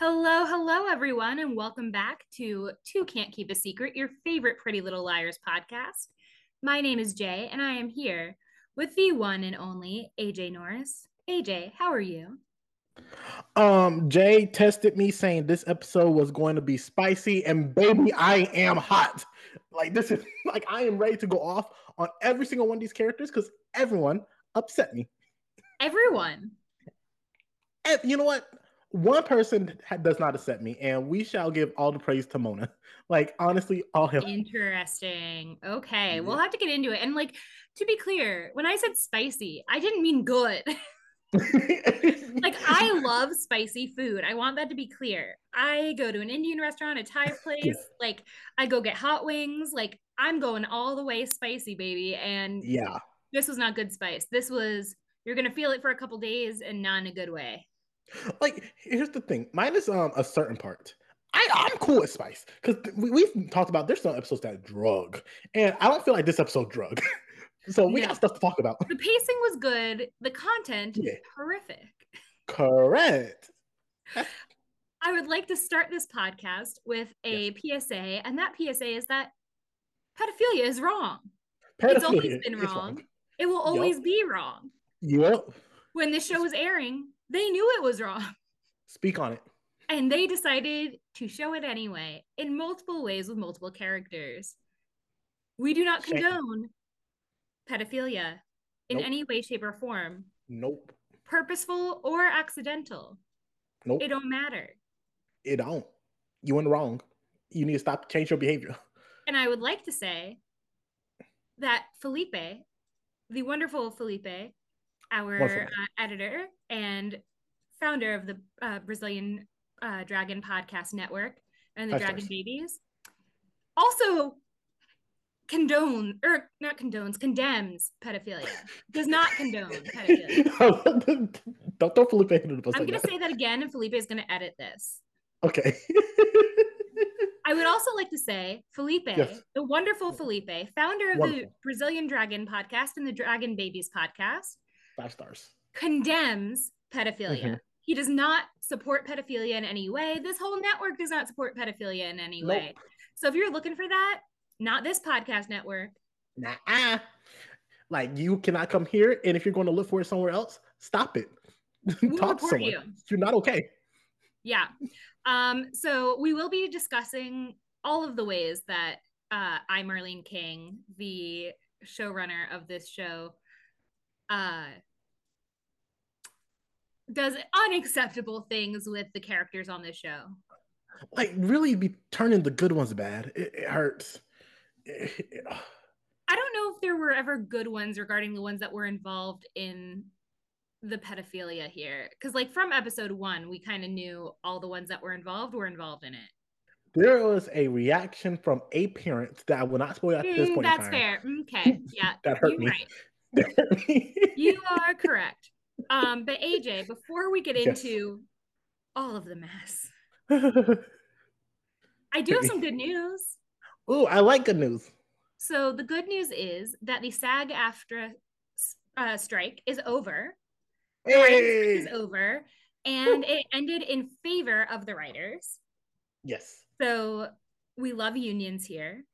Hello, hello, everyone, and welcome back to Two Can't Keep a Secret, your favorite Pretty Little Liars podcast. My name is Jay, and I am here with the one and only AJ Norris. AJ, how are you? Um, Jay tested me saying this episode was going to be spicy, and baby, I am hot. Like this is like I am ready to go off on every single one of these characters because everyone upset me. Everyone. And you know what? One person ha- does not upset me, and we shall give all the praise to Mona. Like honestly, all him. Interesting. Okay, we'll have to get into it. And like to be clear, when I said spicy, I didn't mean good. like I love spicy food. I want that to be clear. I go to an Indian restaurant, a Thai place, Yeah. like I go get hot wings. Like I'm going all the way spicy, baby. And yeah. this was not good spice. This was you're gonna feel it for a couple days and not in a good way. Like here's the thing. Minus um a certain part. I, I'm cool with spice because we, we've talked about there's some episodes that drug, and I don't feel like this episode drug. so we No. got stuff to talk about. The pacing was good. The content Yeah. horrific. Correct. I would like to start this podcast with a PSA, and that PSA is that pedophilia is wrong. It's always Pedophilia been is wrong. It will always be wrong. Yep. When this show was airing, they knew it was wrong. Speak on it. And they decided to show it anyway in multiple ways with multiple characters. We do not condone pedophilia in Nope. any way, shape, or form, Nope. purposeful or accidental. Nope. It don't matter. It don't. You in the wrong. You need to stop change your behavior. And I would like to say that Felipe, the wonderful Felipe, our uh, editor and founder of the uh, Brazilian uh, Dragon Podcast Network and the Five Dragon stars. Babies, also condone or not condones, condemns pedophilia. Does not condone pedophilia. don't Felipe into the bus. I'm like gonna that. say that again, and Felipe is gonna edit this. Okay. I would also like to say Felipe, Yes. the wonderful Felipe, founder of the Brazilian Dragon podcast and the Dragon Babies podcast, Five stars. condemns pedophilia. Mhm. He does not support pedophilia in any way. This whole network does not support pedophilia in any way. So if you're looking for that, not this podcast network. Nah. Like you cannot come here, and if you're going to look for it somewhere else, stop it. Talk to someone. you. You're not okay. Yeah. Um, so we will be discussing all of the ways that uh, I, Marlene King, the showrunner of this show, uh, does unacceptable things with the characters on this show. Like really, be turning the good ones bad. It, it hurts. It- it- I don't know if there were ever good ones regarding the ones that were involved in the pedophilia here. Because, like, from episode one, we kind of knew all the ones that were involved were involved in it. there was a reaction from a parent that I will not spoil at this Mm, point. that's in time. fair. Okay. Yeah. That hurt you're me. right. You are correct. Um, but AJ, before we get Yes. into all of the mess, I do have some good news. oh, I like good news. So the good news is that the SAG-AFTRA uh, strike is over. Strike is over, and it ended in favor of the writers. Yes, So we love unions here.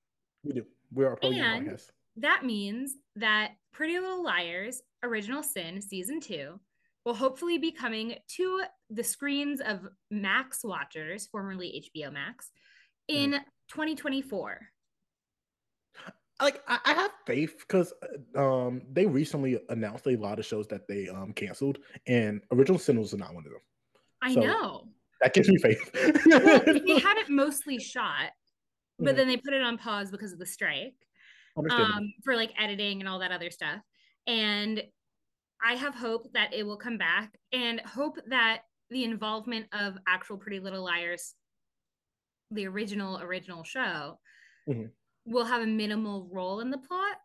we do. We are pro union And- That means that Pretty Little Liars Original Sin season two will hopefully be coming to the screens of Max Watchers, formerly HBO Max, in 2024. Like I, I have faith because um they recently announced a lot of shows that they um canceled, and Original Sin was not one of them. I So- know. That gives me faith. Well, they had it mostly shot, but Mhm. then they put it on pause because of the strike. Um, for like editing and all that other stuff. And I have hope that it will come back and hope that the involvement of actual Pretty Little Liars, the original, original show, Mhm. will have a minimal role in the plot.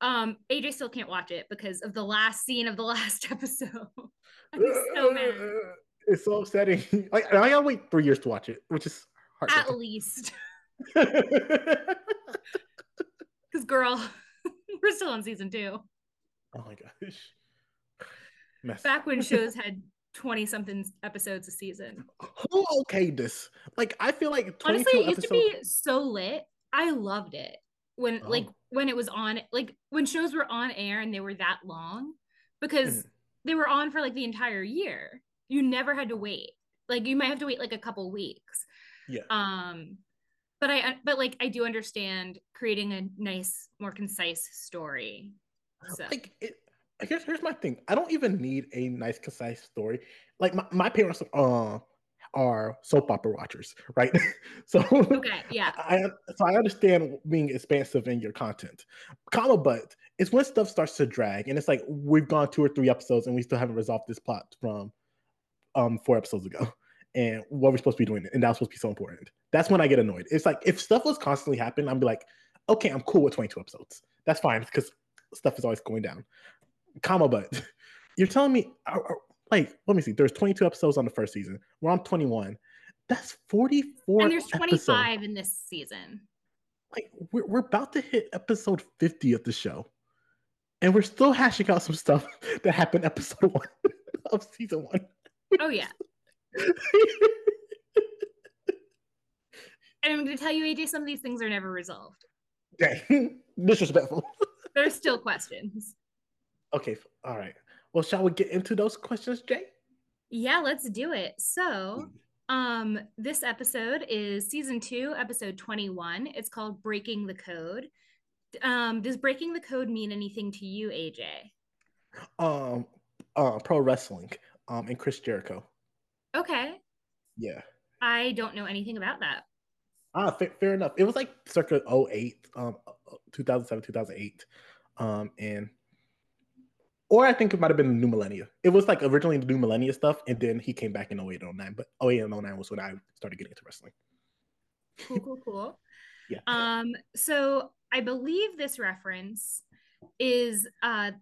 Um, AJ still can't watch it because of the last scene of the last episode. I'm so mad. It's so upsetting. Like I gotta wait three years to watch it, which is hard. At least. Because girl, we're still on season two. Oh my gosh. Mess. Back when shows had 20 something episodes a season. Who okayed this? Like I feel like Honestly, it used episodes... to be so lit. I loved it. When oh. like when it was on like when shows were on air and they were that long because mm. they were on for like the entire year. You never had to wait. Like you might have to wait like a couple weeks. Yeah. Um but I but like I do understand creating a nice, more concise story. So. Like it, here's here's my thing. I don't even need a nice, concise story. Like my, my parents uh are soap opera watchers, right? so okay, yeah. I so I understand being expansive in your content. Comma, but it's when stuff starts to drag, and it's like we've gone two or three episodes and we still haven't resolved this plot from um four episodes ago and what we're supposed to be doing, and that was supposed to be so important. That's when I get annoyed. It's like if stuff was constantly happening, I'd be like, okay, I'm cool with 22 episodes. That's fine because stuff is always going down. Comma, but you're telling me, uh, uh, like, let me see. There's 22 episodes on the first season. We're on 21. That's 44. And there's 25 episodes. in this season. Like we're we're about to hit episode 50 of the show, and we're still hashing out some stuff that happened episode one of season one. Oh yeah. and I'm going to tell you, AJ, some of these things are never resolved. Dang, disrespectful. There's still questions. Okay, all right. Well, shall we get into those questions, Jay? Yeah, let's do it. So, um, this episode is season two, episode 21. It's called Breaking the Code. Um, does breaking the code mean anything to you, AJ? Um, uh, pro wrestling, um, and Chris Jericho. Okay. Yeah. I don't know anything about that. Ah, fair, fair enough. It was like circa 08, um, 2007, 2008. Um, and or I think it might have been the new millennia. It was like originally the new millennia stuff, and then he came back in 08 and 09. But 08 and 09 was when I started getting into wrestling. Cool, cool, cool. yeah. Um, so I believe this reference is uh,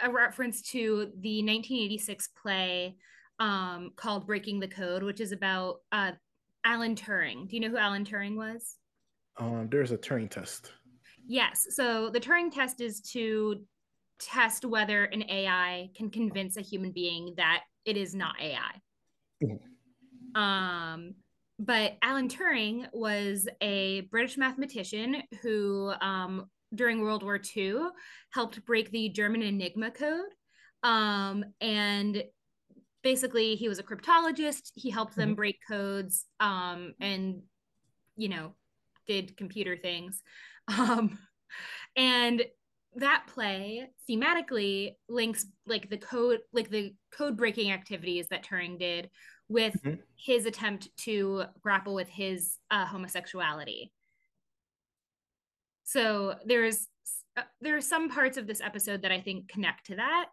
a reference to the 1986 play um, called Breaking the Code, which is about uh, Alan Turing. Do you know who Alan Turing was? Um, there's a Turing test. Yes. So the Turing test is to test whether an AI can convince a human being that it is not AI. Mm-hmm. Um, but Alan Turing was a British mathematician who, um, during World War II, helped break the German Enigma code. Um, and basically he was a cryptologist. He helped them mm-hmm. break codes um, and you know did computer things. Um, and that play thematically links like the code like the code breaking activities that turing did with mm-hmm. his attempt to grapple with his uh, homosexuality. So there's uh, there are some parts of this episode that i think connect to that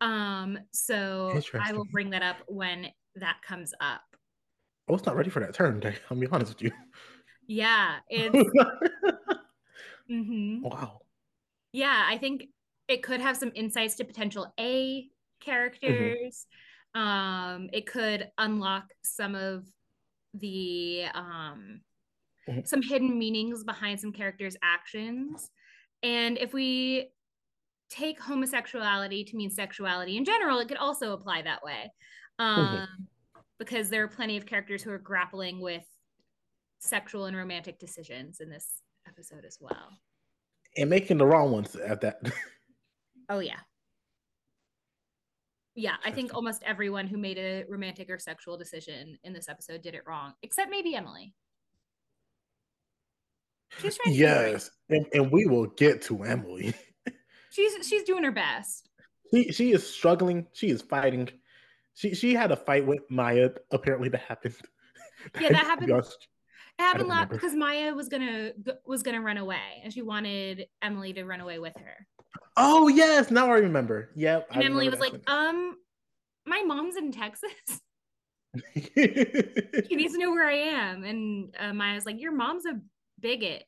um, so I will bring that up when that comes up. I was not ready for that turn. I'll be honest with you. Yeah, it's mm-hmm. wow. Yeah, I think it could have some insights to potential A characters. Mm-hmm. Um, it could unlock some of the um mm-hmm. some hidden meanings behind some characters' actions. And if we take homosexuality to mean sexuality in general, it could also apply that way. Um, mm-hmm. Because there are plenty of characters who are grappling with sexual and romantic decisions in this episode as well. And making the wrong ones at that. oh, yeah. Yeah, I think almost everyone who made a romantic or sexual decision in this episode did it wrong, except maybe Emily. yes, and, and we will get to Emily. she's she's doing her best. She she is struggling. She is fighting. She she had a fight with Maya. Apparently, that happened. Yeah, that happened. it happened last because Maya was gonna was gonna run away, and she wanted Emily to run away with her. Oh yes, now I remember. Yep. And Emily was like, "Um, my mom's in Texas. she needs to know where I am." And uh, Maya's like, "Your mom's a bigot."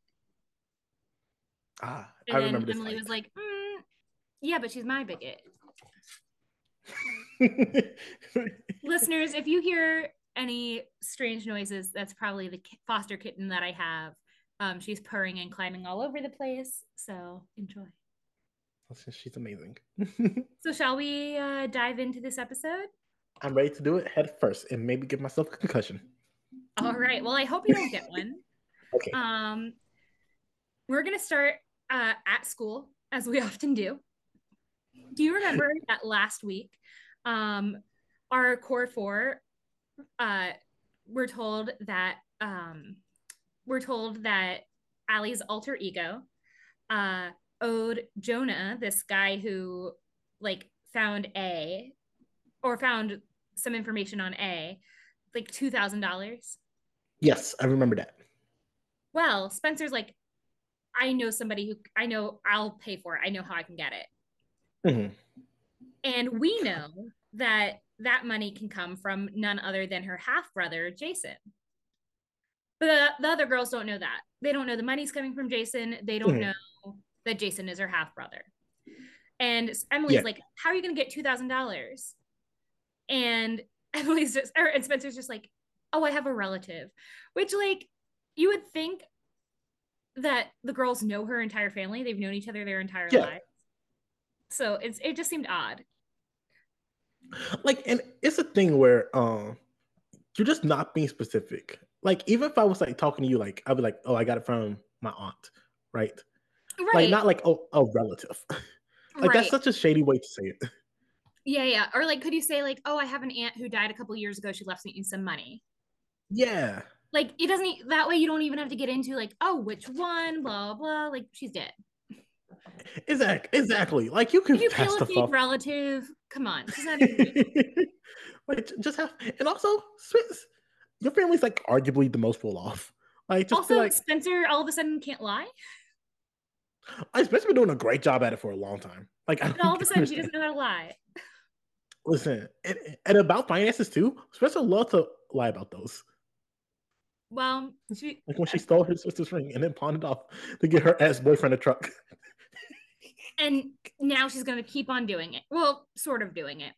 Ah, and I remember. Emily was like, mm, Yeah, but she's my bigot. Listeners, if you hear any strange noises, that's probably the foster kitten that I have. Um, she's purring and climbing all over the place. So enjoy. She's amazing. so, shall we uh, dive into this episode? I'm ready to do it head first and maybe give myself a concussion. All right. Well, I hope you don't get one. okay. Um, we're gonna start uh, at school as we often do. Do you remember that last week, um, our core four, uh, we're told that um, we're told that Ali's alter ego, uh, owed Jonah, this guy who like found A or found some information on A, like two thousand dollars. Yes, I remember that. Well, Spencer's like, I know somebody who I know I'll pay for it. I know how I can get it. Mm-hmm. And we know that that money can come from none other than her half brother, Jason. But the, the, other girls don't know that. They don't know the money's coming from Jason. They don't mm-hmm. know that Jason is her half brother. And Emily's yeah. like, How are you going to get $2,000? And Emily's just, or, and Spencer's just like, Oh, I have a relative, which, like, you would think that the girls know her entire family. They've known each other their entire yeah. lives. So it's it just seemed odd. Like, and it's a thing where um you're just not being specific. Like, even if I was like talking to you, like I'd be like, "Oh, I got it from my aunt," right? Right. Like, not like oh, a relative. like right. that's such a shady way to say it. Yeah, yeah. Or like, could you say like, "Oh, I have an aunt who died a couple years ago. She left me some money." Yeah like it doesn't that way you don't even have to get into like oh which one blah blah like she's dead exactly exactly like you can if you kill a fake relative come on like just have and also Swiss, your family's like arguably the most well off like just also like, spencer all of a sudden can't lie I Spencer's been doing a great job at it for a long time. Like all of a sudden, she doesn't know how to lie. Listen, and, and about finances too. Spencer loves to lie about those. Well, she like when she stole her sister's ring and then pawned it off to get her ex boyfriend a truck. and now she's gonna keep on doing it. Well, sort of doing it.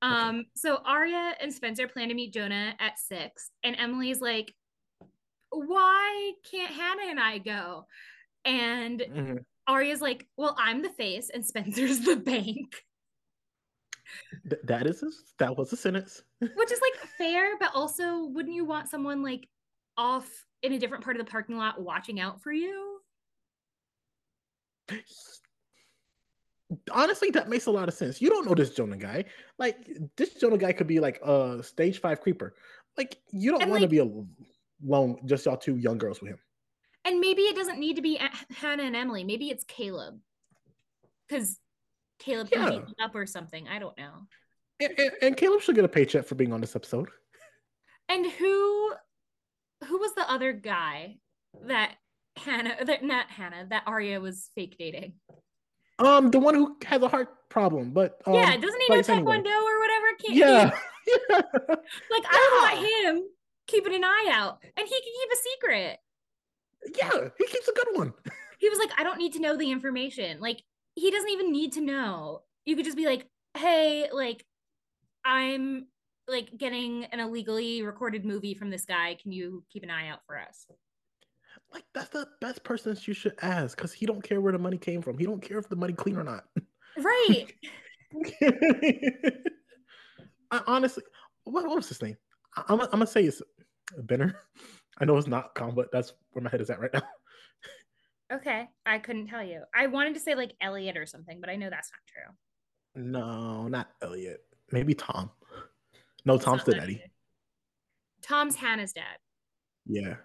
Um, okay. so Aria and Spencer plan to meet Jonah at six, and Emily's like, Why can't Hannah and I go? And mm-hmm. Aria's like, Well, I'm the face, and Spencer's the bank. Th- that is a, that was a sentence. Which is like fair, but also wouldn't you want someone like off in a different part of the parking lot watching out for you? Honestly, that makes a lot of sense. You don't know this Jonah guy. Like this Jonah guy could be like a stage five creeper. Like you don't want like, to be alone, just y'all two young girls with him. And maybe it doesn't need to be Hannah and Emily. Maybe it's Caleb, because Caleb can yeah. beat up or something. I don't know. And, and, and Caleb should get a paycheck for being on this episode. And who who was the other guy that Hannah that not Hannah that Aria was fake dating? Um, the one who has a heart problem, but um, yeah, doesn't he know taekwondo anyway. or whatever? Can't yeah. yeah. like yeah. I want him keeping an eye out, and he can keep a secret. Yeah, he keeps a good one. he was like, I don't need to know the information. Like he doesn't even need to know. You could just be like, hey, like I'm like getting an illegally recorded movie from this guy. Can you keep an eye out for us? Like that's the best person that you should ask because he don't care where the money came from. He don't care if the money clean or not. Right. I honestly, what, what was his name? I, am I'm gonna say it's Benner. I know it's not calm, but that's where my head is at right now. Okay, I couldn't tell you. I wanted to say like Elliot or something, but I know that's not true. No, not Elliot. Maybe Tom. No, Tom's the daddy. Tom's Hannah's dad. Yeah.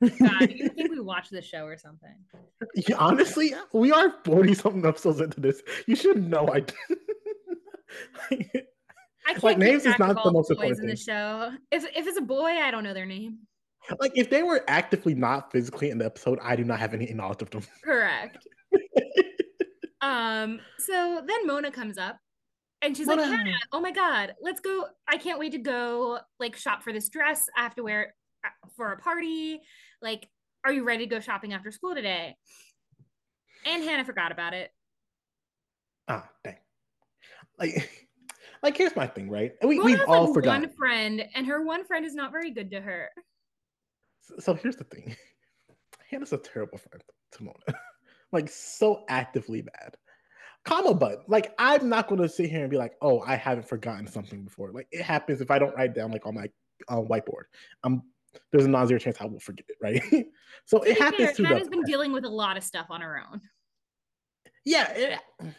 God, you think we watch the show or something? Yeah, honestly, we are 40 something episodes into this. You should know I I can't like names is not the most important in the show. If if it's a boy, I don't know their name. Like if they were actively not physically in the episode, I do not have any knowledge of them. Correct. um. So then Mona comes up and she's what like, Hannah, oh my God, let's go. I can't wait to go like shop for this dress I have to wear uh, for a party. Like, are you ready to go shopping after school today? And Hannah forgot about it. Ah, dang. Like, like here's my thing, right? We, Mona we've all like, forgotten. one friend, and her one friend is not very good to her. So, so here's the thing. Hannah's a terrible friend to Mona. like so actively bad. Comma but like I'm not gonna sit here and be like, oh, I haven't forgotten something before. Like it happens if I don't write down like on my uh, whiteboard. I'm there's a non-zero chance I will forget it, right? so it happens fair, the been dealing with a lot of stuff on her own. yeah. It,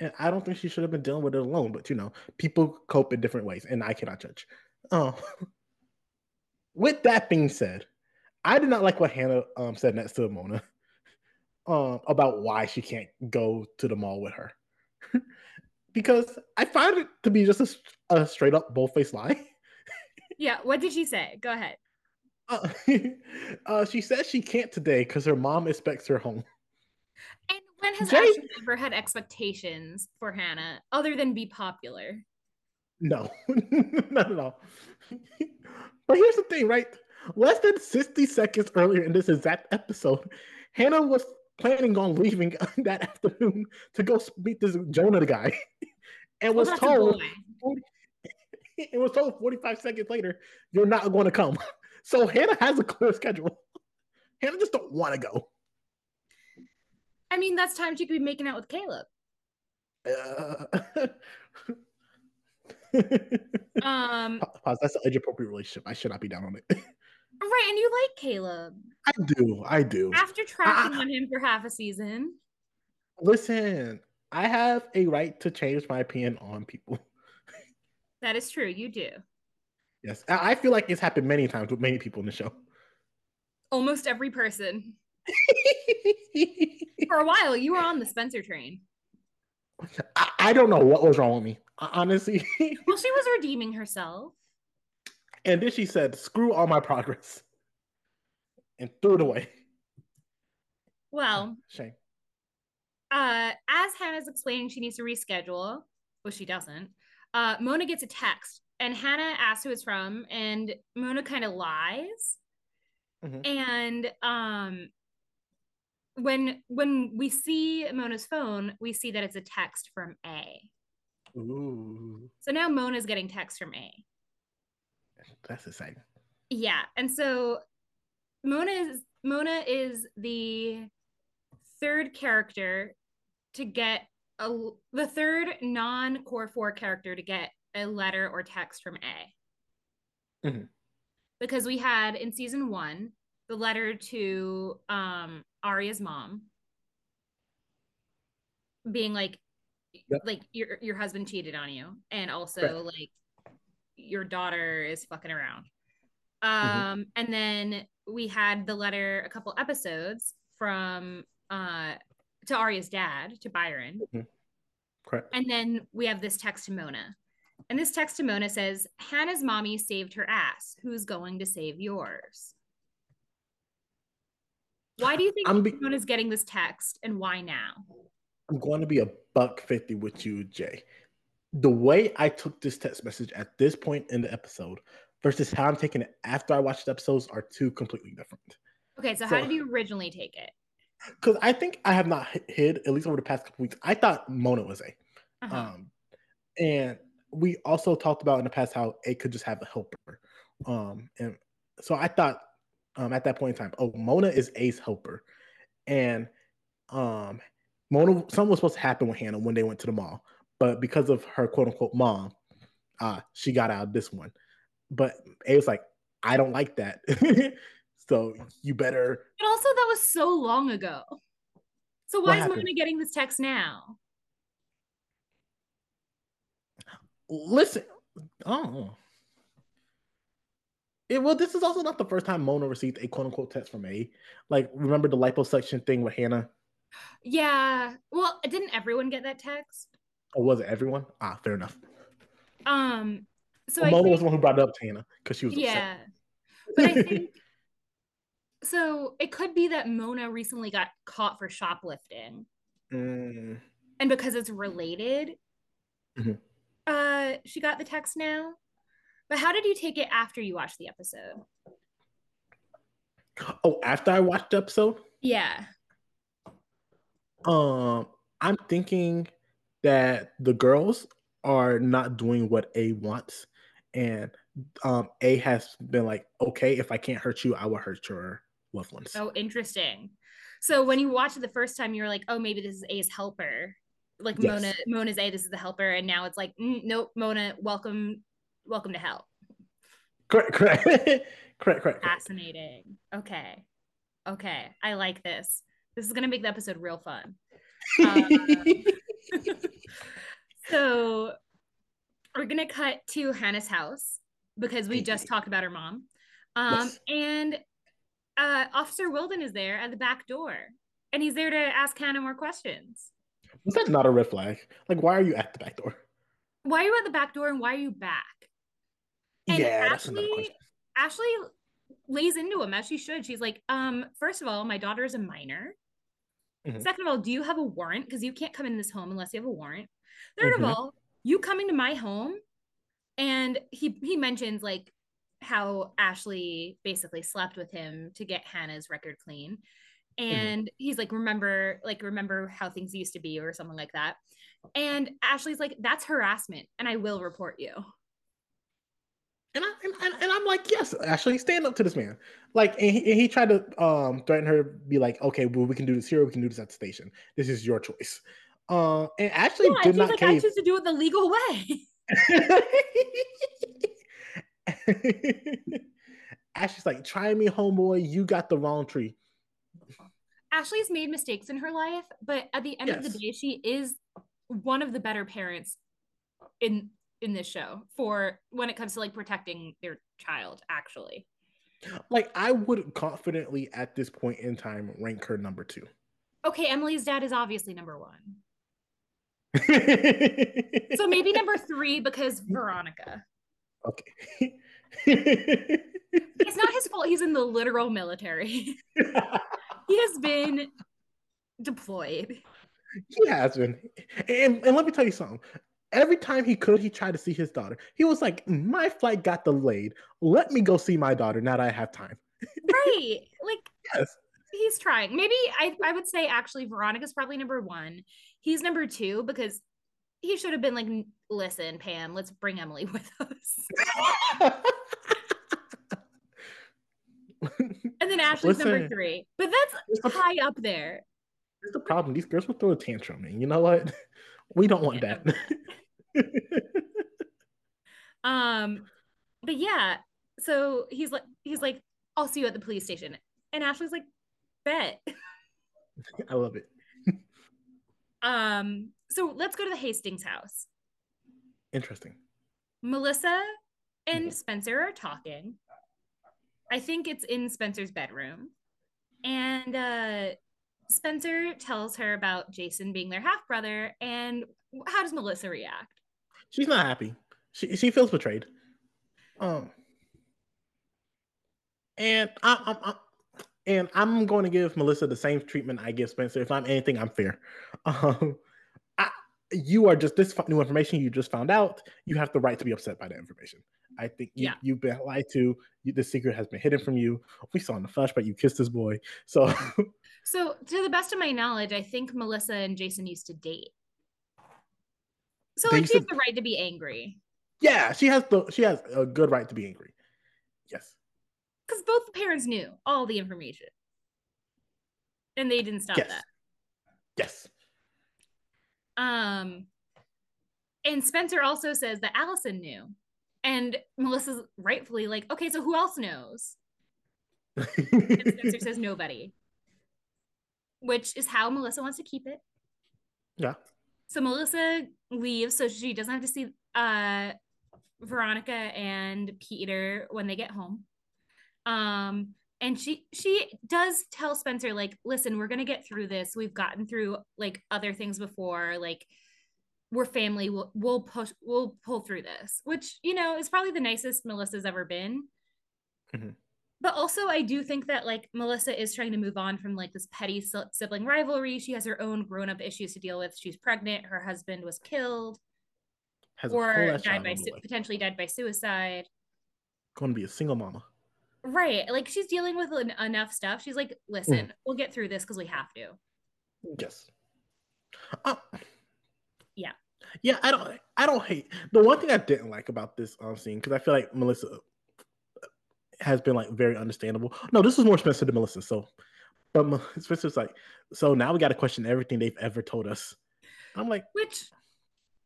and I don't think she should have been dealing with it alone, but you know, people cope in different ways, and I cannot judge. Oh, with that being said, I did not like what Hannah um, said next to Mona um, about why she can't go to the mall with her. because I find it to be just a, a straight up bold faced lie. Yeah, what did she say? Go ahead. Uh, uh, she says she can't today because her mom expects her home. And when has Jay- Ashley ever had expectations for Hannah other than be popular? No, not at all. but here's the thing, right? Less than 60 seconds earlier in this exact episode, Hannah was planning on leaving that afternoon to go meet this Jonah guy and Well, was told it was told 45 seconds later, you're not going to come. So Hannah has a clear schedule. Hannah just don't want to go. I mean, that's time she could be making out with Caleb. Uh, Um, Pause. That's an age appropriate relationship. I should not be down on it. right, and you like Caleb I do. I do. after tracking Ah. on him for half a season. Listen, I have a right to change my opinion on people. That is true. You do. Yes, I feel like it's happened many times with many people in the show. Almost every person. For a while, you were on the Spencer train. I, I don't know what was wrong with me, honestly. Well, she was redeeming herself. and then she said, "Screw all my progress," and threw it away. Well, Shame. uh, as Hannah's explaining she needs to reschedule, well, she doesn't. Uh, Mona gets a text, and Hannah asks who it's from, and Mona kind of lies. Mhm. And um, when when we see Mona's phone, we see that it's a text from A. Ooh, So now Mona's getting text from A. that's exciting. Yeah, and so Mona is Mona is the third character to get a the third non core four character to get a letter or text from A. Mhm. Because we had in season one the letter to um Aria's mom being like Yep. like your your husband cheated on you and also Correct. like your daughter is fucking around. Mhm. Um and then we had the letter a couple episodes from uh to Aria's dad, to Byron. Correct. And then we have this text to Mona. And this text to Mona says, Hannah's mommy saved her ass. Who's going to save yours? Why do you think I'm be- Mona's getting this text and why now? I'm going to be a buck fifty with you, Jay. The way I took this text message at this point in the episode versus how I'm taking it after I watched the episodes are two completely different. Okay, so, So- how did you originally take it? Because I think I have not hid at least over the past couple weeks. I thought Mona was a, Uh-huh. um, and we also talked about in the past how it could just have a helper, um, and so I thought um, at that point in time, oh, Mona is A's helper, and um, Mona something was supposed to happen with Hannah when they went to the mall, but because of her quote unquote mom, uh, she got out of this one. But A was like, I don't like that, so you better But also, that was so long ago. So why is happened? Mona getting this text now? Listen. Oh. It, well, this is also not the first time Mona received a quote unquote text from A. Like, remember the liposuction thing with Hannah? Yeah. Well, didn't everyone get that text? Or was it everyone? Ah, fair enough. Um. So Well, Mona think, was the one who brought it up to Hannah because she was yeah, upset. but I think so. It could be that Mona recently got caught for shoplifting, Mm, and because it's related, Mhm. Uh, she got the text now. But how did you take it after you watched the episode? Oh, after I watched the episode, Yeah. um, I'm thinking that the girls are not doing what A wants, and um, A has been like, okay, if I can't hurt you, I will hurt your loved ones. Oh, interesting. So when you watch it the first time, you were like, oh, maybe this is A's helper. Like yes. Mona, Mona's A, this is the helper, and now it's like, mm, nope, Mona, welcome, welcome to hell. Correct, correct, correct, correct. Fascinating. Okay, okay, I like this. This is gonna make the episode real fun. Um, so we're gonna cut to Hannah's house because we just talked about her mom. Um, yes. and uh, Officer Wilden is there at the back door, and he's there to ask Hannah more questions. Was that not a red flag? Like, why are you at the back door? Why are you at the back door, and why are you back? And yeah, Ashley, Ashley lays into him as she should. She's like, um, first of all, my daughter is a minor. Mm-hmm. Second of all, do you have a warrant? Because you can't come in this home unless you have a warrant. 3rd mm-hmm. of all, you coming to my home, and he he mentions like how Ashley basically slept with him to get Hannah's record clean. Mm-hmm. And mm-hmm. he's like, remember, like, remember how things used to be, or something like that. And Ashley's like, that's harassment, and I will report you. And, I, and, and, I'm like, yes, Ashley, stand up to this man. Like, and he, and he tried to um, threaten her, be like, okay, well, we can do this here, we can do this at the station. This is your choice. Uh, and Ashley yeah, did not like, cave. I choose to do it the legal way. Ashley's like, try me, homeboy. You got the wrong tree. Ashley's made mistakes in her life, but at the end yes. of the day, she is one of the better parents in in this show for when it comes to like protecting their child, actually. Like I would confidently at this point in time rank her number two. Okay, Emily's dad is obviously number one. so maybe number three because Veronica. Okay. it's not his fault. He's in the literal military. he has been deployed. He has been. And, and let me tell you something. Every time he could, he tried to see his daughter. He was like, My flight got delayed. Let me go see my daughter now that I have time. right. Like, yes. He's trying. Maybe I, I would say actually Veronica's probably number one. He's number two because he should have been like, listen, Pam, let's bring Emily with us. and then Ashley's listen, number three. But that's high up there. Here's the problem. These girls will throw a tantrum. And you know what? We don't want yeah. that. um, but yeah, so he's like he's like, I'll see you at the police station. And Ashley's like, bet. I love it. um, so let's go to the Hastings house. Interesting. Melissa and Spencer are talking. I think it's in Spencer's bedroom. And uh, Spencer tells her about Jason being their half brother. And how does Melissa react? She's not happy. She, she feels betrayed. Um, and I, I, I, and I'm going to give Melissa the same treatment I give Spencer. If I'm anything, I'm fair. Um, you are just this new information you just found out. You have the right to be upset by that information. I think you, yeah. you've been lied to. You, the secret has been hidden from you. We saw in the flash, but you kissed this boy. So, so to the best of my knowledge, I think Melissa and Jason used to date. So like, she has the right to be angry. Yeah, she has the she has a good right to be angry. Yes, because both the parents knew all the information, and they didn't stop yes. that. Yes. Um, and Spencer also says that Alison knew. And Melissa's rightfully like, okay, so who else knows? and Spencer says nobody, which is how Melissa wants to keep it. Yeah. So Melissa leaves so she doesn't have to see uh, Veronica and Peter when they get home. Um, and she she does tell spencer like listen we're gonna get through this we've gotten through like other things before like we're family we'll, we'll push we'll pull through this which you know is probably the nicest melissa's ever been mm-hmm. but also i do think that like melissa is trying to move on from like this petty sibling rivalry she has her own grown-up issues to deal with she's pregnant her husband was killed has or died by su- potentially died by suicide going to be a single mama Right. Like she's dealing with en- enough stuff. She's like, listen, mm. we'll get through this because we have to. Yes. Uh, Yeah. Yeah, I don't I don't hate the one thing I didn't like about this um scene because I feel like Melissa has been like very understandable. No, this was more Spencer than Melissa. So, but Spencer's like, so now we got to question everything they've ever told us. I'm like, which,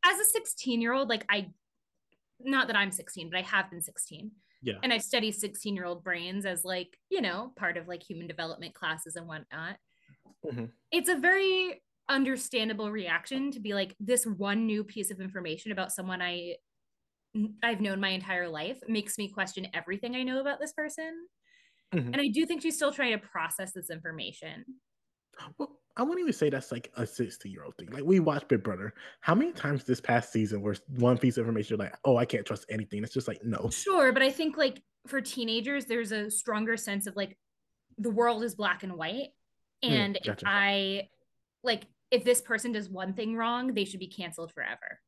as a 16 year old, like I, not that I'm 16, but I have been 16. Yeah. And I study 16 year old brains as like, you know, part of like human development classes and whatnot. Mm-hmm. It's a very understandable reaction to be like this one new piece of information about someone I I've known my entire life makes me question everything I know about this person. Mm-hmm. And I do think she's still trying to process this information. Well, I wouldn't even say that's like a 16 year old thing. Like we watched Big Brother. How many times this past season where one piece of information you're like, oh, I can't trust anything? It's just like no. Sure, but I think like for teenagers, there's a stronger sense of like the world is black and white. Mm, and mm, gotcha. if I like if this person does one thing wrong, they should be canceled forever.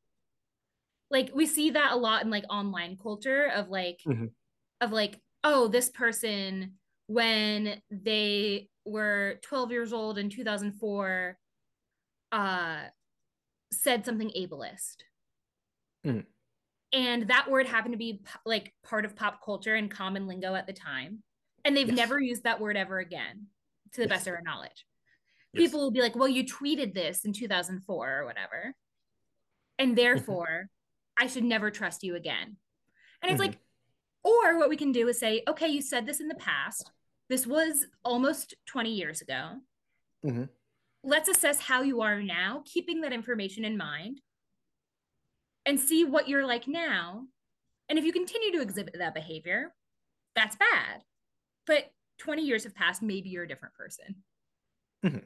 Like we see that a lot in like online culture of like mm-hmm. of like, oh, this person when they were 12 years old in 2004 uh said something ableist. Mm. And that word happened to be like part of pop culture and common lingo at the time. And they've yes. never used that word ever again, to the yes. best of our knowledge yes. people will be like, well, you tweeted this in 2004 or whatever. And mm-hmm. therefore. I should never trust you again. And it's mm-hmm. like, or what we can do is say, okay, you said this in the past. This was almost 20 years ago. Mm-hmm. Let's assess how you are now, keeping that information in mind, and see what you're like now. And if you continue to exhibit that behavior, that's bad. But 20 years have passed, maybe you're a different person. Mm-hmm.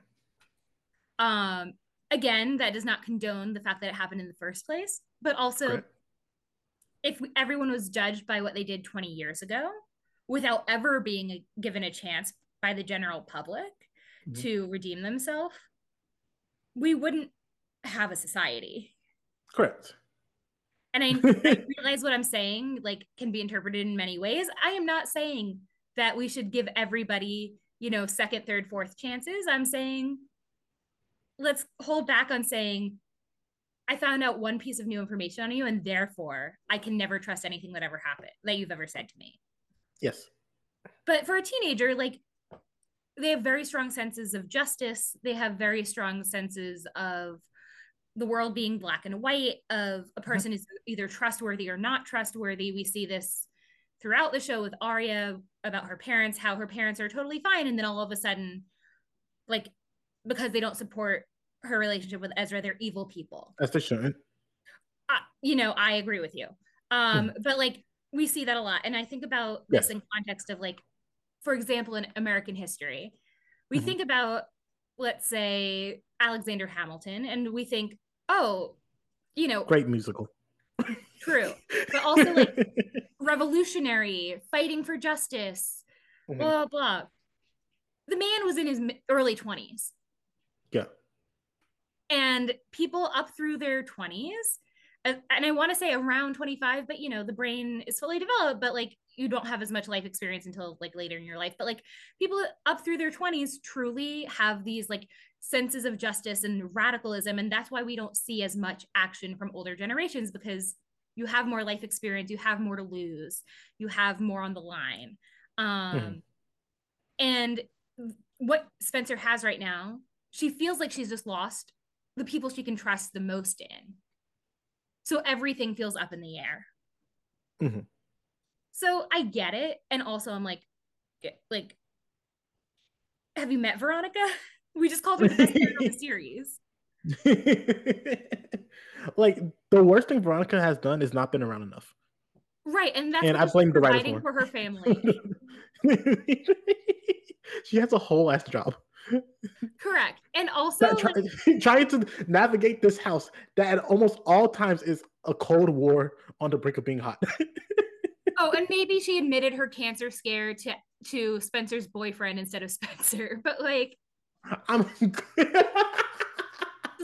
Um, again, that does not condone the fact that it happened in the first place, but also if we, everyone was judged by what they did 20 years ago without ever being a, given a chance by the general public mm-hmm. to redeem themselves, we wouldn't have a society. Correct. And I, I realize what I'm saying like can be interpreted in many ways. I am not saying that we should give everybody, you know, second, third, fourth chances. I'm saying let's hold back on saying I found out one piece of new information on you, and therefore I can never trust anything that ever happened that you've ever said to me. Yes. But for a teenager, like they have very strong senses of justice. They have very strong senses of the world being black and white, of a mm-hmm. person mm-hmm. is either trustworthy or not trustworthy. We see this throughout the show with Aria about her parents, how her parents are totally fine. And then all of a sudden, like because they don't support her relationship with Ezra, they're evil people. They should. Uh, you know, I agree with you. Um, hmm. but like we see that a lot. And I think about yes. this in context of like, for example, in American history, we mm-hmm. think about, let's say, Alexander Hamilton, and we think, oh, you know, great musical. True. But also like revolutionary, fighting for justice, mm-hmm. blah, blah. The man was in his early 20s. Yeah. And people up through their 20s, and I want to say around 25, but you know, the brain is fully developed, but like you don't have as much life experience until like later in your life. But like people up through their 20s truly have these like senses of justice and radicalism. And that's why we don't see as much action from older generations because you have more life experience, you have more to lose, you have more on the line. Um, mm-hmm. And what Spencer has right now she feels like she's just lost the people she can trust the most in. So everything feels up in the air. Mm-hmm. So I get it. And also I'm like, like, have you met Veronica? We just called her the best character of the series. like the worst thing Veronica has done is not been around enough. Right, and that's and I blame the writer for. for her family. she has a whole ass job. Correct. And also try, like, trying to navigate this house that at almost all times is a cold war on the brink of being hot. oh, and maybe she admitted her cancer scare to to Spencer's boyfriend instead of Spencer. But like I'm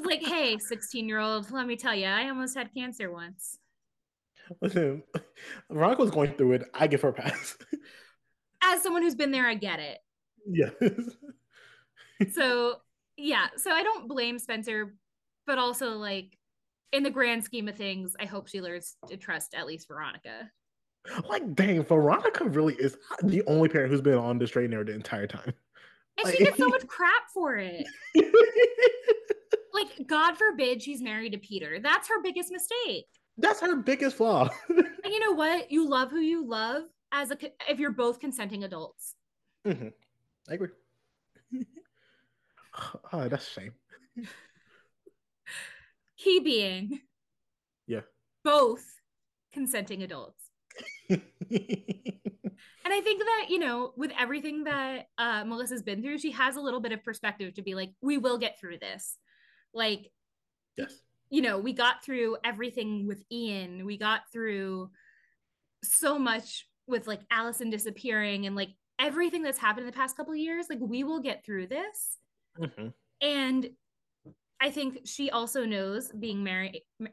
like, hey, 16 year old, let me tell you, I almost had cancer once. Listen, Veronica's going through it. I give her a pass. As someone who's been there, I get it. Yes so yeah, so I don't blame Spencer, but also like in the grand scheme of things, I hope she learns to trust at least Veronica. Like, dang, Veronica really is the only parent who's been on the straight and narrow the entire time. And Like- she gets so much crap for it. Like, God forbid she's married to Peter. That's her biggest mistake. That's her biggest flaw. And you know what? You love who you love as a if you're both consenting adults. hmm I agree. oh, that's shame. Key being Yeah. both consenting adults. And I think that, you know, with everything that uh, Melissa's been through, she has a little bit of perspective to be like, we will get through this. Like, yes. you know, we got through everything with Ian. We got through so much with like Alison disappearing and like everything that's happened in the past couple of years. Like, we will get through this. Hmm And I think she also knows being married ma-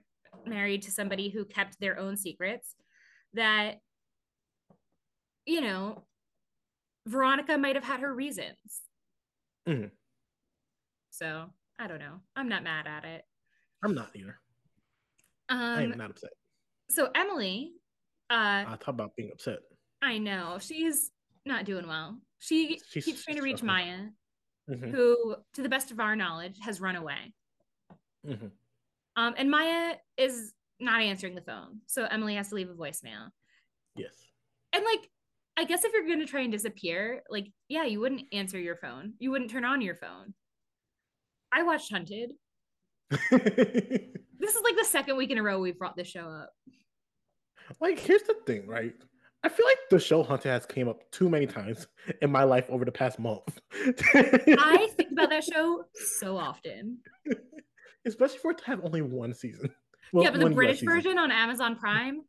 married to somebody who kept their own secrets that you know Veronica might have had her reasons. Mhm. So, I don't know. I'm not mad at it. I'm not either. I am Um not upset. so Emily uh I talk about being upset. I know she's not doing well. She She's- keeps trying to reach. Maya, hmm who to the best of our knowledge has run away. hmm Um, and Maya is not answering the phone. So Emily has to leave a voicemail. Yes. And like, I guess if you're going to try and disappear, like, yeah, you wouldn't answer your phone. You wouldn't turn on your phone. I watched Hunted. This is like the second week in a row we've brought this show up. like, here's the thing, right? I feel like the show Hunted has came up too many times in my life over the past month. I think about that show so often. especially for it to have only one season. Well, yeah, but the British version on Amazon Prime,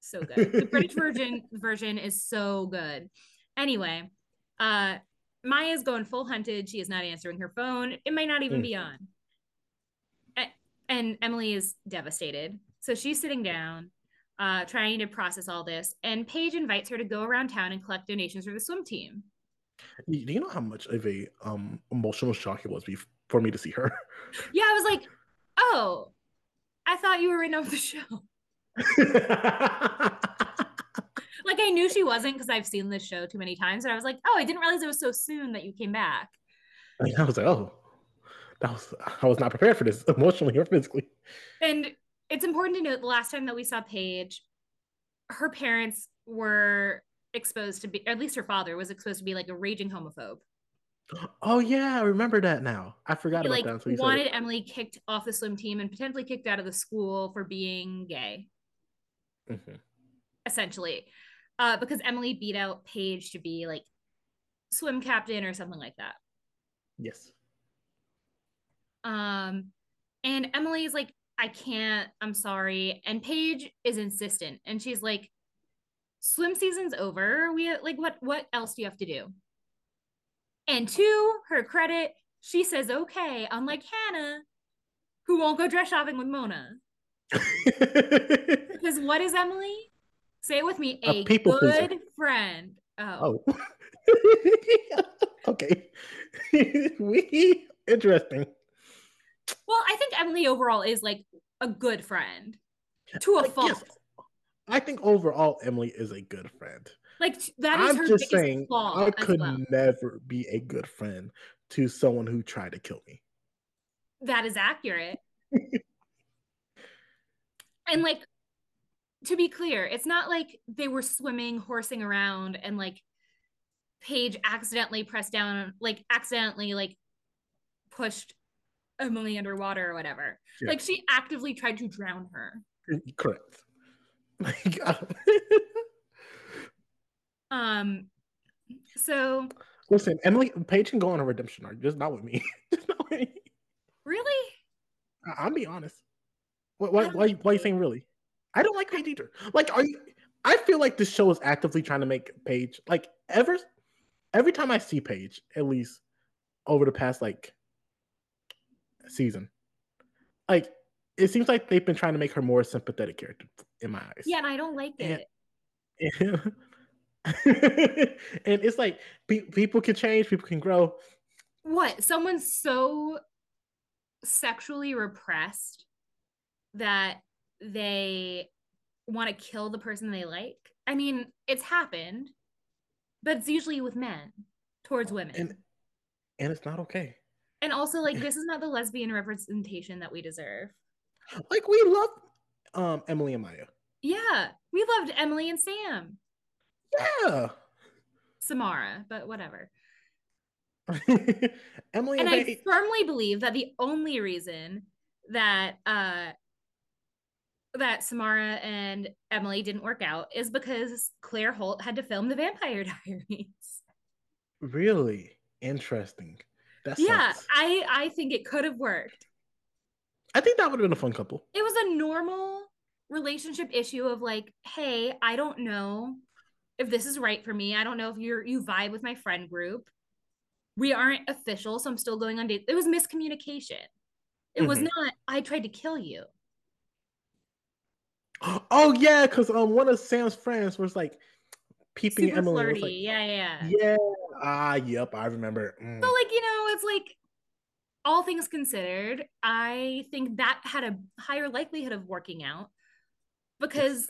so good. The British version version is so good. Anyway, uh Maya's going full hunted. She is not answering her phone. It might not even Mm. be on. A- And Emily is devastated. So she's sitting down, uh, trying to process all this. And Paige invites her to go around town and collect donations for the swim team. Do you know how much of a um emotional shock it was for me to see her? Yeah, I was like, oh, I thought you were written off the show. Like I knew she wasn't because I've seen this show too many times. And I was like, oh, I didn't realize it was so soon that you came back. And I was like, oh, that was I was not prepared for this emotionally or physically. And it's important to note the last time that we saw Paige, her parents were exposed to be, at least her father was exposed to be like a raging homophobe. Oh yeah, I remember that now. I forgot He about like that. until you said wanted. Emily kicked off the swim team and potentially kicked out of the school for being gay, Mhm. essentially, uh, because Emily beat out Paige to be like swim captain or something like that. Yes. Um, and Emily's like, I can't, I'm sorry. And Paige is insistent. And she's like, swim season's over. We like what what else do you have to do? And to her credit, she says okay, unlike Hannah, who won't go dress shopping with Mona. Because what is Emily? Say it with me, A a, people pleaser. good friend. Oh. oh. okay. we interesting. Well, I think Emily overall is like a good friend to a Like, fault. yes, I think overall Emily is a good friend. Like that is I'm her just biggest saying flaw I could well. never be a good friend to someone who tried to kill me. That is accurate. and like to be clear, it's not like they were swimming, horsing around, and like Paige accidentally pressed down, like accidentally like pushed Emily underwater or whatever. Yeah. Like she actively tried to drown her. Correct. Like, Um so listen, Emily Paige can go on a redemption arc, just not with me. just not with me. really I- I'll be honest. Why, why, why, why are you saying really? I don't like Paige either. Like, are you? I feel like this show is actively trying to make Paige like ever. Every time I see Paige, at least over the past like season, like it seems like they've been trying to make her more sympathetic character in my eyes. yeah, and I don't like Yeah. it. and it's like pe- people can change, people can grow. What? Someone's so sexually repressed that they want to kill the person they like. I mean, it's happened, but it's usually with men towards women. And and it's not okay. And also like this is not the lesbian representation that we deserve. Like we love um Emily and Maya. Yeah, we loved Emily and Sam. Yeah. Samara, but whatever. Emily and and, I firmly believe that the only reason that uh that Samara and Emily didn't work out is because Claire Holt had to film the Vampire Diaries. really interesting. That Yeah, sucks. I I think it could have worked. I think that would have been a fun couple. It was a normal relationship issue of like, hey, I don't know if this is right for me. I don't know if you're you vibe with my friend group. We aren't official, so I'm still going on dates. It was miscommunication. It was Mhm. not I tried to kill you. Oh yeah, because um one of Sam's friends was like peeping Super Emily. flirty. Like, yeah, yeah. yeah. Ah, yep, I remember. Mm. So like, you know, it's like all things considered, I think that had a higher likelihood of working out because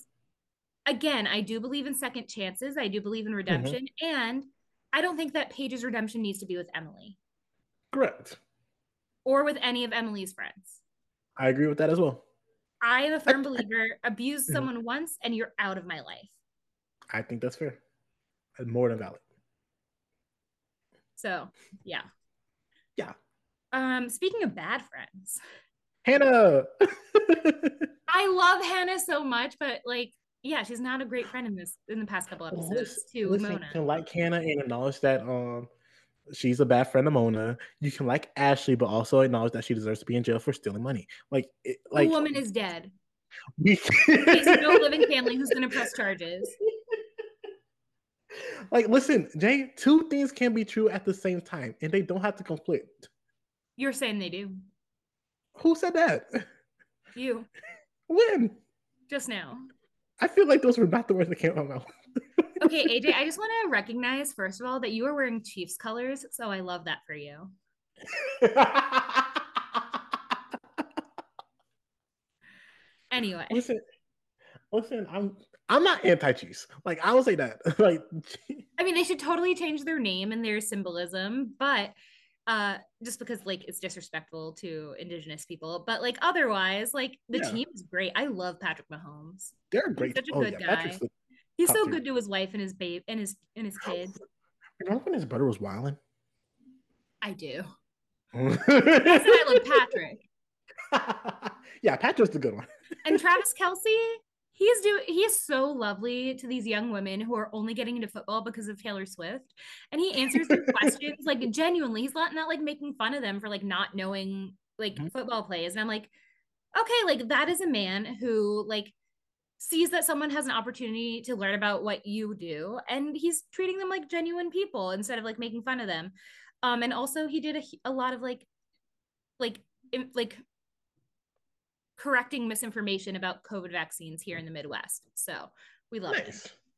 again, I do believe in second chances. I do believe in redemption and I don't think that Paige's redemption needs to be with Emily Correct. or with any of Emily's friends. I agree with that as well. I am a firm believer abuse Mhm. someone once and you're out of my life. I think that's fair. More than valid. So, yeah. Yeah. Um speaking of bad friends, Hannah. I love Hannah so much, but like, yeah, she's not a great friend in this in the past couple episodes Listen- to listen, Mona. You can like Hannah and acknowledge that um she's a bad friend of Mona. You can like Ashley, but also acknowledge that she deserves to be in jail for stealing money. Like, it, like the woman is dead. we- There's no living family who's gonna press charges. Like, listen, Jay, two things can be true at the same time, and they don't have to conflict. You're saying they do. Who said that? You When? just now. I feel like those were not the words that came out of my mouth. Okay, AJ, I just want to recognize first of all that you are wearing Chiefs colors, so I love that for you. Anyway, listen, listen, I'm I'm not anti Chiefs. Like I will say that. like I mean, they should totally change their name and their symbolism, but uh just because like it's disrespectful to indigenous people but like otherwise like the Yeah. team is great i love patrick mahomes they're great. such a oh good yeah, guy. The- he's so good to his wife and his babe and his and his kids Remember when his brother was wilding? i do i love patrick yeah, Patrick's the good one. and travis kelce he's doing he is so lovely to these young women who are only getting into football because of taylor swift. And he answers their questions like genuinely. He's not not like making fun of them for like not knowing like Mhm. football plays. And i'm like okay like that is a man who like sees that someone has an opportunity to learn about what you do and he's treating them like genuine people instead of like making fun of them. Um and also he did a, a lot of like like im- like correcting misinformation about covid vaccines here in the midwest so we love it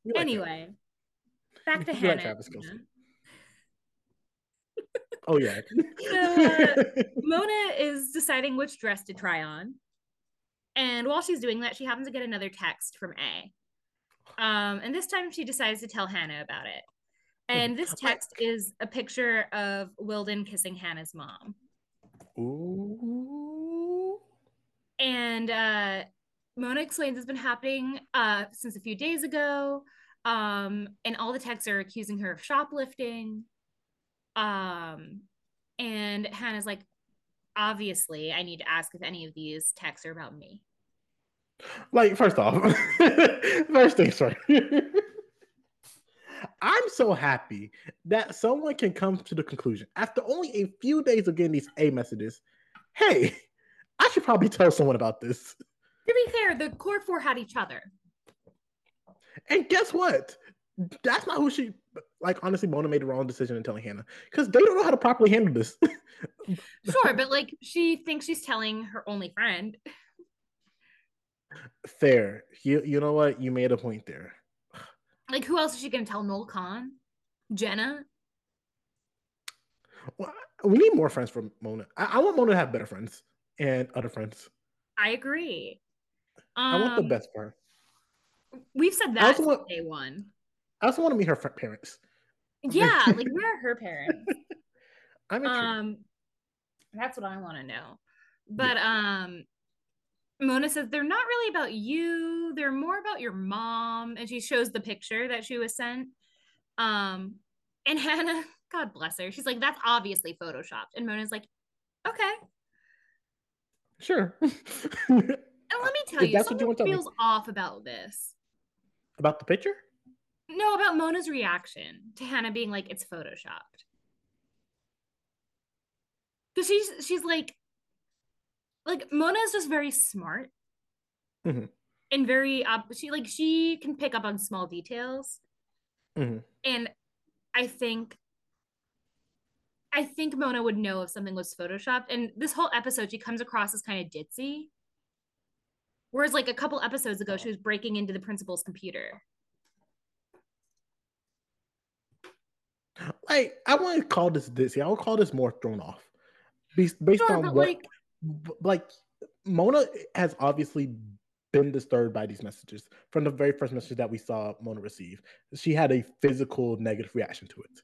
We like that. anyway back to We like hannah Travis Kelce. Oh yeah. So, uh, Mona is deciding which dress to try on. And while she's doing that, she happens to get another text from A. Um, and this time she decides to tell Hannah about it. And this text is a picture of Wilden kissing Hannah's mom. Ooh. And uh, Mona explains it's been happening uh, since a few days ago. Um, and all the texts are accusing her of shoplifting. Um, and Hannah's like, obviously, I need to ask if any of these texts are about me. Like, first off, first things first. I'm so happy that someone can come to the conclusion after only a few days of getting these A messages. Hey, I should probably tell someone about this. To be fair, the core four had each other. And guess what? That's not who she like. Honestly, Mona made the wrong decision in telling Hannah because they don't know how to properly handle this. Sure, but like she thinks she's telling her only friend. Fair. You you know what? You made a point there. Like, who else is she gonna tell? Noel Kahn? Jenna? Well, we need more friends for Mona. I, I want Mona to have better friends and other friends. I agree. Um, I want the best for her. We've said that since want- day one. I also want to meet her parents. Yeah, like where are her parents? I'm um, that's what I want to know. But um, Mona says they're not really about you. They're more about your mom, and she shows the picture that she was sent. Um, and Hannah, God bless her, she's like, "That's obviously photoshopped," and Mona's like, "Okay." Sure. And let me tell If you, that's what you something want to tell me. feels off about this. About the picture? No, about Mona's reaction to Hannah being like, "It's photoshopped," because she's she's like, like Mona is just very smart Mhm. and very uh, she like she can pick up on small details, Mhm. and I think. I think Mona would know if something was photoshopped. And this whole episode, she comes across as kind of ditzy. Whereas, like a couple episodes ago, she was breaking into the principal's computer. Like, I want to call this ditzy. I would call this more thrown off. Based, based Sure, on what, like, like, Mona has obviously been disturbed by these messages from the very first message that we saw Mona receive. She had a physical negative reaction to it.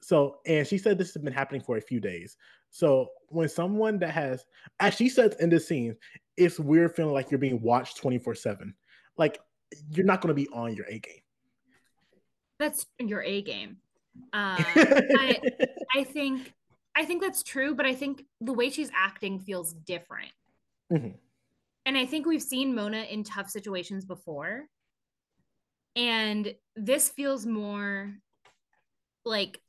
So, and she said this has been happening for a few days. So, when someone that has, as she says in this scene, it's weird feeling like you're being watched 24 7. Like, you're not going to be on your A game. that's your A game. Uh, I, I think I think that's true, but I think the way she's acting feels different. Mhm. And I think we've seen Mona in tough situations before. And this feels more like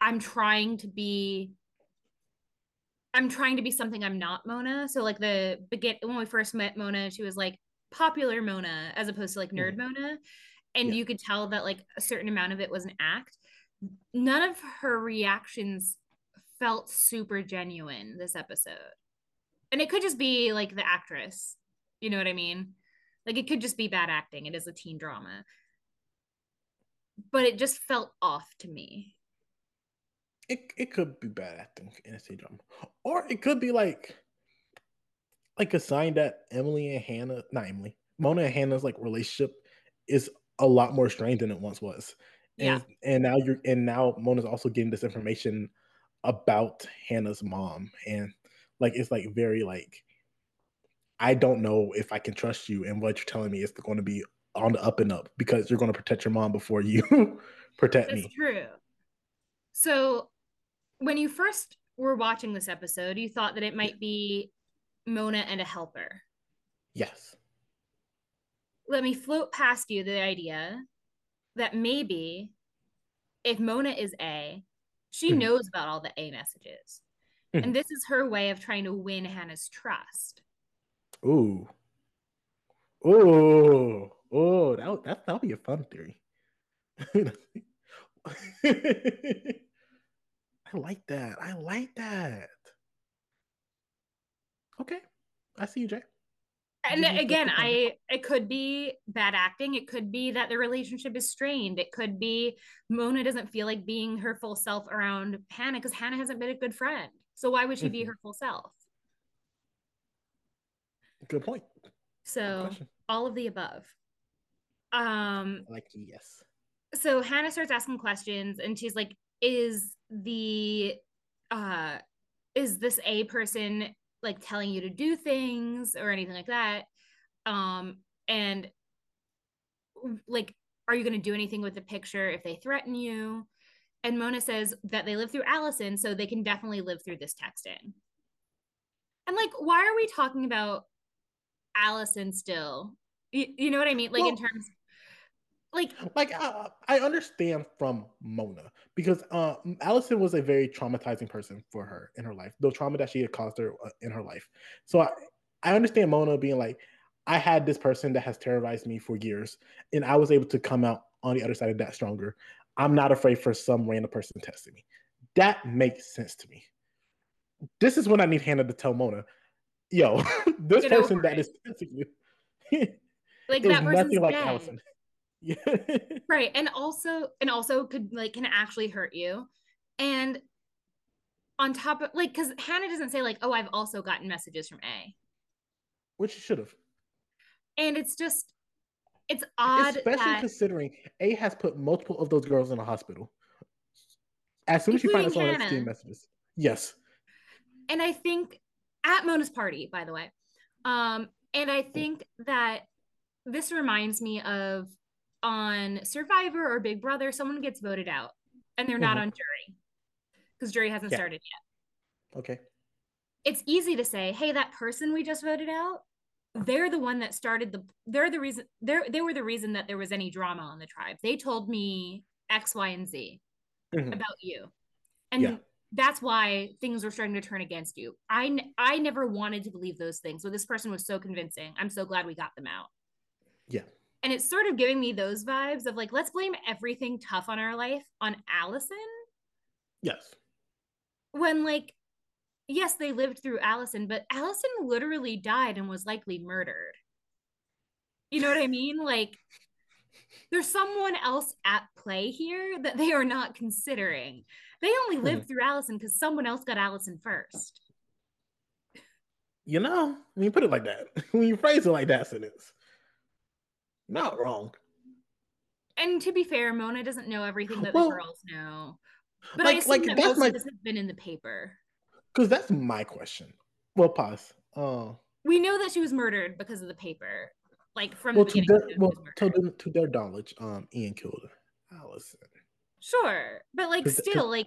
I'm trying to be I'm trying to be something I'm not Mona. So like the begin when we first met Mona, she was like popular Mona as opposed to like nerd Mhm. Mona. And Yeah. you could tell that like a certain amount of it was an act. None of her reactions felt super genuine this episode. And it could just be like the actress. You know what I mean? Like it could just be bad acting. It is a teen drama. But it just felt off to me. It, it could be bad acting in a stage drama, or it could be like like a sign that Emily and Hannah, not Emily, Mona and Hannah's like relationship is a lot more strained than it once was. Yeah. And and now you're and now Mona's also getting this information about Hannah's mom, and like it's like very like I don't know if I can trust you, and what you're telling me is going to be on the up and up because you're going to protect your mom before you protect That's me. true. So when you first were watching this episode, you thought that it might be Mona and a helper. Yes. Let me float past you the idea that maybe if Mona is A, she Mhm. knows about all the A messages. Mhm. And this is her way of trying to win Hannah's trust. Ooh. Ooh. Oh, that that that'll be a fun theory. I like that. I like that. Okay. I see you, Jay. And again, I it could be bad acting. It could be that the relationship is strained. It could be Mona doesn't feel like being her full self around Hannah because Hannah hasn't been a good friend. So why would she be Mhm. her full self? Good point. So question. all of the above. Um, I like yes. so Hannah starts asking questions and she's like, is the uh is this a person like telling you to do things or anything like that? Um, and like, are you gonna do anything with the picture if they threaten you? And Mona says that they live through Alison, so they can definitely live through this texting. And like, why are we talking about Alison still? You, you know what I mean? Like in terms like Like I, I understand from Mona because uh, Alison was a very traumatizing person for her in her life. The trauma that she had caused her uh, in her life. So I, I understand Mona being like, I had this person that has terrorized me for years, and I was able to come out on the other side of that stronger. I'm not afraid for some random person testing me. That makes sense to me. This is when I need Hannah to tell Mona, yo, this Get person that it. is testing you like that person's nothing like. Alison. Right and also and also could like can actually hurt you and on top of like because hannah doesn't say like oh i've also gotten messages from a which she should have. And it's just it's odd, especially that, considering A has put multiple of those girls in a hospital. As soon as she finds out on messages, yes. And I think at Mona's party, by the way, um, and I think that this reminds me of on Survivor or Big Brother, someone gets voted out and they're not mm-hmm. on jury because jury hasn't yeah. started yet. Okay. It's easy to say, hey, that person we just voted out, they're the one that started the they're the reason they're they were the reason that there was any drama on the tribe. They told me X, Y, and Z mm-hmm. about you. And yeah. that's why things were starting to turn against you. I I never wanted to believe those things. So this person was so convincing. I'm so glad we got them out. Yeah. And it's sort of giving me those vibes of like, let's blame everything tough on our life on Alison. Yes. When like, yes, they lived through Alison, but Alison literally died and was likely murdered. You know what I mean? Like, there's someone else at play here that they are not considering. They only lived hmm. through Alison because someone else got Alison first. You know, when you put it like that, when you phrase it like that, sentence, not wrong. And to be fair, Mona doesn't know everything that well, the girls know. But like, I assume like, that most my... of this has been in the paper. Because that's my question. Well, pause. Uh, we know that she was murdered because of the paper. Like from well, the beginning. To their, well, to, to, their knowledge, um, Ian killed her. Alison. Sure, but like still, like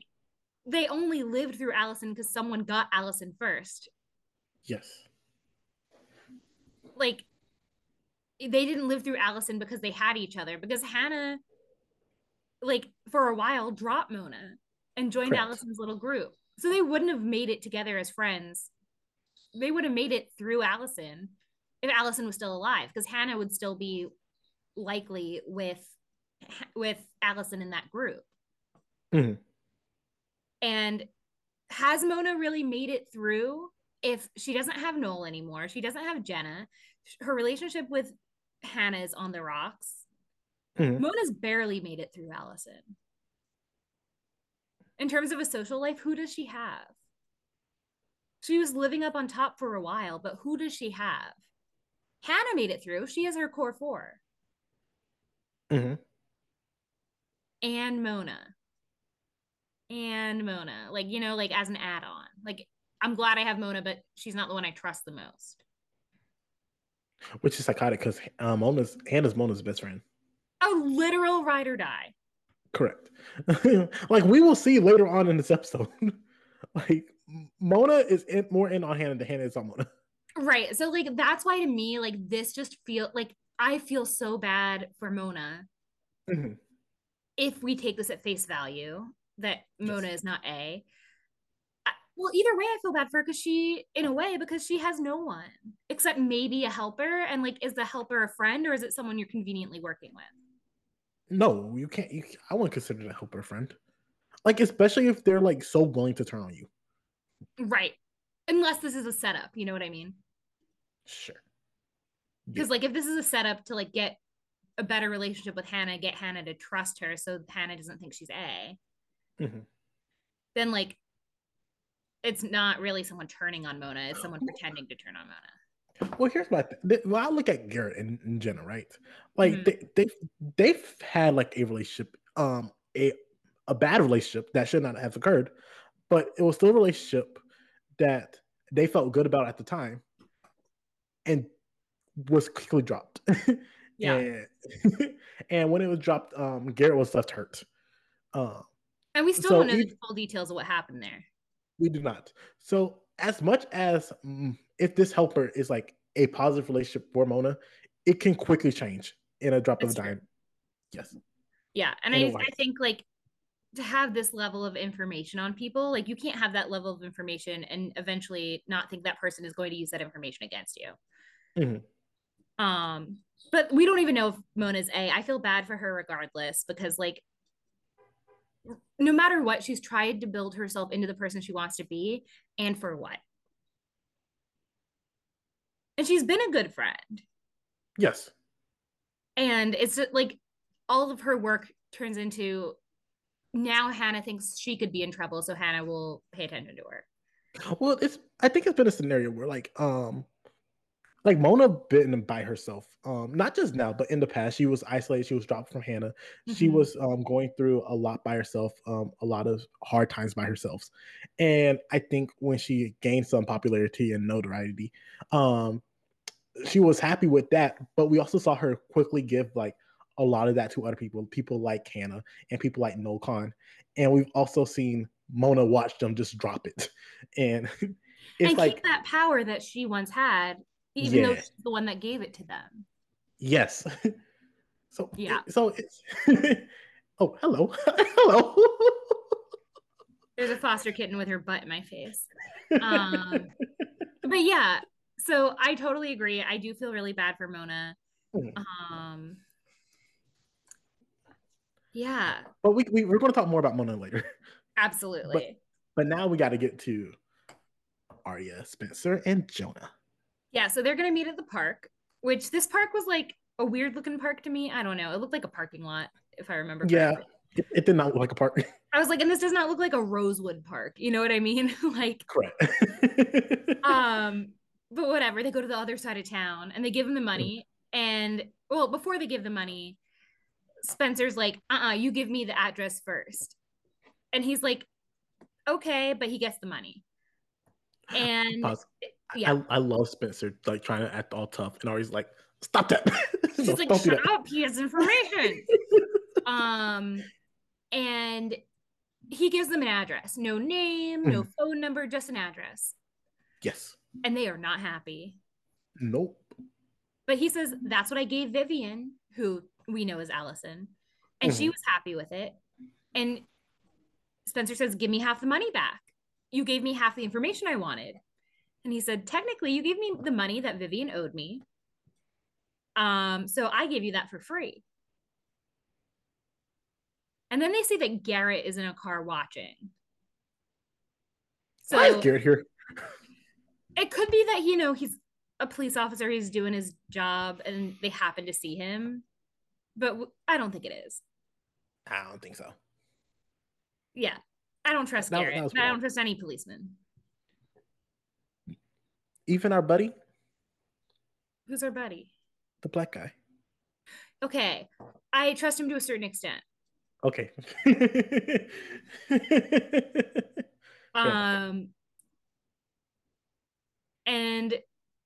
they only lived through Alison because someone got Alison first. Yes. Like they didn't live through Alison because they had each other because Hannah like for a while dropped Mona and joined Correct. Alison's little group. So they wouldn't have made it together as friends. They would have made it through Alison if Alison was still alive because Hannah would still be likely with with Alison in that group. Mm-hmm. And has Mona really made it through if she doesn't have Noel anymore? She doesn't have Jenna. Her relationship with Hannah is on the rocks. Mm-hmm. Mona's barely made it through Alison. In terms of a social life, who does she have? She was living up on top for a while, but who does she have? Hannah made it through. She has her core 4 mm-hmm. And Mona. And Mona. Like, you know, like as an add on. Like, I'm glad I have Mona, but she's not the one I trust the most which is psychotic because um, Mona's Hannah's Mona's best friend. A literal ride or die. Correct. like we will see later on in this episode. like Mona is in, more in on Hannah than Hannah is on Mona. Right. So like that's why to me like this just feel like I feel so bad for Mona. Mm-hmm. If we take this at face value that Mona yes. is not A, well, either way, I feel bad for her because she, in a way, because she has no one except maybe a helper. And like, is the helper a friend or is it someone you're conveniently working with? No, you can't. You, I wouldn't consider the helper a friend. Like, especially if they're like so willing to turn on you. Right. Unless this is a setup. You know what I mean? Sure. Because, yeah. like, if this is a setup to like get a better relationship with Hannah, get Hannah to trust her so Hannah doesn't think she's A, mm-hmm. then like it's not really someone turning on Mona. It's someone pretending to turn on Mona. Well, here's my thing. Well, I look at Garrett and, in general, right? Like mm-hmm. they they they've had like a relationship, um, a a bad relationship that should not have occurred, but it was still a relationship that they felt good about at the time, and was quickly dropped. yeah. and, and when it was dropped, um, Garrett was left hurt. Um, and we still so don't know the full details of what happened there. We do not. So as much as mm, if this helper is like a positive relationship for Mona, it can quickly change in a drop That's of a dime. Yes. Yeah, and I, I think like to have this level of information on people, like you can't have that level of information and eventually not think that person is going to use that information against you. Mm-hmm. Um, but we don't even know if Mona's A. I feel bad for her regardless because like no matter what, she's tried to build herself into the person she wants to be, and for what? And she's been a good friend. Yes. And it's like all of her work turns into now Hannah thinks she could be in trouble, so Hannah will pay attention to her. Well, it's I think it's been a scenario where like um like Mona bitten by herself. Um, not just now, but in the past, she was isolated. She was dropped from Hannah. Mm-hmm. She was um going through a lot by herself. Um, a lot of hard times by herself. And I think when she gained some popularity and notoriety, um, she was happy with that. But we also saw her quickly give like a lot of that to other people, people like Hannah and people like Noel Kahn. And we've also seen Mona watch them just drop it. And it's and like keep that power that she once had, even yeah. though she's the one that gave it to them. Yes. so yeah. So it's oh hello. hello. There's a foster kitten with her butt in my face. Um, but yeah, so I totally agree. I do feel really bad for Mona. Hmm. Um, yeah. But we, we we're going to talk more about Mona later. Absolutely. But, but now we got to get to Aria, Spencer, and Jonah. Yeah, so they're going to meet at the park, which this park was like a weird looking park to me. I don't know. It looked like a parking lot, if I remember. Yeah, it, it, did not look like a park. I was like, and this does not look like a Rosewood Park. You know what I mean? like, correct. um, but whatever. They go to the other side of town and they give him the money. Mm. And well, before they give the money, Spencer's like, uh uh you give me the address first. And he's like, okay, but he gets the money. And Pause. Yeah, I, I, love Spencer like trying to act all tough and always like, stop that. She's no, like, shut up, he has information. um, and he gives them an address, no name, no mm. phone number, just an address. Yes. And they are not happy. Nope. But he says, that's what I gave Vivian, who we know is Allison. And mm-hmm. she was happy with it. And Spencer says, Give me half the money back. You gave me half the information I wanted. And he said, Technically, you gave me the money that Vivian owed me. Um, so I gave you that for free. And then they say that Garrett is in a car watching. So Why is Garrett here? it could be that you know he's a police officer, he's doing his job, and they happen to see him. But I don't think it is. I don't think so. Yeah. I don't trust that, Garrett. That I don't trust any policeman. Even our buddy? Who's our buddy? The black guy. Okay. I trust him to a certain extent. Okay. um and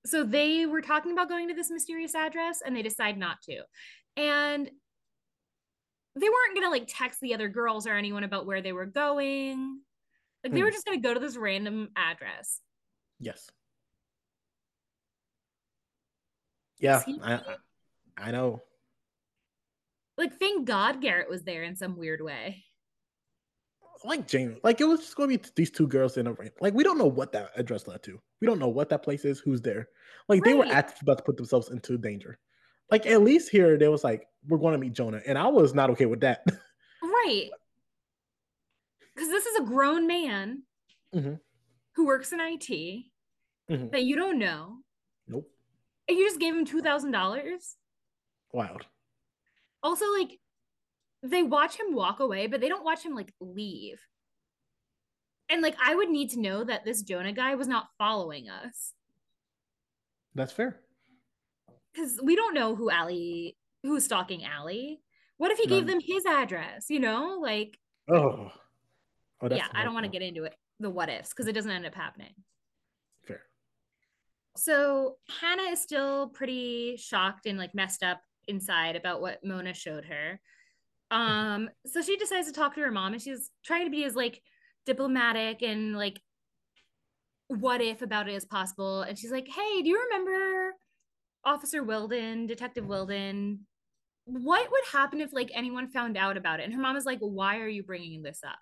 so they were talking about going to this mysterious address and they decide not to. And they weren't gonna like text the other girls or anyone about where they were going. Like they hmm. were just gonna go to this random address. Yes. Yeah, I, I know. Like, thank God Garrett was there in some weird way. Like Jane, like it was just going to be these two girls in a ring. Like we don't know what that address led to. We don't know what that place is. Who's there? Like right. they were actually about to put themselves into danger. Like at least here, there was like, we're going to meet Jonah, and I was not okay with that. right. Because this is a grown man mm-hmm. who works in IT mm-hmm. that you don't know. Nope. And you just gave him two thousand dollars. Wild. Also, like, they watch him walk away, but they don't watch him like leave. And like, I would need to know that this Jonah guy was not following us. That's fair because we don't know who Ali who's stalking Ali. What if he None. gave them his address? You know, like oh, oh yeah. I don't want to get into it the what ifs because it doesn't end up happening. So Hannah is still pretty shocked and like messed up inside about what Mona showed her. Um, so she decides to talk to her mom and she's trying to be as like diplomatic and like what if about it as possible. And she's like, Hey, do you remember Officer Wilden, Detective Wilden, what would happen if like anyone found out about it? And her mom is like, why are you bringing this up?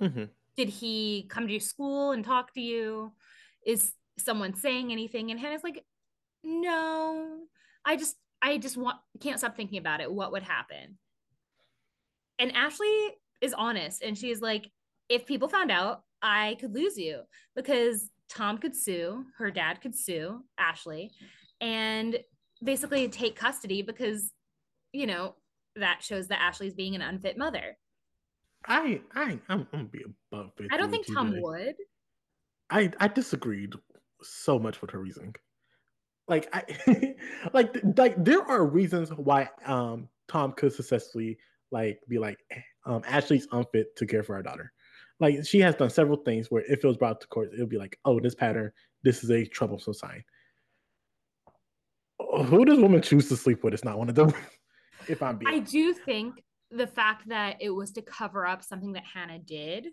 Mm-hmm. Did he come to your school and talk to you? Is someone saying anything? And Hannah's like, no, I just, I just want, can't stop thinking about it. What would happen? And Ashley is honest and she's like, if people found out, I could lose you because Tom could sue, her dad could sue Ashley, and basically take custody because, you know, that shows that Ashley's being an unfit mother. I I I'm, I'm gonna be above it. I don't think Tom would. I I disagreed so much with her reasoning. like I like like there are reasons why um Tom could successfully like be like um Ashley's unfit to care for our daughter. Like she has done several things where if it was brought to court, it'll be like, oh, this pattern, this is a troublesome sign. Who does woman choose to sleep with? It's not one of them. if I'm being I do think the fact that it was to cover up something that Hannah did.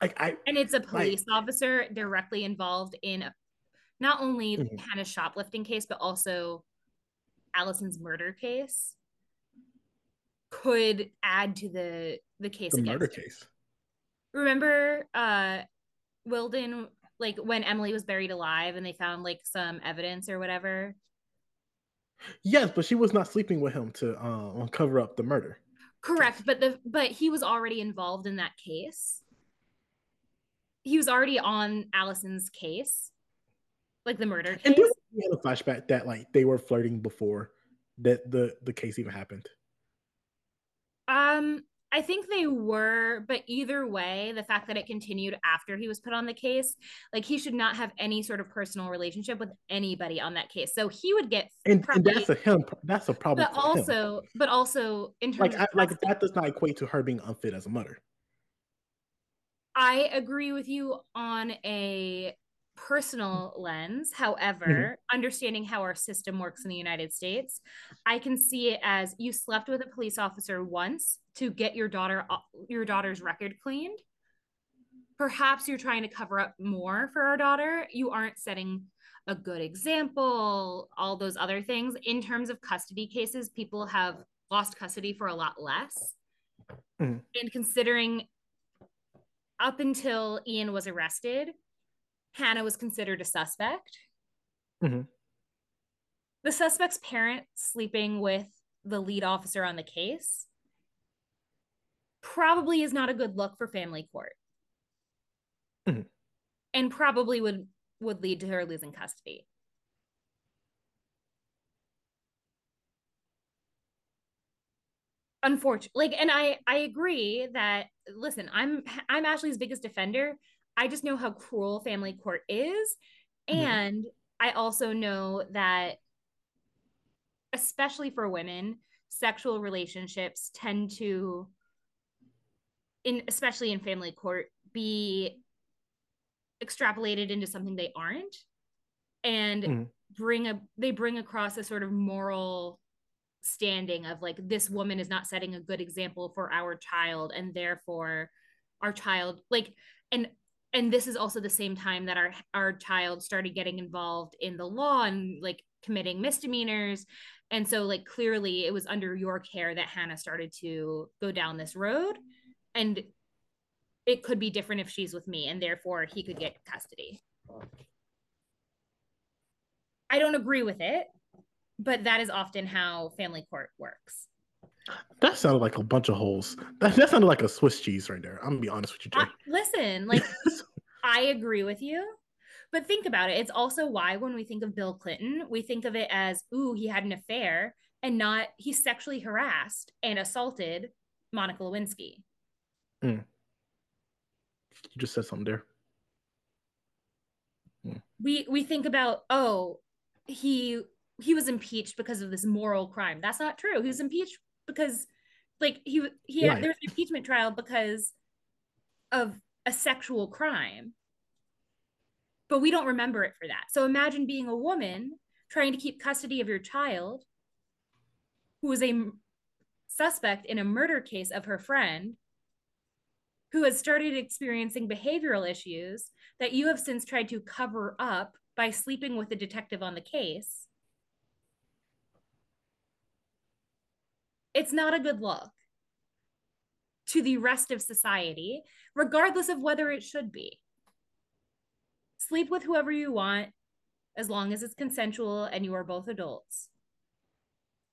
Like I and it's a police like, officer directly involved in not only mm-hmm. Hannah's shoplifting case, but also Alison's murder case could add to the the case. The murder case. Remember, uh, Wilden, like when Emily was buried alive, and they found like some evidence or whatever. Yes, but she was not sleeping with him to uh, cover up the murder. Correct, but the but he was already involved in that case. He was already on Alison's case like the murder case. And we had a flashback that like they were flirting before that the the case even happened. Um, I think they were, but either way, the fact that it continued after he was put on the case, like he should not have any sort of personal relationship with anybody on that case. So he would get and, probably, and that's a him. That's a problem. But also, him. but also in terms like I, like that does not equate to her being unfit as a mother. I agree with you on a personal lens, however, mm-hmm. understanding how our system works in the United States, I can see it as you slept with a police officer once to get your daughter your daughter's record cleaned. Perhaps you're trying to cover up more for our daughter. You aren't setting a good example, all those other things. In terms of custody cases, people have lost custody for a lot less. Mm-hmm. And considering up until Ian was arrested, Hannah was considered a suspect. Mm-hmm. The suspect's parent sleeping with the lead officer on the case probably is not a good look for family court. Mm-hmm. And probably would would lead to her losing custody. Unfortunately, like and I I agree that listen, I'm I'm Ashley's biggest defender I just know how cruel family court is. And I also know that, especially for women, sexual relationships tend to, in especially in family court, be extrapolated into something they aren't, and mm. bring a they bring across a sort of moral standing of like this woman is not setting a good example for our child, and therefore our child like and and this is also the same time that our our child started getting involved in the law and like committing misdemeanors. And so like clearly it was under your care that hannah started to go down this road and it could be different if she's with me and therefore he could get custody. I don't agree with it but that is often how family court works that sounded like a bunch of holes. That, that sounded like a Swiss cheese right there. I'm gonna be honest with you, Jay. Uh, listen, like I agree with you, but think about it. It's also why when we think of Bill Clinton, we think of it as, ooh, he had an affair, and not he sexually harassed and assaulted Monica Lewinsky. Mm. You just said something there. Mm. We we think about, oh, he he was impeached because of this moral crime. That's not true. He was impeached because like he he had, there was an impeachment trial because of a sexual crime but we don't remember it for that so imagine being a woman trying to keep custody of your child who was a suspect in a murder case of her friend who has started experiencing behavioral issues that you have since tried to cover up by sleeping with the detective on the case it's not a good look to the rest of society, regardless of whether it should be. Sleep with whoever you want, as long as it's consensual and you are both adults.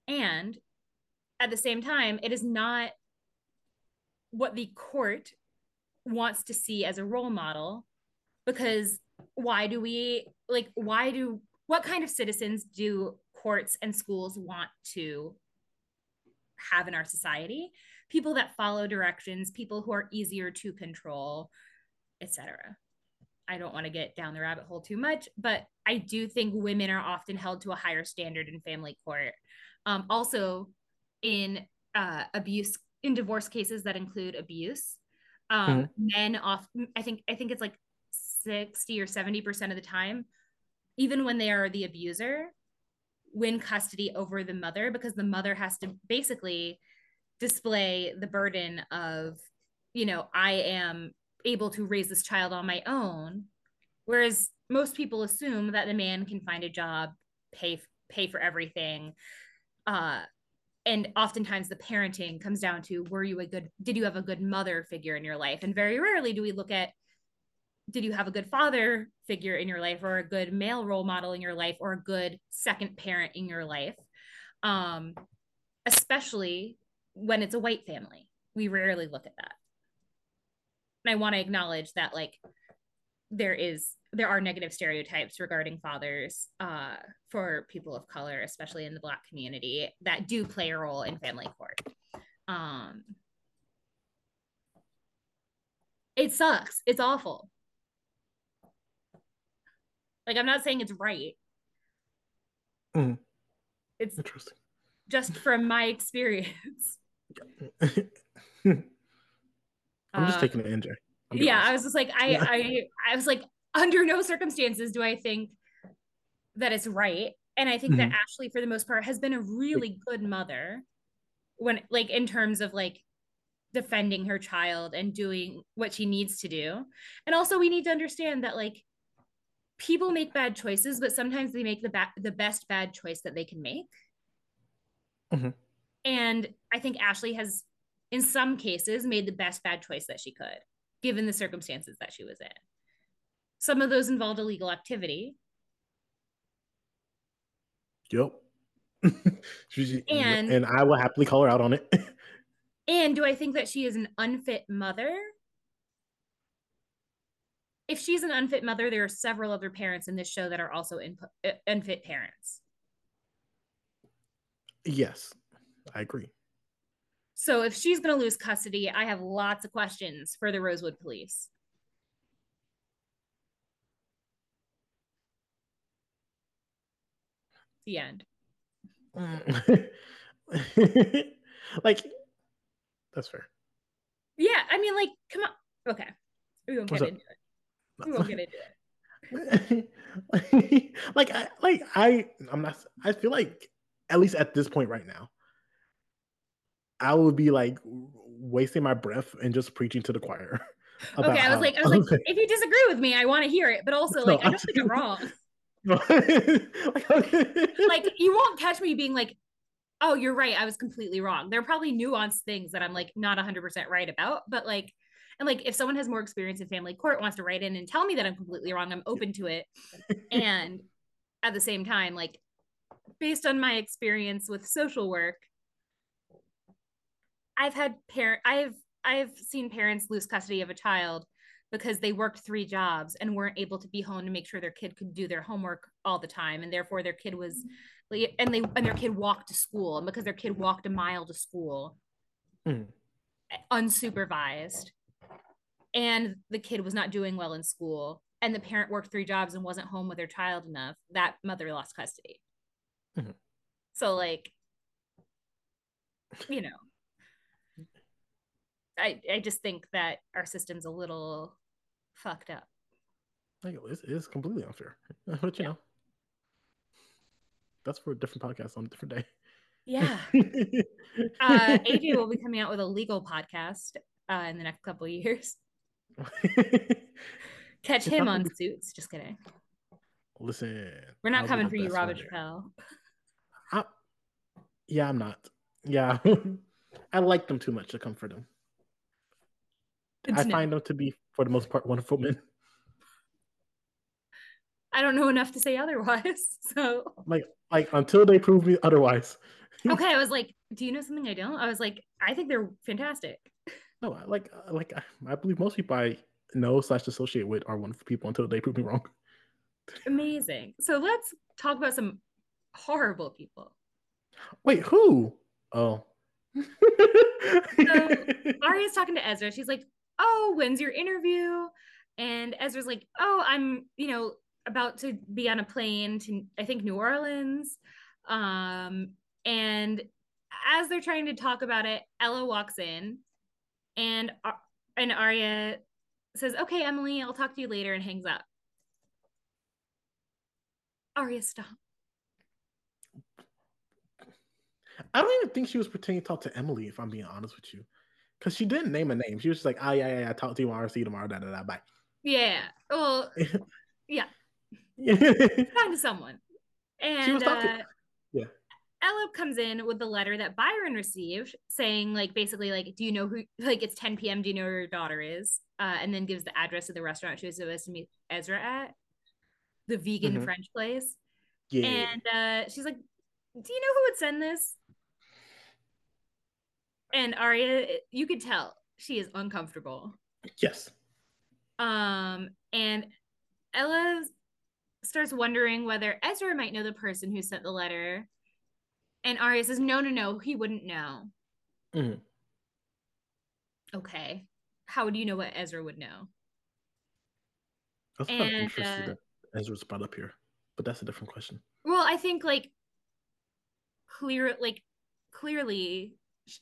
And at the same time, it is not what the court wants to see as a role model because why do we like why do what kind of citizens do courts and schools want to have in our society people that follow directions people who are easier to control etc I don't want to get down the rabbit hole too much, but I do think women are often held to a higher standard in family court. Um, also, in uh, abuse, in divorce cases that include abuse, um, mm-hmm. men often, I think, I think it's like 60 or 70% of the time, even when they are the abuser, win custody over the mother because the mother has to basically display the burden of, you know, I am able to raise this child on my own. Whereas most people assume that the man can find a job, pay pay for everything. Uh, and oftentimes the parenting comes down to were you a good did you have a good mother figure in your life and very rarely do we look at did you have a good father figure in your life or a good male role model in your life or a good second parent in your life? Um, especially when it's a white family. We rarely look at that. And i want to acknowledge that like there is there are negative stereotypes regarding fathers uh, for people of color especially in the black community that do play a role in family court. Um, it sucks. It's awful like I'm not saying it's right. Mm. It's interesting. Just from my experience. I'm just uh, taking it in, Yeah, honest. I was just like, I. I, I was like, under no circumstances do I think that it's right. And I think mm-hmm. that Ashley, for the most part, has been a really good mother when, like, in terms of like defending her child and doing what she needs to do. And also, we need to understand that, like, people make bad choices, but sometimes they make the ba- the best bad choice that they can make. Mm-hmm. And I think Ashley has, in some cases, made the best bad choice that she could, given the circumstances that she was in. Some of those involved illegal activity. Yep. and and I will happily call her out on it. and do I think that she is an unfit mother? If she's an unfit mother, there are several other parents in this show that are also in, uh, unfit parents. Yes, I agree. So if she's going to lose custody, I have lots of questions for the Rosewood police. The end. like, that's fair. Yeah, I mean, like, come on. Okay, we won't get into it. We won't get into it. like I like I I'm not I feel like at least at this point right now, I would be like wasting my breath and just preaching to the choir. Okay, I was like, I was like, if you disagree with me, I want to hear it, but also like, no, I don't think I'm wrong. like, you won't catch me being like, oh, you're right, I was completely wrong. There are probably nuanced things that I'm like not 100% right about, but like, and like if someone has more experience in family court wants to write in and tell me that I'm completely wrong, I'm open to it. and at the same time, like based on my experience with social work, I've had parent I've I've seen parents lose custody of a child because they worked three jobs and weren't able to be home to make sure their kid could do their homework all the time and therefore their kid was and they and their kid walked to school and because their kid walked a mile to school mm. unsupervised and the kid was not doing well in school and the parent worked three jobs and wasn't home with their child enough that mother lost custody. Mm-hmm. so like you know. I i just think that our system's a little fucked up. Like it is, it is completely unfair but you yeah. know. That's for a different podcast on a different day. Yeah. Uh aj will be coming out with a legal podcast uh, in the next couple years Catch him on Suits. Just kidding. Listen, we're not I'll coming for you, Robert Chappelle. I, yeah, I'm not. Yeah, I like them too much to come for them. I find them to be, for the most part, wonderful men. I don't know enough to say otherwise. So, like, like until they prove me otherwise. okay, I was like, do you know something I don't? I was like, I think they're fantastic. No, like uh, like I believe most people I know slash associate with are wonderful people until they prove me wrong. Amazing. So let's talk about some horrible people. Wait, who? Oh. so Aria's talking to Ezra. She's like, "Oh, when's your interview?" And Ezra's like, oh, I'm, you know, about to be on a plane to, I think, New Orleans. Um, and as they're trying to talk about it, Ella walks in and, and Aria says, okay, Emily, I'll talk to you later and hangs up. Aria, stop. I don't even think she was pretending to talk to Emily, if I'm being honest with you. Because she didn't name a name. She was just like, oh, yeah, yeah, yeah, talk to you tomorrow, see you tomorrow, da, da, da, bye. Yeah. Well, yeah. Talking to someone. And she was talking. Uh, yeah. Ella comes in with the letter that Byron received saying, like, basically, like, do you know who, like, it's 10 p.m. Do you know where your daughter is? Uh, and then gives the address of the restaurant she was supposed to meet Ezra at, the vegan mm-hmm. French place. Yeah. And uh, she's like, do you know who would send this? And Aria, you could tell she is uncomfortable. Yes. Um, and Ella starts wondering whether Ezra might know the person who sent the letter. And Aria says, No, no, no, he wouldn't know. Mm-hmm. Okay. How would you know what Ezra would know? That's and, kind of interesting uh, that Ezra's brought up here, but that's a different question. Well, I think like clear, like clearly,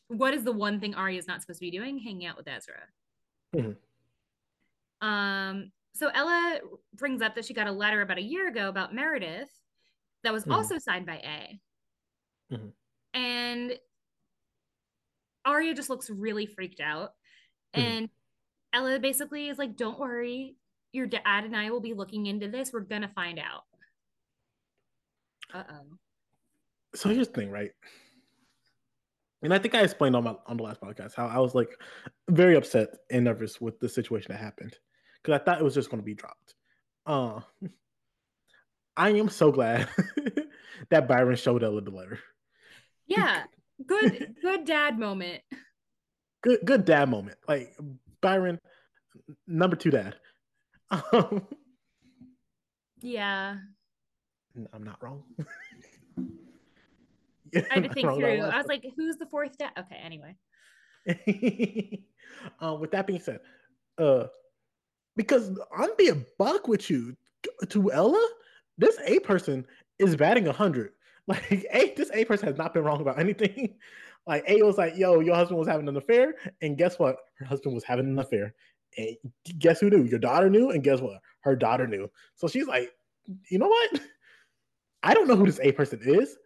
what is the one thing Aria is not supposed to be doing? Hanging out with Ezra. Mm-hmm. Um, so Ella brings up that she got a letter about a year ago about Meredith that was mm-hmm. also signed by A. Mm-hmm. And Aria just looks really freaked out. Mm-hmm. And Ella basically is like, Don't worry, your dad and I will be looking into this. We're going to find out. Uh oh. So here's the thing, right? And I think I explained on my on the last podcast how I was like very upset and nervous with the situation that happened because I thought it was just going to be dropped. Uh, I am so glad that Byron showed Ella the letter. Yeah, good, good dad moment. Good, good dad moment. Like Byron, number two dad. Um, yeah, I'm not wrong. I had to think through. I was like, "Who's the fourth dad?" Okay, anyway. uh, with that being said, uh, because I'm being buck with you to Ella, this A person is batting hundred. Like A, this A person has not been wrong about anything. Like A was like, "Yo, your husband was having an affair," and guess what? Her husband was having an affair. And guess who knew? Your daughter knew, and guess what? Her daughter knew. So she's like, "You know what? I don't know who this A person is,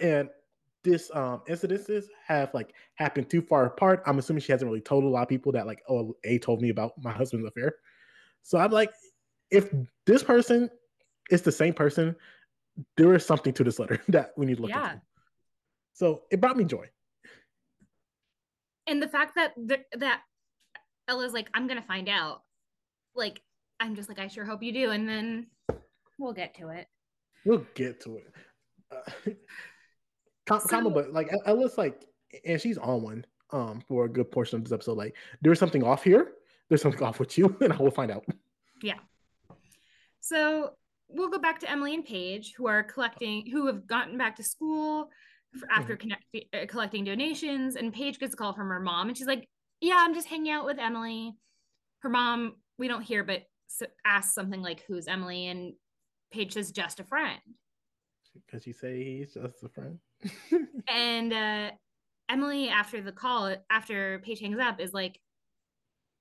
and this um incidences have like happened too far apart. I'm assuming she hasn't really told a lot of people that like, oh, A told me about my husband's affair. So I'm like, if this person is the same person, there is something to this letter that we need to look yeah. into. So it brought me joy. And the fact that that Ella's like, I'm gonna find out. Like, I'm just like, I sure hope you do, and then we'll get to it. We'll get to it. Uh, com- so, but like Ella's like, and she's on one um for a good portion of this episode. Like, there's something off here there's something off with you, and I will find out. Yeah. So we'll go back to Emily and Paige, who are collecting, who have gotten back to school after mm-hmm. connect, uh, collecting donations. And Paige gets a call from her mom, and she's like, "Yeah, I'm just hanging out with Emily." Her mom, we don't hear, but asks something like, "Who's Emily?" And Paige says, "Just a friend." Because you say he's just a friend. and uh, Emily, after the call, after Paige hangs up, is like,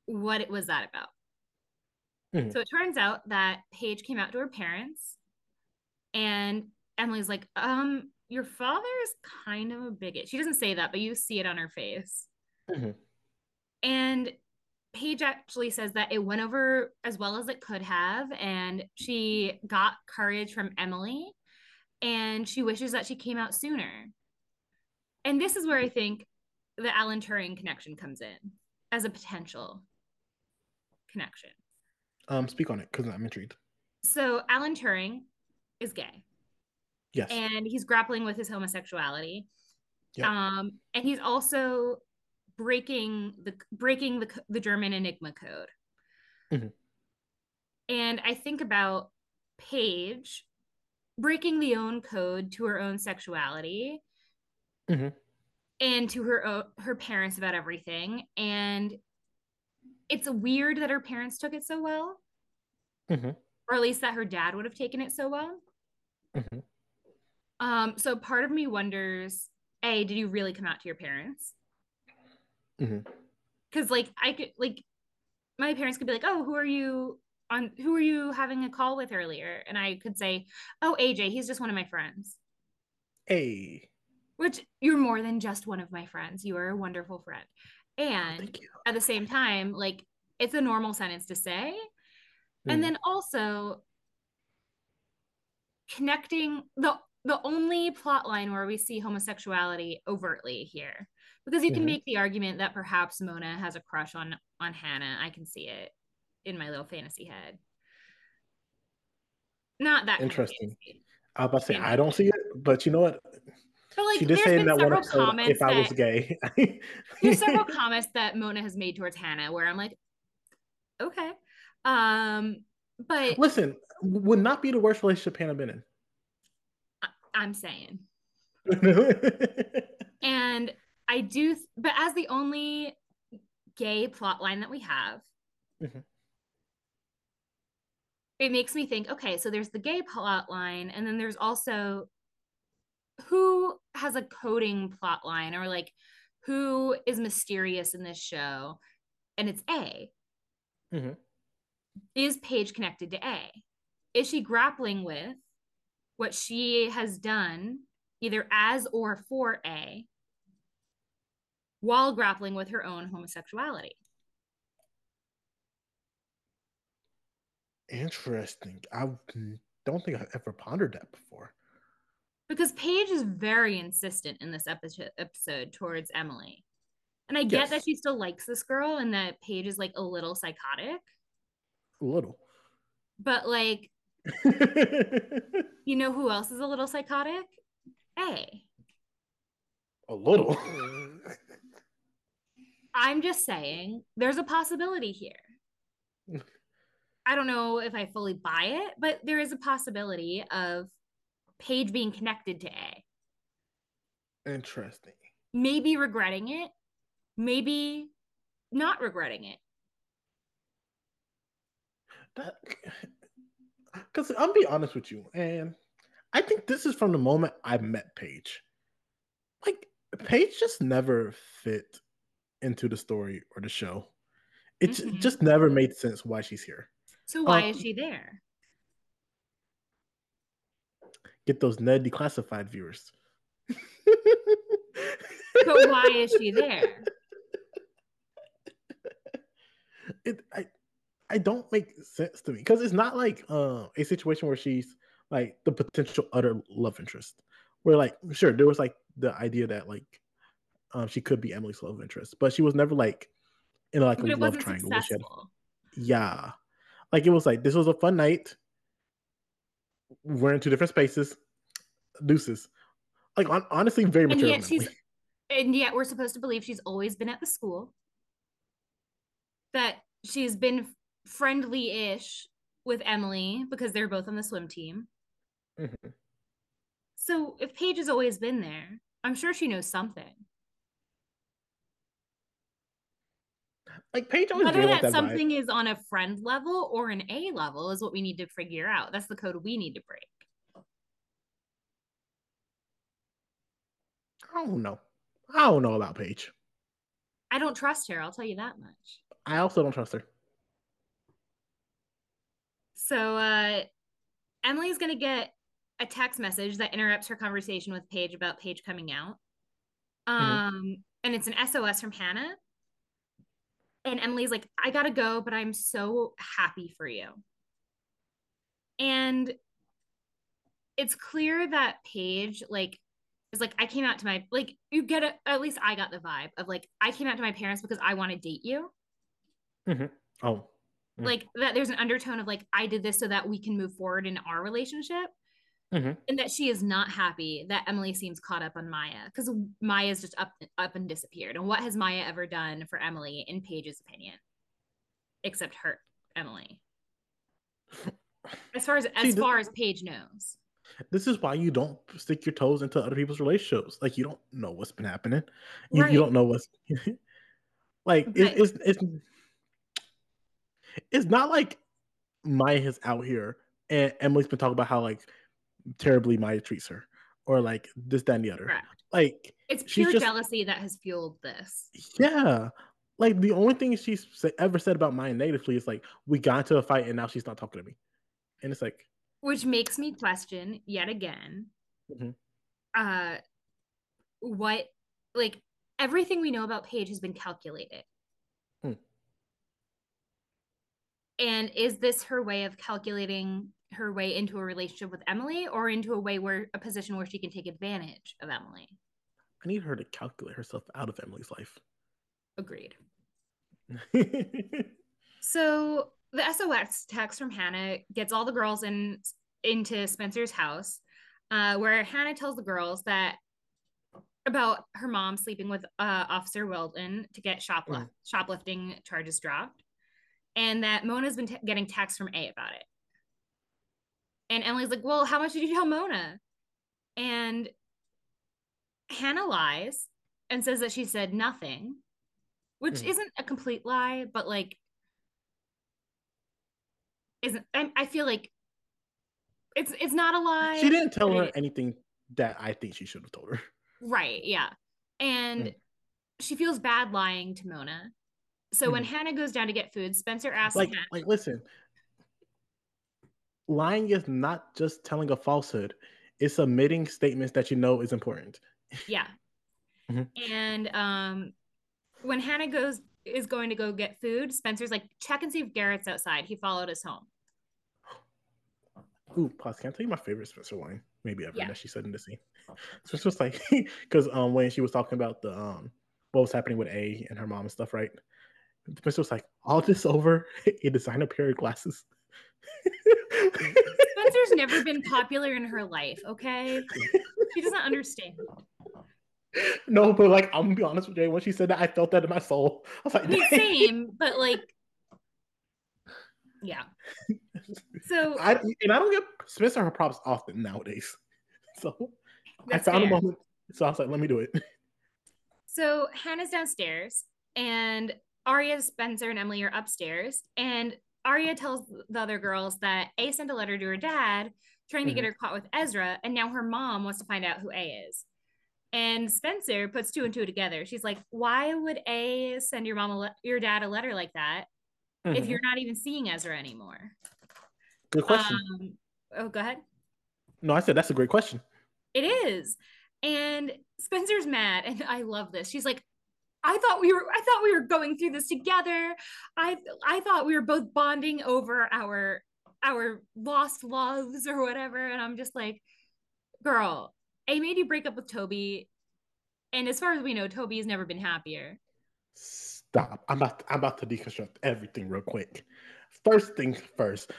what was that about? Mm-hmm. So it turns out that Paige came out to her parents, and Emily's like, um, your father is kind of a bigot. She doesn't say that, but you see it on her face. Mm-hmm. And Paige actually says that it went over as well as it could have, and she got courage from Emily, and she wishes that she came out sooner. And this is where I think the Alan Turing connection comes in as a potential connection. Um, speak on it because I'm intrigued. So Alan Turing is gay. Yes. And he's grappling with his homosexuality. Yep. Um, and he's also breaking the breaking the the German Enigma code. Mm-hmm. And I think about Paige breaking the own code to her own sexuality mm-hmm. and to her her parents about everything and it's weird that her parents took it so well Mhm. or at least that her dad would have taken it so well. Mhm. Um, so part of me wonders, A, did you really come out to your parents? Because like I could like my parents could be like, Oh, who are you on who are you having a call with earlier? And I could say, Oh, AJ, he's just one of my friends. Hey. Which you're more than just one of my friends. You are a wonderful friend. And Thank you. at the same time, like it's a normal sentence to say. And Mhm. then also connecting the the only plot line where we see homosexuality overtly here. Because you can Mhm. make the argument that perhaps Mona has a crush on on Hannah. I can see it in my little fantasy head. Not that Interesting. I was about to say I don't see it, but you know what? But like she there's say in that one several episode comments if I was gay. there's several comments that Mona has made towards Hannah where I'm like, okay. Um, but Listen, would not be the worst relationship Hannah been in. I'm saying. And I do, but as the only gay plot line that we have, Mhm. it makes me think okay, so there's the gay plot line, and then there's also who has a coding plot line or like who is mysterious in this show, and it's A. Mhm. Is Paige connected to A? Is she grappling with what she has done either as or for A while grappling with her own homosexuality? Interesting. I don't think I've ever pondered that before. Because Paige is very insistent in this episode episode towards Emily. And I get Yes. that she still likes this girl and that Paige is like a little psychotic, A little. but like, you know who else is a little psychotic? A. a little. I'm just saying there's a possibility here. I don't know if I fully buy it, but there is a possibility of Paige being connected to A. Interesting. Maybe regretting it, maybe not regretting it. That because I'll be honest with you, and I think this is from the moment I met Paige. Like Paige just never fit into the story or the show. It Mhm. just never made sense why she's here. So why Um, is she there? Get those Ned declassified viewers. But why is she there? it I I don't make sense to me because it's not like uh, a situation where she's like the potential utter love interest. Where like sure there was like the idea that like um, she could be Emily's love interest, but she was never like in like But a love triangle. had- yeah, like it was like this was a fun night. We're in two different spaces. Deuces. Like on, honestly, very And mature. yet she's and yet we're supposed to believe she's always been at the school. That she's been friendly-ish with Emily because they're both on the swim team. Mhm. So if Paige has always been there, I'm sure she knows something. Like Paige always Whether that that vibe. something is on a friend level or an A level is what we need to figure out. That's the code we need to break. I don't know. I don't know about Paige. I don't trust her, I'll tell you that much. I also don't trust her. So uh Emily's gonna get a text message that interrupts her conversation with Paige about Paige coming out. Um, and it's an SOS from Hannah. And Emily's like, I gotta go, but I'm so happy for you. And it's clear that Paige, like, is like, I came out to my like you get it, at least I got the vibe of like, I came out to my parents because I want to date you. Oh, Mm. Like that there's an undertone of like, I did this so that we can move forward in our relationship. Mhm. And that she is not happy that Emily seems caught up on Maya because Maya's just up up and disappeared. And what has Maya ever done for Emily, in Paige's opinion, except hurt Emily? As far as as See, far as Paige knows, this is why you don't stick your toes into other people's relationships. Like you don't know what's been happening. You, Right. you don't know what's like. It, it's it's it's not like Maya's out here, and Emily's been talking about how like terribly Maya treats her, or like this, that, and the other. Correct. Like It's pure just- jealousy that has fueled this. yeah, like the only thing she's ever said about Maya negatively is like we got into a fight and now she's not talking to me, and it's like which makes me question yet again Mhm. uh what like everything we know about paige has been calculated Hmm. and is this her way of calculating her way into a relationship with emily or into a way where a position where she can take advantage of emily I need her to calculate herself out of Emily's life. agreed So the SOS text from Hannah gets all the girls in into Spencer's house, uh, where Hannah tells the girls that about her mom sleeping with uh, Officer Wilden to get shoplift- shoplifting charges dropped, and that Mona's been t- getting texts from A about it. And Emily's like, "Well, how much did you tell Mona?" And Hannah lies and says that she said nothing, which Mhm. isn't a complete lie, but like isn't I, I feel like it's it's not a lie. she didn't tell her anything that I think she should have told her. Right, yeah. And Mm. she feels bad lying to Mona. So when Hannah goes down to get food, Spencer asks like Hannah, like listen lying is not just telling a falsehood it's omitting statements that you know is important yeah. Mhm. And um when Hannah goes is going to go get food, Spencer's like, check and see if Garrett's outside. He followed us home. Ooh, pause. Can I tell you my favorite Spencer line? Maybe ever Yeah. that she said in the scene. Spencer was like, because um when she was talking about the um what was happening with A and her mom and stuff, right? Spencer was like, all this over He designed a designer pair of glasses. Spencer's never been popular in her life, okay? She doesn't understand. no, but like I'm gonna be honest with Jay. When she said that, I felt that in my soul. I was like, I mean, same, but like, yeah. So I and I don't get Spencer her props often nowadays. So I found fair. a moment. So I was like, let me do it. So Hannah's downstairs, and Aria, Spencer, and Emily are upstairs. And Aria tells the other girls that A sent a letter to her dad trying to get her caught with Ezra, and now her mom wants to find out who A is. And Spencer puts two and two together. She's like, "Why would A send your mom, a le- your dad, a letter like that if Mhm. you're not even seeing Ezra anymore?" Good question. Um, oh, go ahead. no, I said that's a great question. It is. And Spencer's mad and I love this. She's like I thought we were I thought we were going through this together. I I thought we were both bonding over our our lost loves or whatever and I'm just like girl, A made you break up with Toby and as far as we know Toby has never been happier. Stop. I'm about to, I'm about to deconstruct everything real quick. First things first,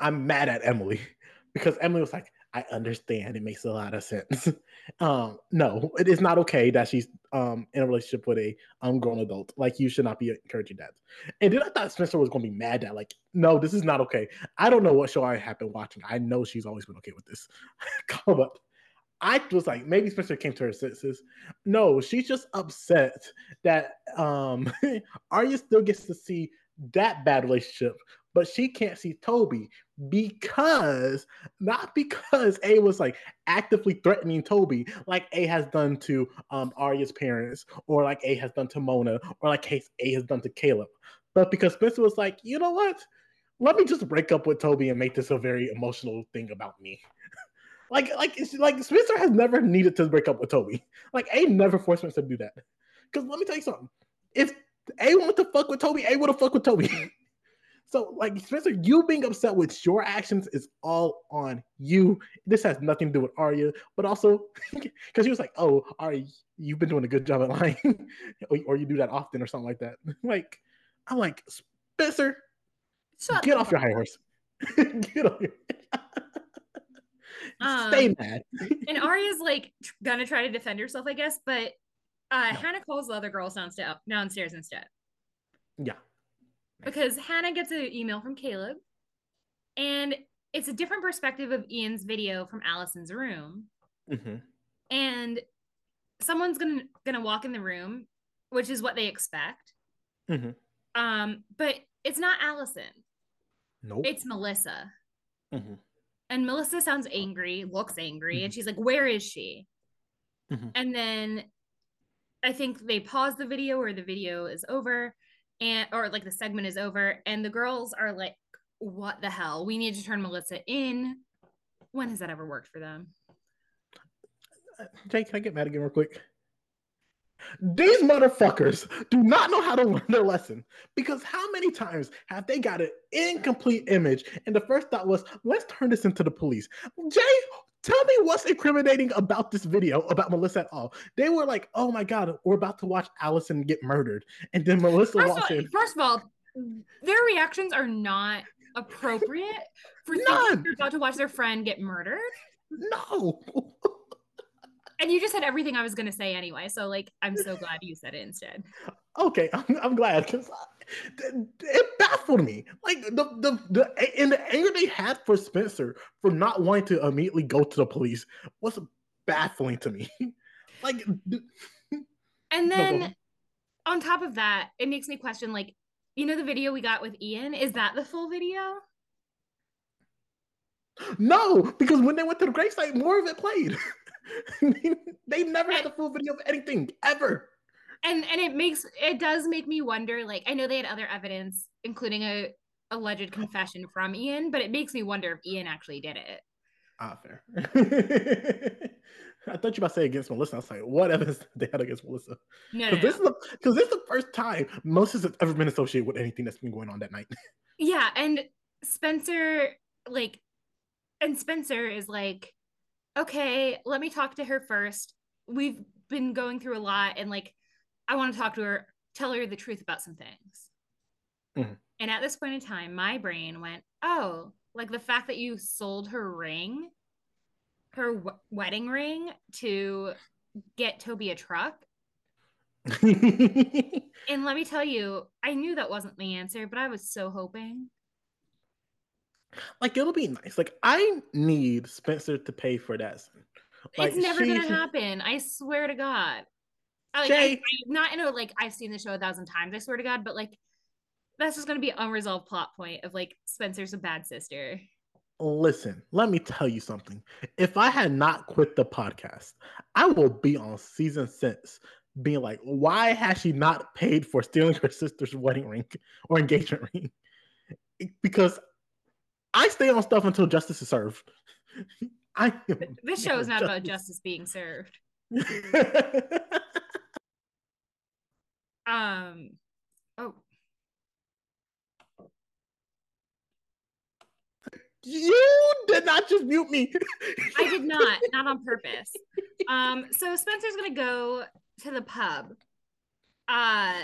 I'm mad at Emily because Emily was like, I understand. It makes a lot of sense. um, no, it is not okay that she's um in a relationship with a um grown adult. Like you should not be encouraging that. And then I thought Spencer was gonna be mad at like, no, this is not okay. I don't know what show I have been watching. I know she's always been okay with this. Come up. I was like, maybe Spencer came to her senses. No, she's just upset that um Aria still gets to see that bad relationship, but she can't see Toby because not because A was like actively threatening Toby, like A has done to um Aria's parents, or like A has done to Mona, or like case A has done to Caleb, but because Spencer was like, you know what? Let me just break up with Toby and make this a very emotional thing about me. like, like, like Spencer has never needed to break up with Toby. Like, A never forced Spencer to do that. Because let me tell you something. If A wanted to fuck with Toby, A would have fucked with Toby. so, like, Spencer, you being upset with your actions is all on you. This has nothing to do with Aria, but also because he was like, "Oh, Aria, you've been doing a good job at lying, or, or you do that often, or something like that." like, I'm like, Spencer, Shut get off your high horse. get off your. Um, Stay mad. and Aria's like gonna try to defend herself, I guess, but uh, No. Hannah calls the other girls downstairs, downstairs instead yeah. Because Hannah gets an email from Caleb, and it's a different perspective of Ian's video from Alison's room, hmm and someone's gonna gonna walk in the room, which is what they expect. hmm Um, but it's not Alison. Nope. It's Melissa. Mhm. And Melissa sounds angry, looks angry, and Mhm. she's like, Where is she? Mhm. And then I think they pause the video or the video is over and or like the segment is over and the girls are like what the hell we need to turn melissa in when has that ever worked for them Jay, can I get mad again real quick? These motherfuckers do not know how to learn their lesson because how many times have they got an incomplete image and the first thought was, let's turn this into the police? Jay, tell me what's incriminating about this video about Melissa at all. They were like, oh my God, we're about to watch Alison get murdered. And then Melissa first walks all, in. first of all their reactions are not appropriate for thinking None. they're about to watch their friend get murdered No. and you just said everything i was going to say anyway so like i'm so glad you said it instead okay, I'm, I'm glad because it baffled me. Like the the the and the anger they had for Spencer for not wanting to immediately go to the police was baffling to me. like and then ahead. on top of that it makes me question like you know the video we got with ian is that the full video no, because when they went to the gravesite, more of it played. they never had a full video of anything ever. And and it makes it does make me wonder like i know they had other evidence including a alleged confession from ian but it makes me wonder if ian actually did it Ah, fair. I thought you about to say against Melissa. I was like, what evidence did they had against Melissa? no, no, this no. is the because this is the first time moses has ever been associated with anything that's been going on that night. yeah and spencer like and spencer is like okay let me talk to her first we've been going through a lot and like i want to talk to her tell her the truth about some things Mhm. and at this point in time my brain went oh like the fact that you sold her ring her w- wedding ring to get toby a truck and let me tell you i knew that wasn't the answer but i was so hoping like it'll be nice. Like I need Spencer to pay for that. Like, it's never gonna she- happen. I swear to God. Like, I, I, not in a like I've seen the show a thousand times. I swear to God, but like that's just gonna be unresolved plot point of like Spencer's a bad sister. Listen, let me tell you something. If I had not quit the podcast, I will be on season six being like, why has she not paid for stealing her sister's wedding ring or engagement ring? Because I stay on stuff until justice is served. I This show is not about justice being served. Um. Oh, you did not just mute me. I did not, not on purpose. Um. So Spencer's gonna go to the pub. Uh.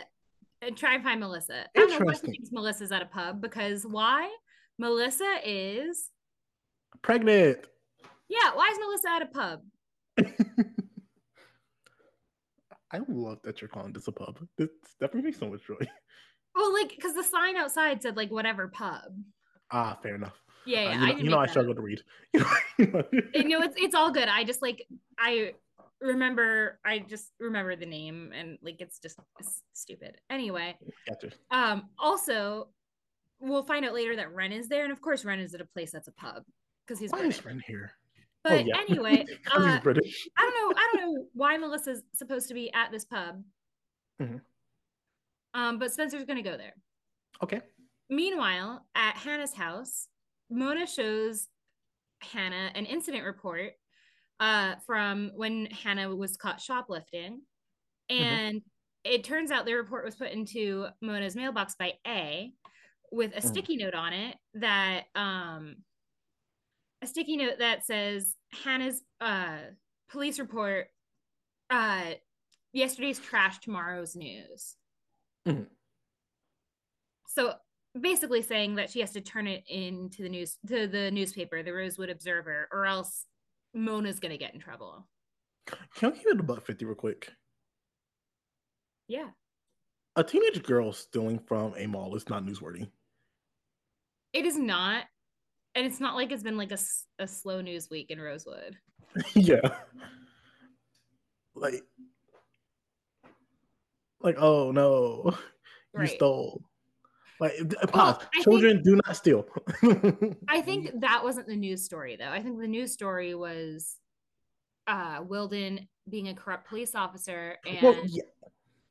And try and find Melissa. I don't know why he Interesting. thinks Melissa's at a pub because why? Melissa is Pregnant. Yeah, why is Melissa at a pub? I love that you're calling this a pub. This definitely makes so much joy. Well, like, because the sign outside said like whatever pub. Ah, fair enough. Yeah, Uh, you I know, didn't you know I struggle to read. You know- no, it's it's all good. I just like I remember I just remember the name and like it's just it's stupid. Anyway, Gotcha. um, also we'll find out later that Wren is there, and of course Wren is at a place that's a pub because he's Why British. is Wren here? But oh, yeah. anyway, uh, British. I don't know. I don't know why Melissa's supposed to be at this pub. Mhm. Um, but Spencer's gonna go there. Okay. Meanwhile, at Hannah's house, Mona shows Hannah an incident report uh, from when Hannah was caught shoplifting. And it turns out the report was put into Mona's mailbox by A with a Mm. sticky note on it that um a sticky note that says Hannah's uh police report uh yesterday's trash tomorrow's news. Mhm. So basically saying that she has to turn it into the news to the newspaper, the Rosewood Observer, or else Mona's gonna get in trouble. Can I give it a buck fifty real quick? Yeah. A teenage girl stealing from a mall is not newsworthy. It is not. And it's not like it's been like a, a slow news week in Rosewood. yeah. Like, like, oh no, you stole. Like, pause. Well, Children think, do not steal. I think that wasn't the news story, though. I think the news story was uh Wilden being a corrupt police officer and well, yeah.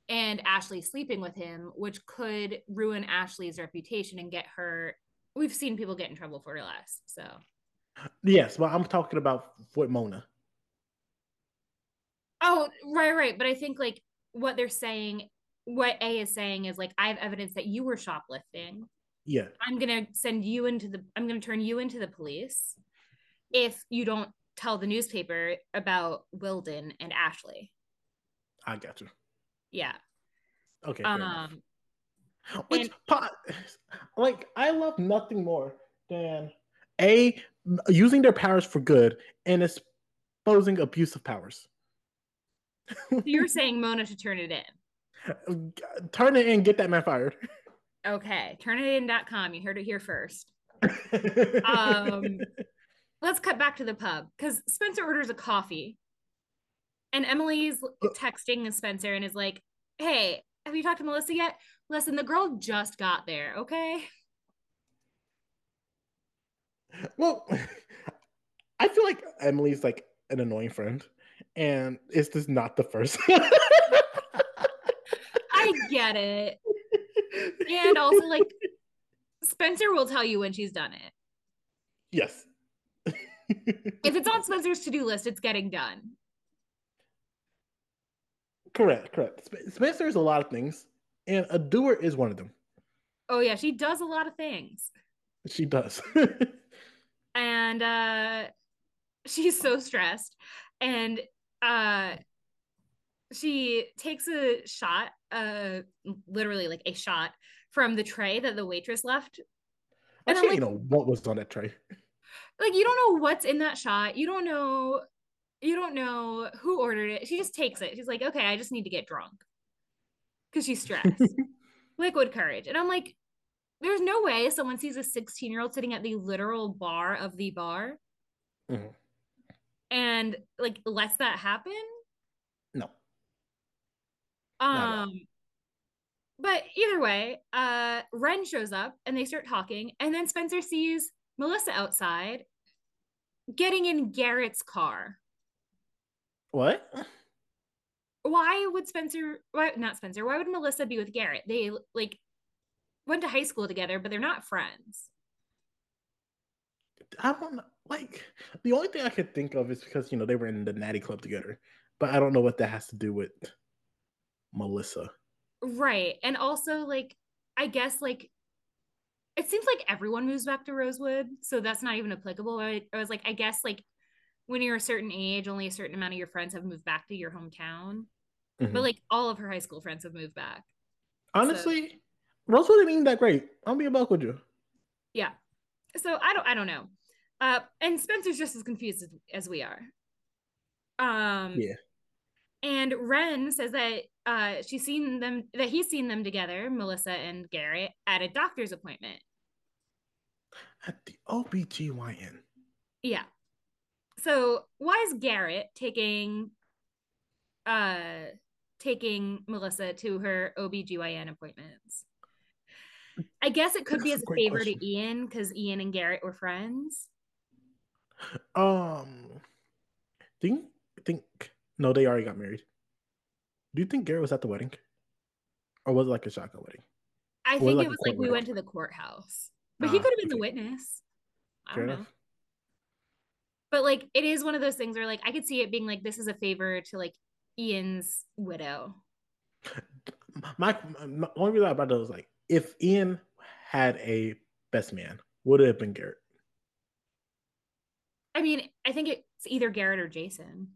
and Ashley sleeping with him, which could ruin Ashley's reputation and get her. We've seen people get in trouble for less. So yes, but I'm talking about with Mona. Oh, right, right. But I think like what they're saying, what A is saying is like, I have evidence that you were shoplifting. Yeah. I'm gonna send you into the I'm gonna turn you into the police if you don't tell the newspaper about Wilden and Ashley. I got you. Yeah. Okay. Um which and, pot like I love nothing more than a using their powers for good and exposing abusive powers so you're saying Mona should turn it in. Turn it in, get that man fired. Okay, turnitin.com. You heard it here first. um, let's cut back to the pub because Spencer orders a coffee. And Emily's texting Spencer and is like, Hey, have you talked to Melissa yet? Listen, the girl just got there, okay? Well, I feel like Emily's like an annoying friend and it's just not the first. I get it. And also, like, Spencer will tell you when she's done it. Yes. if it's on Spencer's to do list, it's getting done. Correct, correct. Spencer is a lot of things, and a doer is one of them. Oh, yeah, she does a lot of things. She does. and uh she's so stressed. And uh she takes a shot uh literally like a shot from the tray that the waitress left. And Actually, like, you know what was on that tray. Like you don't know what's in that shot. You don't know you don't know who ordered it. She just takes it. She's like okay i just need to get drunk because she's stressed liquid courage and i'm like there's no way someone sees a 16 year old sitting at the literal bar of the bar mm-hmm and like lets that happen? No. Um but either way, uh Wren shows up and they start talking, and then Spencer sees Melissa outside getting in Garrett's car. What? Why would Spencer why not Spencer? Why would Melissa be with Garrett? They like went to high school together, but they're not friends. I don't like the only thing I could think of is because you know they were in the Natty Club together, but I don't know what that has to do with Melissa. Right, and also like I guess like it seems like everyone moves back to Rosewood, so that's not even applicable. I, I was like, I guess like when you're a certain age, only a certain amount of your friends have moved back to your hometown, mm-hmm. but like all of her high school friends have moved back. Honestly, so, Rosewood ain't that great. I'll be a buck with you. Yeah. So I don't I don't know. Uh, and Spencer's just as confused as, as we are. Um, yeah. And Wren says that uh, she's seen them, that he's seen them together, Melissa and Garrett, at a doctor's appointment. At the OBGYN. Yeah. So why is Garrett taking uh taking Melissa to her OBGYN appointments? I guess it could That's be as a favor question. to Ian because Ian and Garrett were friends. Um, think think no, they already got married. Do you think Garrett was at the wedding, or was it like a shotgun wedding? I think it was, like, it was like we went to the courthouse, but ah, he could have been okay. the witness. I Fair don't enough. know. But like, it is one of those things where like I could see it being like this is a favor to like Ian's widow. My, my only reason about that was like if Ian had a best man, would it have been Garrett? I mean, I think it's either Garrett or Jason.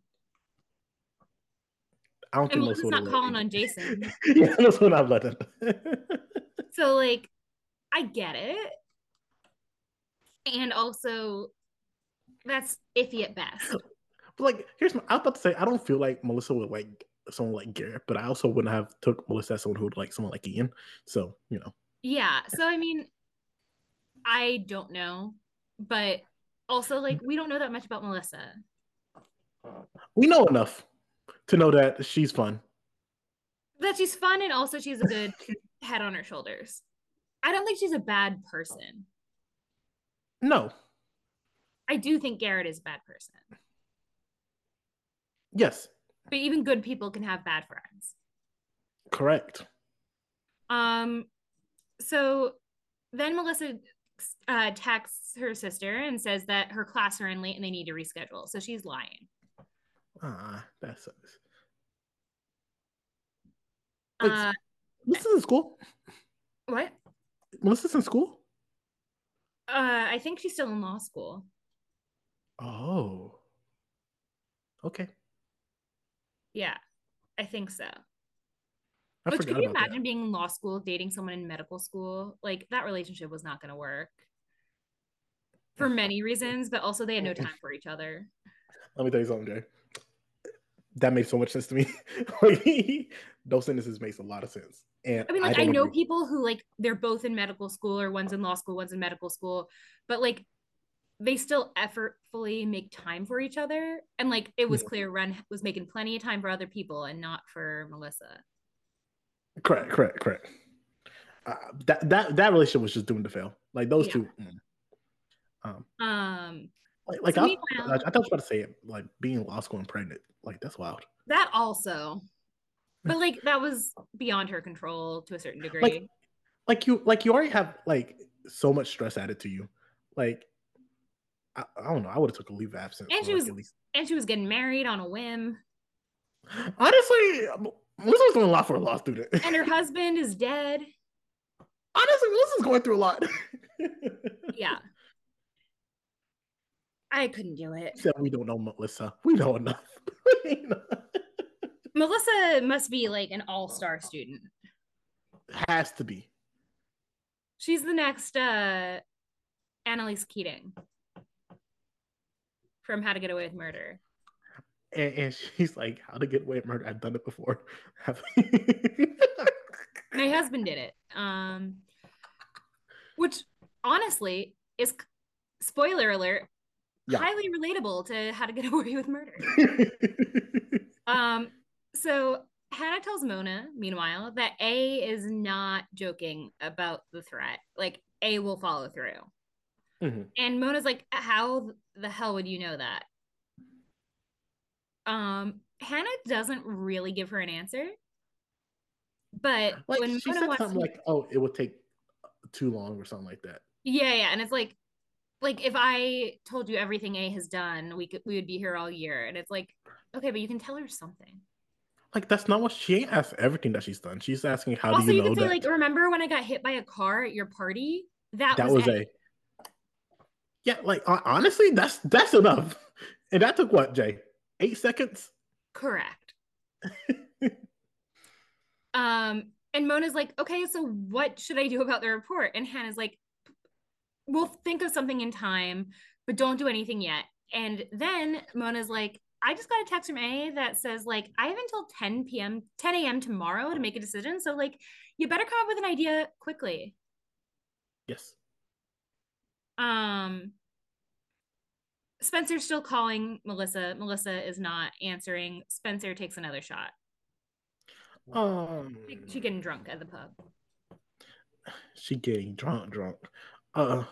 I don't think Melissa's not calling on Jason. yeah, that's what I've let him. so like, I get it, and also that's iffy at best. But like, here's my. I was about to say I don't feel like Melissa would like someone like Garrett, but I also wouldn't have took Melissa as someone who would like someone like Ian. So you know. Yeah. So I mean, I don't know, but also like we don't know that much about Melissa. We know enough to know that she's fun. That she's fun and also she's a good head on her shoulders. I don't think she's a bad person. No. I do think Garrett is a bad person. Yes. But even good people can have bad friends. Correct. Um, so then Melissa uh, texts her sister and says that her class are in late and they need to reschedule. So she's lying. Ah, that sucks. Uh, Melissa's in school. what? Melissa's in school. Uh, I think she's still in law school. Oh. Okay. Yeah, I think so. I Which can you imagine being in law school, dating someone in medical school? Like that relationship was not going to work for many reasons, but also they had no time for each other. Let me tell you something, Jay. That makes so much sense to me. like, those sentences makes a lot of sense. And I mean, like I, don't know agree. people who like they're both in medical school or one's in law school, one's in medical school, but like they still effortfully make time for each other. And like it was clear Wren was making plenty of time for other people and not for Melissa. Correct, correct, correct. Uh, that that that relationship was just doomed to fail. Like those Yeah. two. mm. Um, Um, like, like So I, I, I thought you were about to say it, like being in law school and pregnant. Like that's wild. that also, but like that was beyond her control to a certain degree. Like, like you, like you already have like so much stress added to you. Like, I, I don't know. I would have took a leave of absence. And she like, was- and she was getting married on a whim, Honestly, Melissa was doing a lot for a law student. and her husband is dead. Honestly, Melissa's going through a lot. Yeah. I couldn't do it. Said we don't know Melissa. We know enough. Melissa must be like an all-star student. Has to be. She's the next uh Annalise Keating from How to Get Away with Murder. And, and she's like, "How to get away with murder? I've done it before." My husband did it. Um which honestly is spoiler alert Yeah. highly relatable to How to Get Away with Murder. Um so Hannah tells Mona, meanwhile, that A is not joking about the threat. Like A will follow through. Mhm. And Mona's like, how the hell would you know that? Um, Hannah doesn't really give her an answer. But Like when she Mona said something like, "Oh, it would take too long" or something like that. Yeah, yeah. And it's like like if I told you everything A has done, we could we would be here all year. And it's like, okay, but you can tell her something. Like that's not what she ain't asked everything that she's done. She's asking, "How also, do you, you know can say, that?" like, remember when I got hit by a car at your party? That, that was, was A. yeah. Like honestly, that's that's enough. And that took what, Jay? Eight seconds. Correct. um, and Mona's like, okay, so what should I do about the report? And Hannah's like, we'll think of something in time, but don't do anything yet. And then Mona's like, I just got a text from A that says, like, I have until 10 p.m., 10 a.m. tomorrow to make a decision. So, like, you better come up with an idea quickly. Yes. Um, Spencer's still calling Melissa. Melissa is not answering. Spencer takes another shot. Um. She getting drunk at the pub. she getting drunk, drunk. Uh,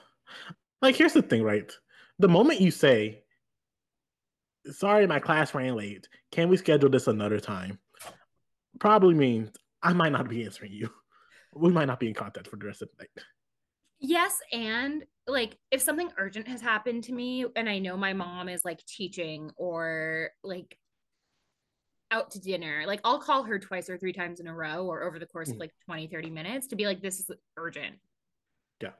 like here's the thing, right? The moment you say, "Sorry, my class ran late. Can we schedule this another time?" Probably means I might not be answering you. We might not be in contact for the rest of the night. Yes, and like if something urgent has happened to me and I know my mom is like teaching or like out to dinner, like I'll call her twice or three times in a row or over the course of Mhm. like 20, 30 minutes to be like, this is urgent. Yeah.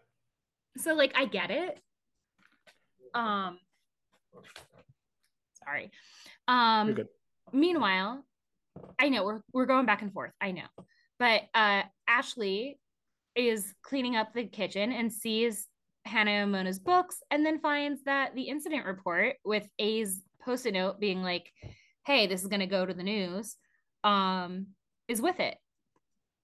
So like I get it. Um sorry. Um meanwhile, I know we're we're going back and forth. I know. But uh Ashley is cleaning up the kitchen and sees Hannah and Mona's books and then finds that the incident report with A's post-it note being like, hey, this is gonna go to the news, um, is with it.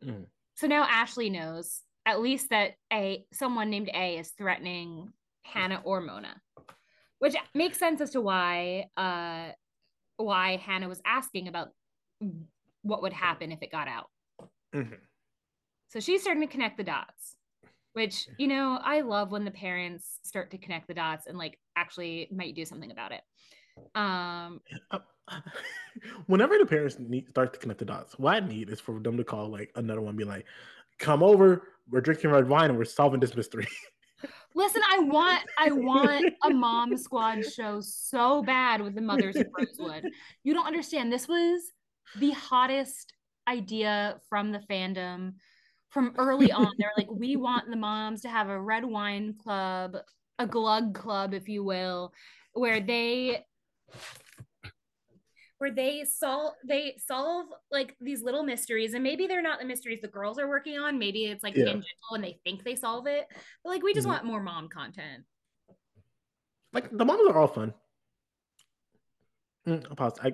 Mhm. So now Ashley knows at least that a someone named A is threatening Hannah or Mona. Which makes sense as to why uh why Hannah was asking about what would happen if it got out. Mhm. So she's starting to connect the dots. which you know i love when the parents start to connect the dots and like actually might do something about it um Uh, Whenever the parents need, start to connect the dots, what I need is for them to call like another one, be like, "Come over, we're drinking red wine and we're solving this mystery." listen i want i want a mom squad show so bad with the mothers of rosewood you don't understand this was the hottest idea from the fandom from early on they're like we want the moms to have a red wine club a glug club if you will where they where they solve they solve like these little mysteries and maybe they're not the mysteries the girls are working on maybe it's like Yeah. and they think they solve it but like we just Mhm. want more mom content like the moms are all fun. Mm, pause. I,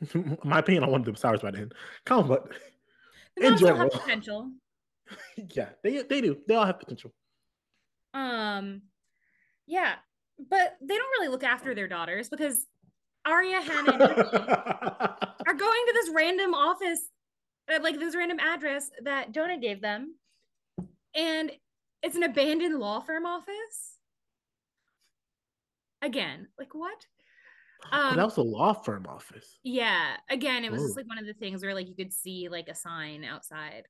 my opinion on one of them sours by then. Come, but the In moms all have general. potential yeah, they they do. They all have potential. um yeah but they don't really look after their daughters because Aria, Hannah, and are going to this random office, uh, like this random address that Jonah gave them, and it's an abandoned law firm office. Again, like what? oh, Um, that was a law firm office. Yeah, again, it was just like one of the things where like you could see like a sign outside.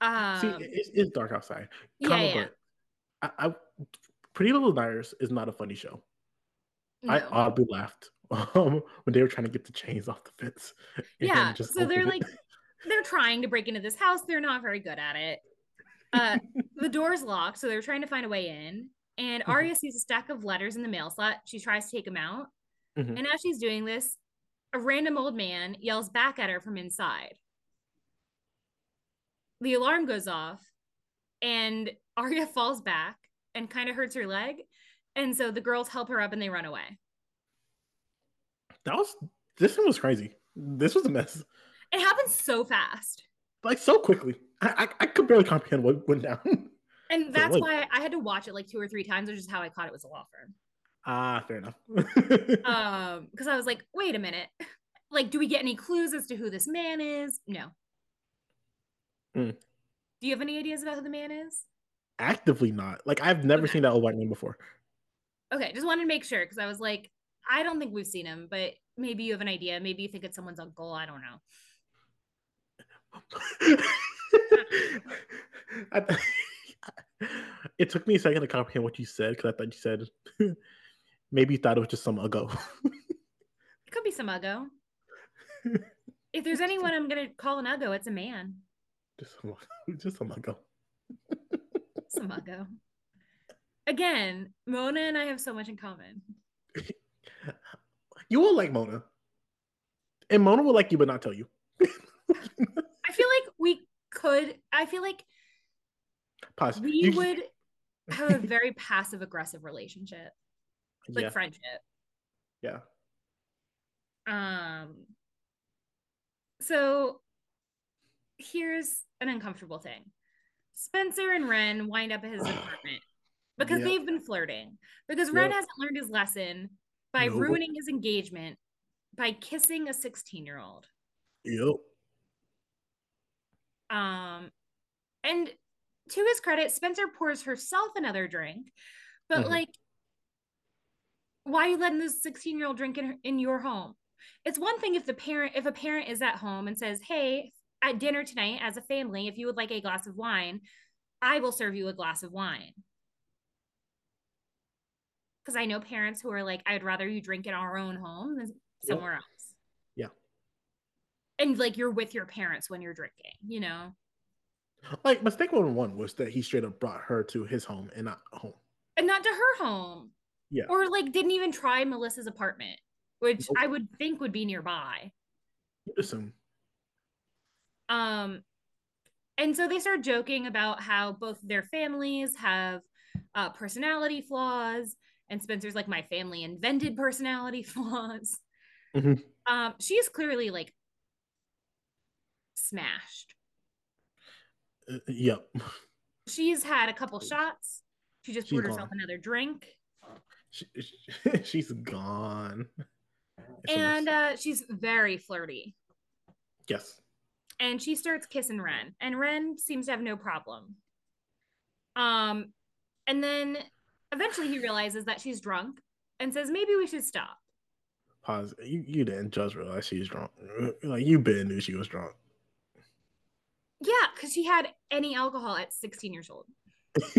Um, See, it's, it's dark outside. yeah, yeah. but I, I, Pretty Little Liars is not a funny show. I oddly laughed um, when they were trying to get the chains off the fence. yeah, so they're opened like they're trying to break into this house. They're not very good at it. Uh, the door's locked, so they're trying to find a way in. And Mhm. Aria sees a stack of letters in the mail slot. She tries to take them out. Mhm. And as she's doing this, a random old man yells back at her from inside. The alarm goes off, and Aria falls back and kind of hurts her leg. And so the girls help her up and they run away. that was this one was crazy. This was a mess. It happened so fast. Like so quickly. I I, I could barely comprehend what went down. And that's wait. why I had to watch it like two or three times, which is how I caught it was a law firm. Ah, fair enough. um because i was like wait a minute like do we get any clues as to who this man is no Hmm. do you have any ideas about who the man is Actively not. Like I've never Okay. seen that old white man before. okay just wanted to make sure because i was like i don't think we've seen him but maybe you have an idea maybe you think it's someone's uncle i don't know I th- it took me a second to comprehend what you said because I thought you said maybe you thought it was just some ago. it could be some uggo if there's anyone i'm gonna call an uggo it's a man just some, just some ago. some uggo again mona and i have so much in common You will like Mona, and Mona will like you, but not tell you. i feel like we could i feel like Pause. we You- would have a very passive aggressive relationship like yeah, friendship yeah. Um, so here's an uncomfortable thing. Spencer and Wren wind up at his apartment because Yep. they've been flirting. Because Wren Yep. hasn't learned his lesson by Nope. ruining his engagement by kissing a 16 year old. Yep. Um, and to his credit, Spencer pours herself another drink, but Mhm. like, why are you letting this 16 year old drink in, her- in your home? It's one thing if the parent, if a parent is at home and says, Hey, at dinner tonight as a family, if you would like a glass of wine, I will serve you a glass of wine. Because I know parents who are like, I'd rather you drink in our own home than somewhere else. Yeah. And like you're with your parents when you're drinking, you know? Like mistake one one was that he straight up brought her to his home and not home. and not to her home. Yeah. Or like didn't even try Melissa's apartment, which Nope. I would think would be nearby. Assume. Um and so they start joking about how both their families have uh, personality flaws and Spencer's like my family invented personality flaws. Mhm. Um she is clearly like smashed. Uh, yep. She's had a couple shots. She just She's poured herself another drink. She, she's gone. It's And uh, she's very flirty. yes. And she starts kissing Wren, and Wren seems to have no problem. Um, and then eventually he realizes that she's drunk and says, maybe we should stop. Pause. You, you didn't just realize she's drunk. Like you been knew she was drunk. Yeah, because she had any alcohol at 16 years old.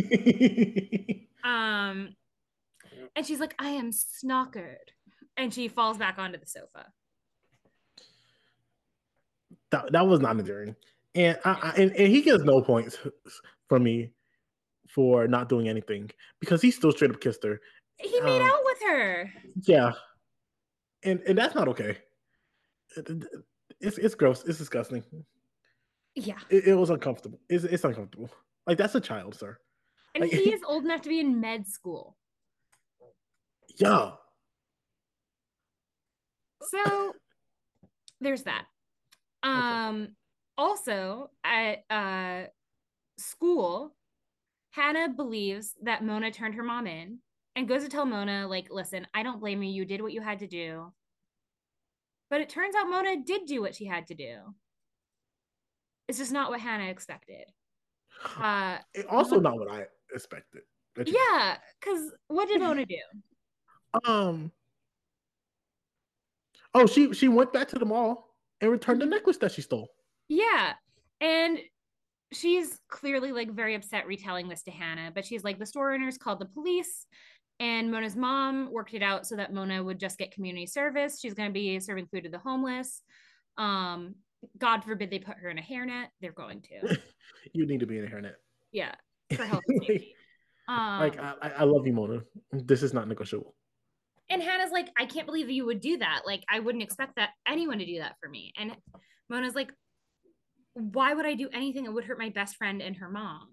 um, and she's like, I am snockered. And she falls back onto the sofa. That, that was not endearing. And, I, I, and and he gets no points from me for not doing anything because he still straight up kissed her. He made um, out with her. Yeah. And and that's not okay. It's it's gross. It's disgusting. Yeah. It, it was uncomfortable. It's, it's uncomfortable. Like that's a child, sir. And like, he is old enough to be in med school. Yeah. So there's that. Um okay. also at uh school, Hannah believes that Mona turned her mom in and goes to tell Mona, like, listen, I don't blame you. You did what you had to do. But it turns out Mona did do what she had to do. It's just not what Hannah expected. Uh, also, not what I expected. Yeah, because what did Mona do? Um. Oh, she she went back to the mall and returned the necklace that she stole. Yeah, and she's clearly like very upset retelling this to Hannah, but she's like the store owners called the police and Mona's mom worked it out so that Mona would just get community service. She's going to be serving food to the homeless. Um, God forbid they put her in a hairnet. They're going to. you need to be in a hairnet. Yeah, for health and. Um, like I, I love you, Mona. This is not negotiable. And Hannah's like, I can't believe you would do that. Like, I wouldn't expect that anyone to do that for me. And Mona's like, why would I do anything that would hurt my best friend and her mom?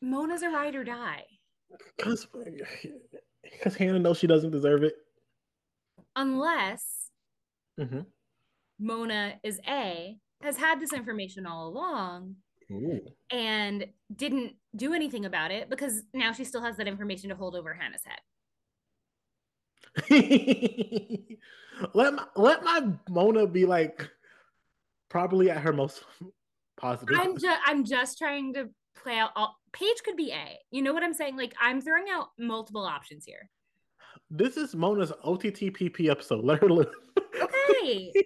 Mona's a ride or die. Because Hannah knows she doesn't deserve it. Unless mm-hmm. Mona is A, has had this information all along Ooh. and didn't do anything about it because now she still has that information to hold over Hannah's head. let my, let my Mona be like probably at her most positive. I'm just I'm just trying to play out all Paige could be A. You know what I'm saying? Like I'm throwing out multiple options here. This is Mona's OTTPP episode. Let her live. Okay.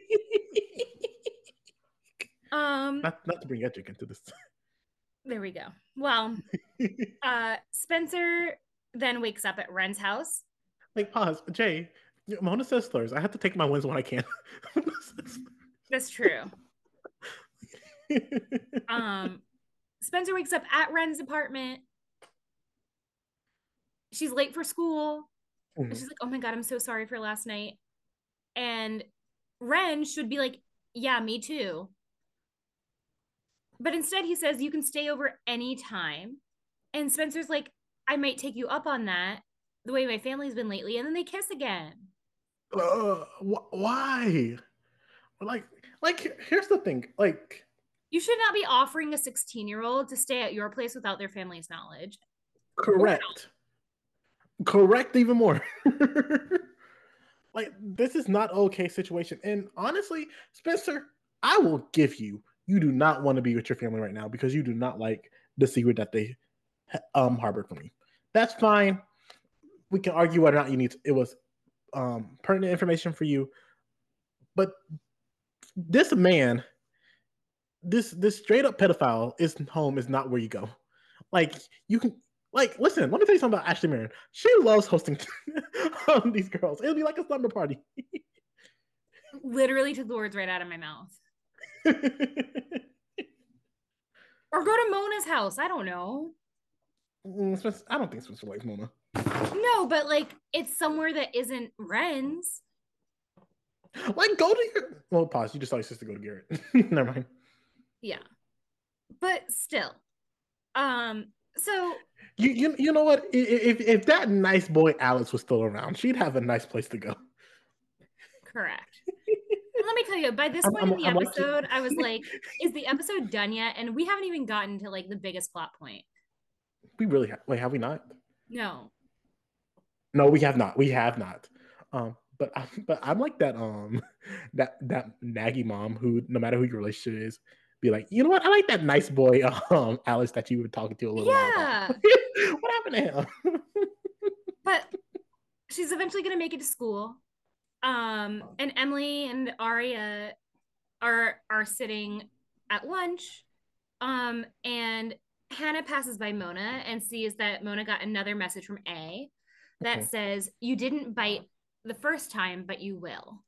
um not not to bring Edric into this. There we go. Well, uh Spencer then wakes up at Wren's house. Like pause. Jay, Mona says slurs. I have to take my wins when I can. That's true. um Spencer wakes up at Wren's apartment. She's late for school. Mm-hmm. she's like, oh my God, I'm so sorry for last night. And Wren should be like, yeah, me too. But instead, he says, you can stay over anytime. And Spencer's like, I might take you up on that the way my family's been lately. And then they kiss again. Uh, wh- why? Like, like, here's the thing. Like, you should not be offering a 16 year old to stay at your place without their family's knowledge. Correct. Correct, even more. like, this is not okay situation. And honestly, Spencer, I will give you, you do not want to be with your family right now because you do not like the secret that they um harbored from you. That's fine. We can argue whether or not you need to, it was um pertinent information for you. But this man this this straight up pedophile is home is not where you go. Like you can like listen, let me tell you something about Ashley Marin. She loves hosting um, these girls. It'll be like a slumber party. Literally took the words right out of my mouth. or go to Mona's house. I don't know. Mm, I don't think Spencer likes Mona. No, but like it's somewhere that isn't Wren's. Like go to your well, pause. You just saw your sister go to Garrett. Never mind. Yeah. But still. Um, so you you, you know what? If if that nice boy Alex was still around, she'd have a nice place to go. Correct. let me tell you, by this point I'm, in the I'm episode, I was like, is the episode done yet? And we haven't even gotten to like the biggest plot point. We really have wait, have we not? No. No, we have not. We have not. Um, but I'm, but I'm like that um that that naggy mom who no matter who your relationship is, be like, you know what? I like that nice boy, um, Alex, that you were talking to a little Yeah. while ago. what happened to him? but she's eventually gonna make it to school. Um, and Emily and Aria are are sitting at lunch. Um, and Hannah passes by Mona and sees that Mona got another message from A that Okay. says, You didn't bite the first time, but you will.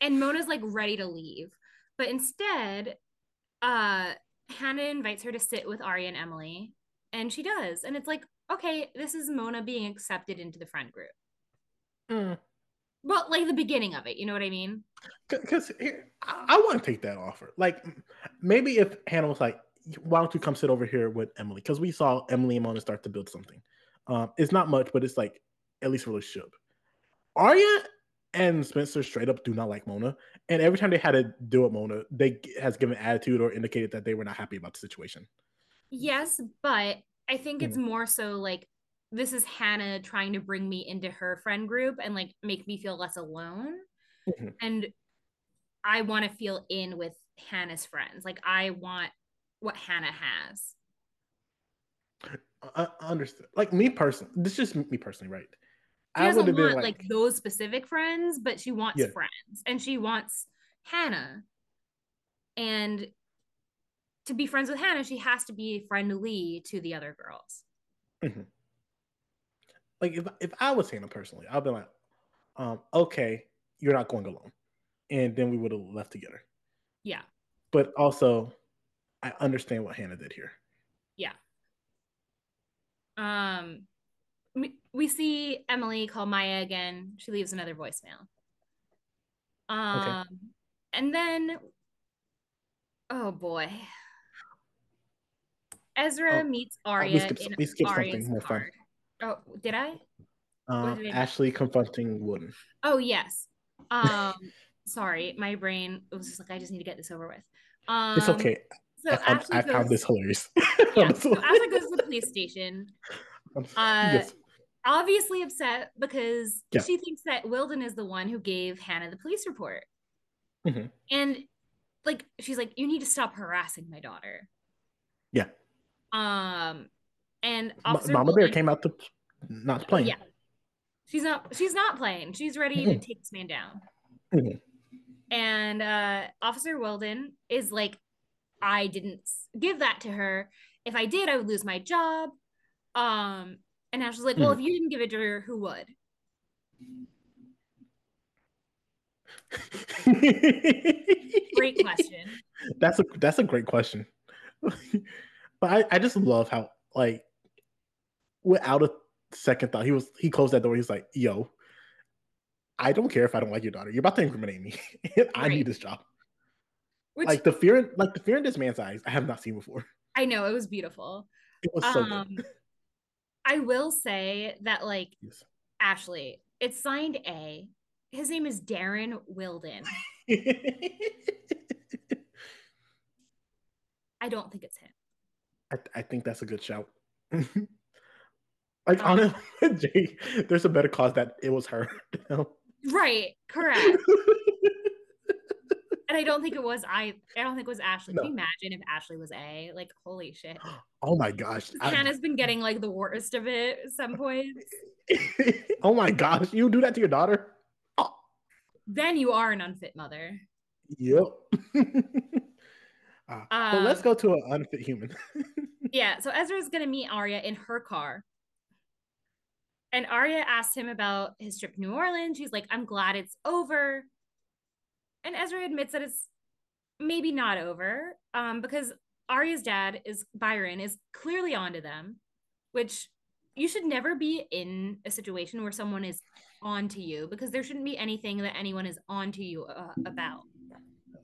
And Mona's like ready to leave. But instead, uh, Hannah invites her to sit with Ari and Emily, and she does. And it's like, okay, this is Mona being accepted into the friend group. Mm. Well, like the beginning of it, you know what I mean? Because I, I want to take that offer. Like maybe if Hannah was like, "Why don't you come sit over here with Emily?" Because we saw Emily and Mona start to build something. Um, it's not much, but it's like at least relationship. Arya and Spencer straight up do not like Mona, and every time they had to deal with Mona, they has given attitude or indicated that they were not happy about the situation. Yes, but I think it's Mhm. more so like this is Hannah trying to bring me into her friend group and like make me feel less alone. Mhm. And I want to feel in with Hannah's friends. Like I want what Hannah has. I, understand. Like me personally, this is just me personally, right? She I doesn't want like, like, those specific friends, but she wants Yeah. friends and she wants Hannah. And to be friends with Hannah, she has to be friendly to the other girls. like if if I was Hannah personally, I'd be like, um, okay, you're not going alone, and then we would have left together. Yeah. But also, I understand what Hannah did here. Yeah. Um, we, we see Emily call Maya again. She leaves another voicemail. Um, and then, oh boy, Ezra Oh, meets we Aria skipped- we skipped Aria's something more fun. Oh, did I? Um, did I? Ashley confronting Wilden. Oh yes. Um, sorry, my brain was just like I just need to get this over with. Um, It's okay. So I found, I found goes- this hilarious. Yeah, so Ashley goes to the police station. Uh, yes. obviously upset because Yeah. she thinks that Wilden is the one who gave Hannah the police report. Mhm. And like she's like, you need to stop harassing my daughter. Yeah. Um and Officer Mama Bear came out to not playing. Yeah. She's not she's not playing. She's ready to Mhm. take this man down. Mhm. And uh Officer Wilden is like, I didn't give that to her. If I did, I would lose my job. Um and Ashley's like, well, Mhm. if you didn't give it to her, who would? Great question. That's a that's a great question. but I, I just love how like without a second thought, he was he closed that door. He's like, yo, I don't care if I don't like your daughter. You're about to incriminate me. I Right. need this job. Which like the fear in like the fear in this man's eyes, I have not seen before. I know it was beautiful. It was so Um I will say that like good. Ashley, it's signed A. His name is Darren Wilden. I don't think it's him. I, I think that's a good shout. like Um, honestly, Jay, there's a better cause that it was her. Right, correct. And I don't think it was I I don't think it was Ashley. Can you imagine if Ashley was A? Like holy shit. oh my gosh. I- Hannah's been getting like the worst of it at some points. oh my gosh, you do that to your daughter? Oh, Then you are an unfit mother. yep. Uh, but let's Um, go to an unfit human. Yeah, so Ezra's gonna meet Aria in her car. And Aria asks him about his trip to New Orleans. She's like, I'm glad it's over. And Ezra admits that it's maybe not over. Um, because Aria's dad is Byron is clearly onto them, which you should never be in a situation where someone is onto you because there shouldn't be anything that anyone is onto you uh, about.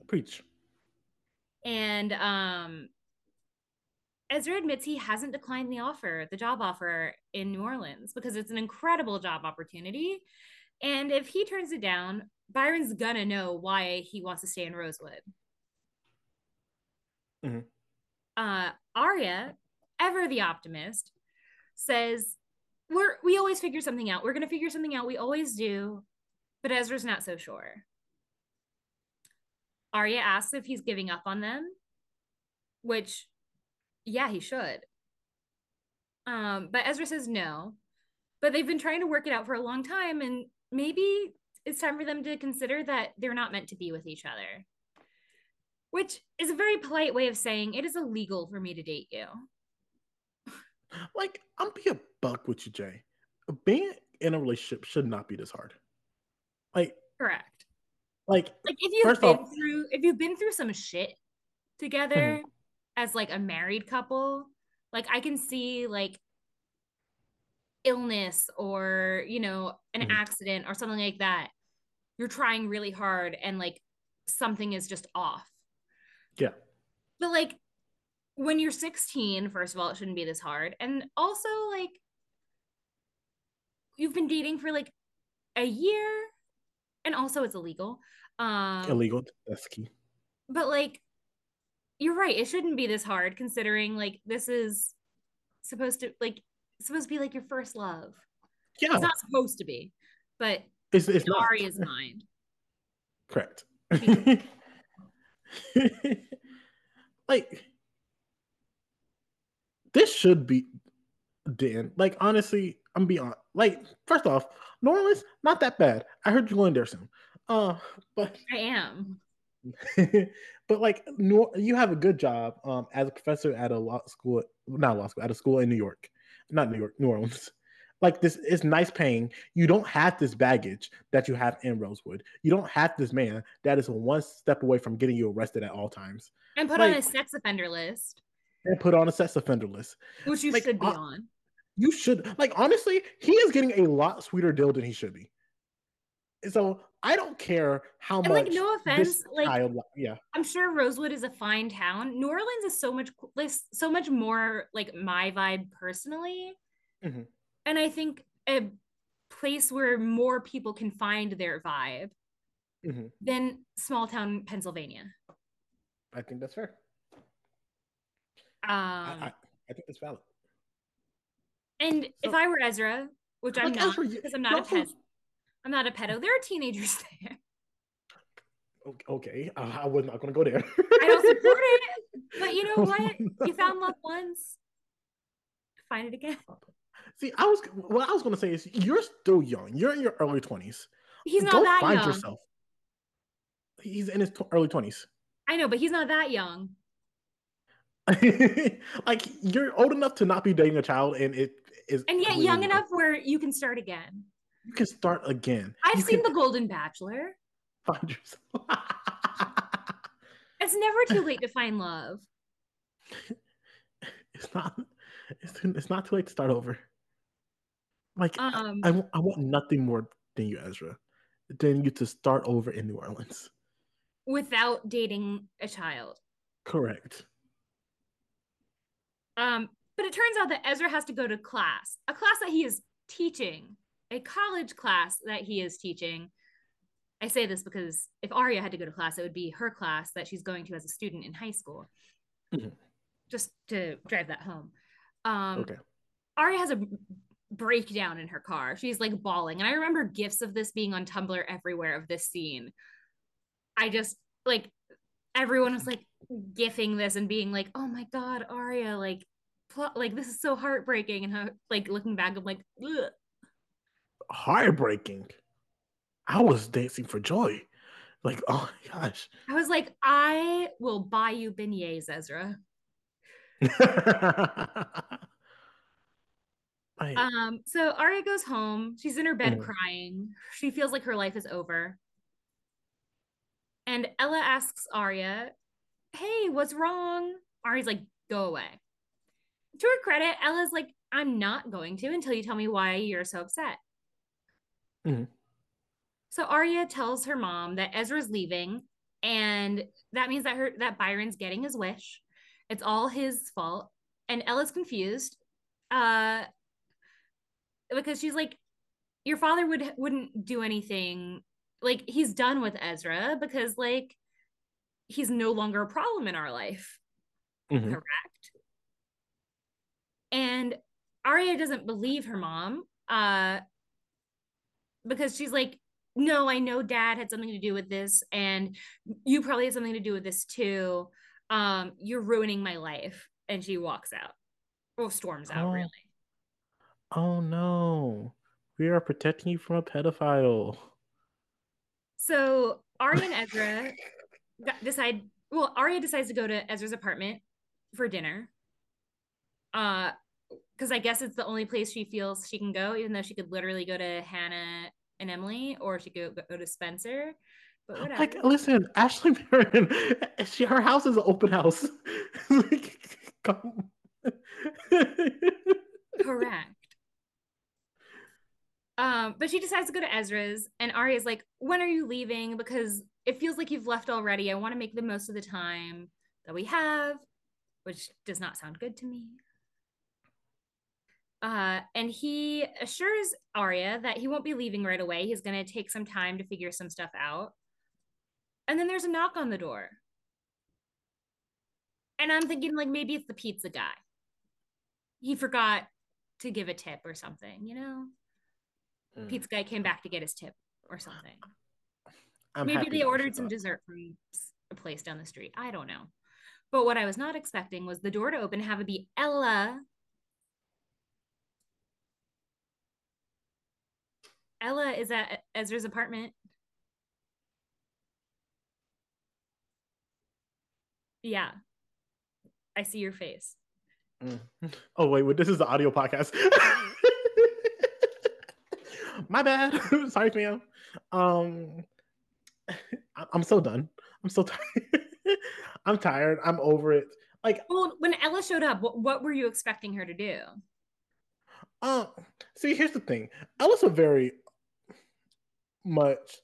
Preach. And um Ezra admits he hasn't declined the offer, the job offer in New Orleans, because it's an incredible job opportunity. And if he turns it down, Byron's gonna know why he wants to stay in Rosewood. Mhm. Uh, Aria, ever the optimist, says, "We're we always figure something out. We're gonna figure something out. We always do." But Ezra's not so sure. Aria asks if he's giving up on them, which, yeah, he should. Um, but Ezra says no. But they've been trying to work it out for a long time, and maybe it's time for them to consider that they're not meant to be with each other. Which is a very polite way of saying it is illegal for me to date you. Like, I'm be a buck with you, Jay. Being in a relationship should not be this hard. Like, correct. Like, like if you've been off, through if you've been through some shit together mm-hmm. as like a married couple, like I can see like illness or you know an mm-hmm. accident or something like that. You're trying really hard and like something is just off. Yeah. But like when you're 16, first of all, it shouldn't be this hard. And also like you've been dating for like a year and also it's illegal. Um illegal. That's key. But like you're right, it shouldn't be this hard considering like this is supposed to like supposed to be like your first love. Yeah. It's not supposed to be, but it's, it's Ari is mine. Correct. like this should be Dan. Like honestly, I'm beyond. Like first off, New Orleans not that bad. I heard you're going there soon. Uh, but I am. but like, you have a good job um as a professor at a law school, not law school, at a school in New York, not New York, New Orleans. Like this is nice paying. You don't have this baggage that you have in Rosewood. You don't have this man that is one step away from getting you arrested at all times. And put like, on a sex offender list. And put on a sex offender list. Which you like, should be uh, on. You should like honestly, he is getting a lot sweeter deal than he should be. So I don't care how and much. Like, no offense, like, child, yeah, I'm sure Rosewood is a fine town. New Orleans is so much, like, so much more like my vibe personally, mm-hmm. and I think a place where more people can find their vibe mm-hmm. than small town Pennsylvania. I think that's fair. Um, I, I, I think that's valid. And so, if I were Ezra, which I'm like not, because I'm not a pet, I'm not a pedo. There are teenagers there. Okay, uh, I was not going to go there. I don't support it, but you know what? You found love once, find it again. See, I was what I was going to say is you're still young. You're in your early twenties. He's not Go that find young. yourself. He's in his t- early twenties. I know, but he's not that young. like you're old enough to not be dating a child, and it is, and yet young enough where you can start again. You can start again. I've you seen can... The Golden Bachelor. Find yourself. it's never too late to find love. It's not. It's, it's not too late to start over. Like um, I, I, I want nothing more than you, Ezra, than you to start over in New Orleans without dating a child. Correct. Um, but it turns out that Ezra has to go to class, a class that he is teaching, a college class that he is teaching. I say this because if Aria had to go to class, it would be her class that she's going to as a student in high school. Mm-hmm. Just to drive that home. Um, okay. Aria has a breakdown in her car. She's like bawling. And I remember gifs of this being on Tumblr everywhere of this scene. I just like everyone was like gifting this and being like, "Oh my god, Aria, like pl- like this is so heartbreaking." And how, like looking back, I'm like, Ugh. Heartbreaking. I was dancing for joy. Like, oh my gosh. I was like, I will buy you beignets, Ezra. um, so Aria goes home. She's in her bed mm. crying. She feels like her life is over. And Ella asks Aria, Hey, what's wrong? Aria's like, Go away. To her credit, Ella's like, I'm not going to until you tell me why you're so upset. Mm-hmm. So Aria tells her mom that Ezra's leaving, and that means that her that Byron's getting his wish. It's all his fault. And Ella's confused. Uh because she's like, Your father would wouldn't do anything like he's done with Ezra because like he's no longer a problem in our life. Mm-hmm. Correct. And Aria doesn't believe her mom uh because she's like no, I know dad had something to do with this, and you probably had something to do with this too. Um, you're ruining my life. And she walks out. Well, storms out, Oh. really. Oh no. We are protecting you from a pedophile. So Aria and Ezra decide. Well, Aria decides to go to Ezra's apartment for dinner. Uh, because I guess it's the only place she feels she can go, even though she could literally go to Hannah and Emily, or she could go to Spencer. But whatever. Like, listen, Ashley Marin, she her house is an open house. like, come. Correct. Um, but she decides to go to Ezra's, and Aria's like, "When are you leaving? Because it feels like you've left already. I want to make the most of the time that we have," which does not sound good to me. Uh, and he assures Aria that he won't be leaving right away. He's going to take some time to figure some stuff out. And then there's a knock on the door. And I'm thinking, like, maybe it's the pizza guy. He forgot to give a tip or something, you know? Mm. Pizza guy came back to get his tip or something. I'm maybe they ordered some dessert from a place down the street. I don't know. But what I was not expecting was the door to open, have it be Ella. Ella is at Ezra's apartment. Yeah. I see your face. Mm. Oh wait, wait, this is the audio podcast. My bad. Sorry, ma'am. Um, I- I'm so done. I'm so tired. I'm tired. I'm over it. Like, Well, when Ella showed up, what, what were you expecting her to do? um, see, here's the thing. Ella's a very much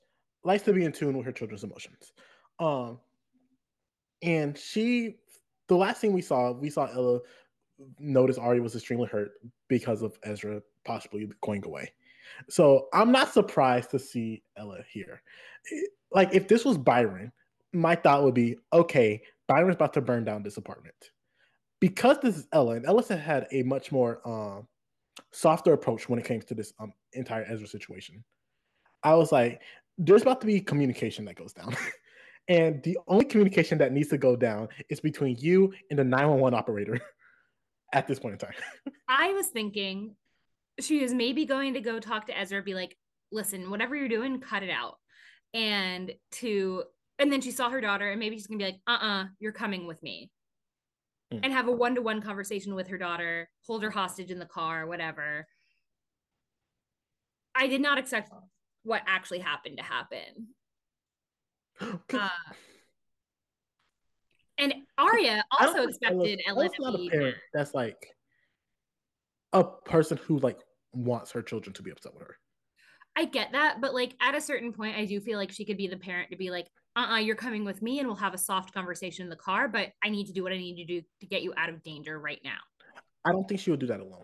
likes to be in tune with her children's emotions. Um, and she, the last thing we saw, we saw Ella notice Aria was extremely hurt because of Ezra possibly going away. So I'm not surprised to see Ella here. Like if this was Byron, my thought would be, okay, Byron's about to burn down this apartment. Because this is Ella, and Ella had a much more um, softer approach when it came to this um, entire Ezra situation. I was like, there's about to be communication that goes down. and the only communication that needs to go down is between you and the 911 operator at this point in time. I was thinking she is maybe going to go talk to Ezra, be like, listen, whatever you're doing, cut it out. And to, and then she saw her daughter, and maybe she's gonna be like, uh uh-uh, uh, you are coming with me. Mm. And have a one to one conversation with her daughter, hold her hostage in the car, whatever. I did not expect what actually happened to happen. Uh, and Aria also expected Ella's- Ella to not be a parent that's like a person who like wants her children to be upset with her. I get that, but like at a certain point, I do feel like she could be the parent to be like, uh uh-uh, uh, you are coming with me and we'll have a soft conversation in the car, but I need to do what I need to do to get you out of danger right now. I don't think she would do that alone.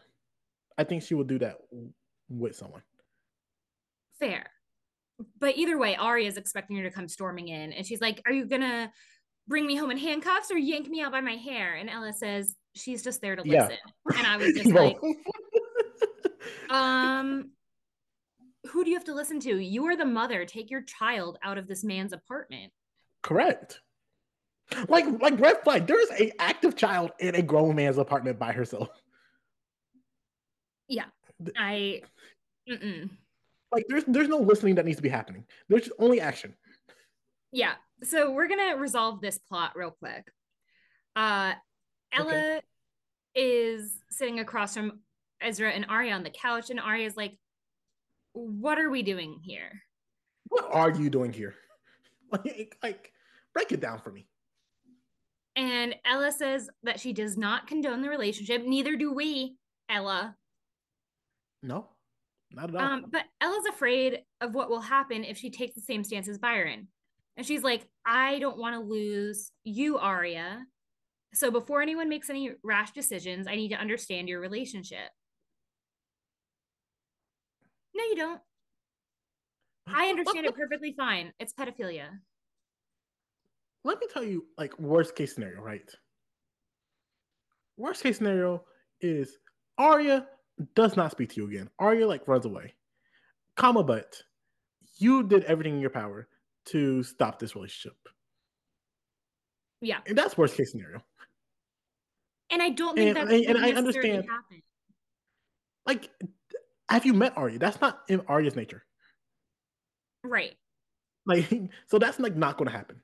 I think she would do that w- with someone. Fair. But either way, Aria is expecting her to come storming in and she's like, Are you gonna bring me home in handcuffs or yank me out by my hair? And Ella says, She's just there to Yeah. listen. And I was just like, um, who do you have to listen to? You are the mother. Take your child out of this man's apartment. Correct. Like like red flag. There is a active child in a grown man's apartment by herself. Yeah. I mm-mm. Like there's there's no listening that needs to be happening. There's only action. yeah so we're gonna resolve this plot real quick uh ella Okay. is sitting across from ezra and aria on the couch and aria's like what are we doing here What are you doing here? Like, like break it down for me. and ella says that she does not condone the relationship neither do we ella No, not at all. um but ella's afraid of what will happen if she takes the same stance as byron. And she's like i don't want to lose you aria. So before anyone makes any rash decisions i need to understand your relationship. No you don't. I understand it perfectly fine. It's pedophilia. Let me tell you like worst case scenario, right? Worst case scenario is Aria does not speak to you again. Aria like runs away. Comma but you did everything in your power to stop this relationship. Yeah. And that's worst case scenario. And I don't think and, that's and, and I understand. Happen. Like, have you met Aria? That's not in Aria's nature. Right. Like, so that's like not going to happen.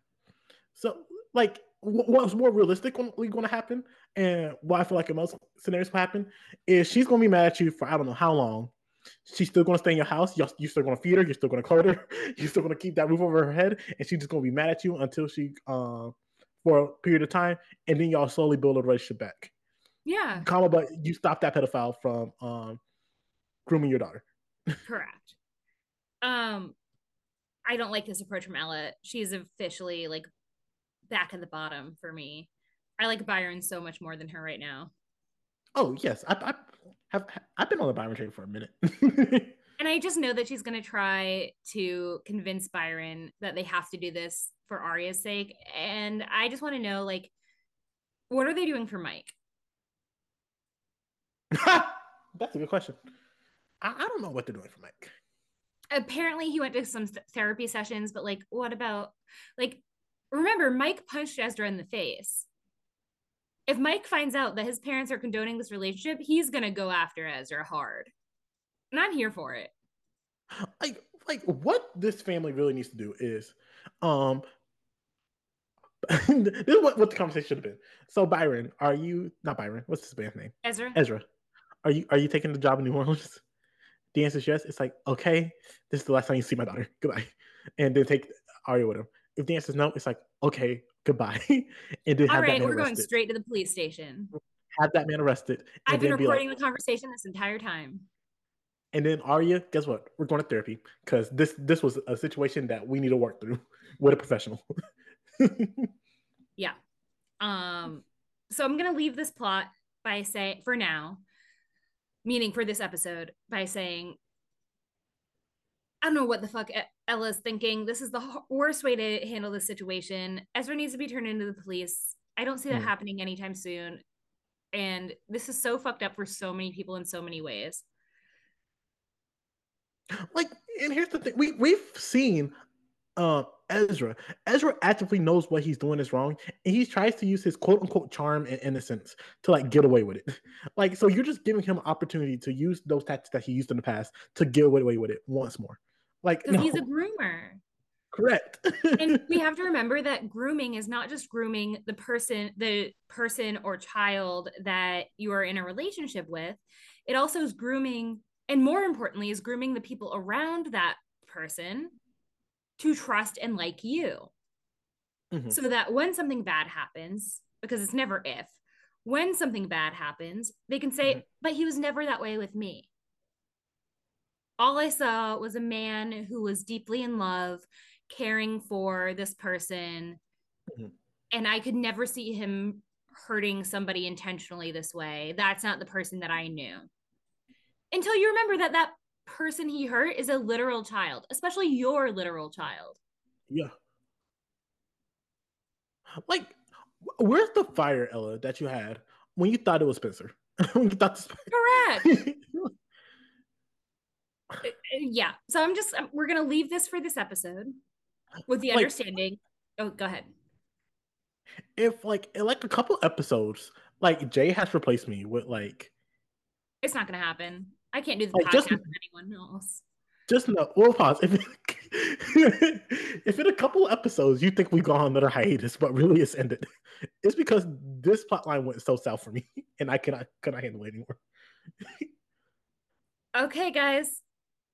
So, like, what's more realistically going to happen, and what I feel like in most scenarios will happen, is she's to be mad at you for I don't know how long. She's still to stay in your house. You're, you're still to feed her. You're still to clothe her. You're still to keep that roof over her head, and she's just to be mad at you until she, uh, for a period of time, and then y'all slowly build a relationship back. Yeah. Comma, but you stop that pedophile from um, grooming your daughter. Correct. Um, I don't like this approach from Ella. She's officially like back at the bottom for me. I like Byron so much more than her right now. Oh yes, I, I have. I've been on the Byron train for a minute. and I just know that she's going to try to convince Byron that they have to do this for Aria's sake. And I just want to know, like, what are they doing for Mike? That's a good question. I, I don't know what they're doing for Mike. Apparently, he went to some therapy sessions, but like, what about like? Remember, Mike punched Ezra in the face. If Mike finds out that his parents are condoning this relationship, he's gonna go after Ezra hard, and I'm here for it. Like, like what this family really needs to do is, um, this is what, what the conversation should have been. So Byron, are you not Byron? What's his band's name? Ezra. Ezra. Are you are you taking the job in New Orleans? The answer is yes. It's like, okay, this is the last time you see my daughter. Goodbye. And then take Aria with him. If the answer is no, it's like, okay, goodbye. and then All right, we're arrested. going straight to the police station. Have that man arrested. I've been recording be like, the conversation this entire time. And then Aria, guess what? We're going to therapy because this this was a situation that we need to work through with a professional. yeah. Um. So I'm gonna leave this plot by saying for now meaning for this episode by saying I don't know what the fuck Ella's thinking. This is the worst way to handle this situation. Ezra needs to be turned into the police. I don't see that mm. happening anytime soon. And this is so fucked up for so many people in so many ways. Like, and here's the thing: we we've seen uh, Ezra. Ezra actively knows what he's doing is wrong, and he tries to use his quote unquote charm and innocence to like get away with it. Like, so you're just giving him an opportunity to use those tactics that he used in the past to get away with it once more. Like, no. he's a groomer. Correct. and we have to remember that grooming is not just grooming the person, the person or child that you are in a relationship with. It also is grooming, and more importantly, is grooming the people around that person to trust and like you. Mm-hmm. So that when something bad happens, because it's never if, when something bad happens, they can say, mm-hmm. but he was never that way with me. All I saw was a man who was deeply in love, caring for this person. Mm-hmm. And I could never see him hurting somebody intentionally this way. That's not the person that I knew. Until you remember that that person he hurt is a literal child, especially your literal child. Yeah. Like, where's the fire, Ella, that you had when you thought it was Spencer? when you thought correct. Yeah. So I'm just um, we're gonna leave this for this episode with the like, understanding. Oh, go ahead. If like in like a couple episodes, like Jay has replaced me with like. It's not gonna happen. I can't do the like, podcast just, with anyone else. Just no. We'll pause. If, if in a couple episodes you think we've gone on another hiatus, but really it's ended, it's because this plotline went so south for me, and I cannot cannot handle it anymore. okay, guys.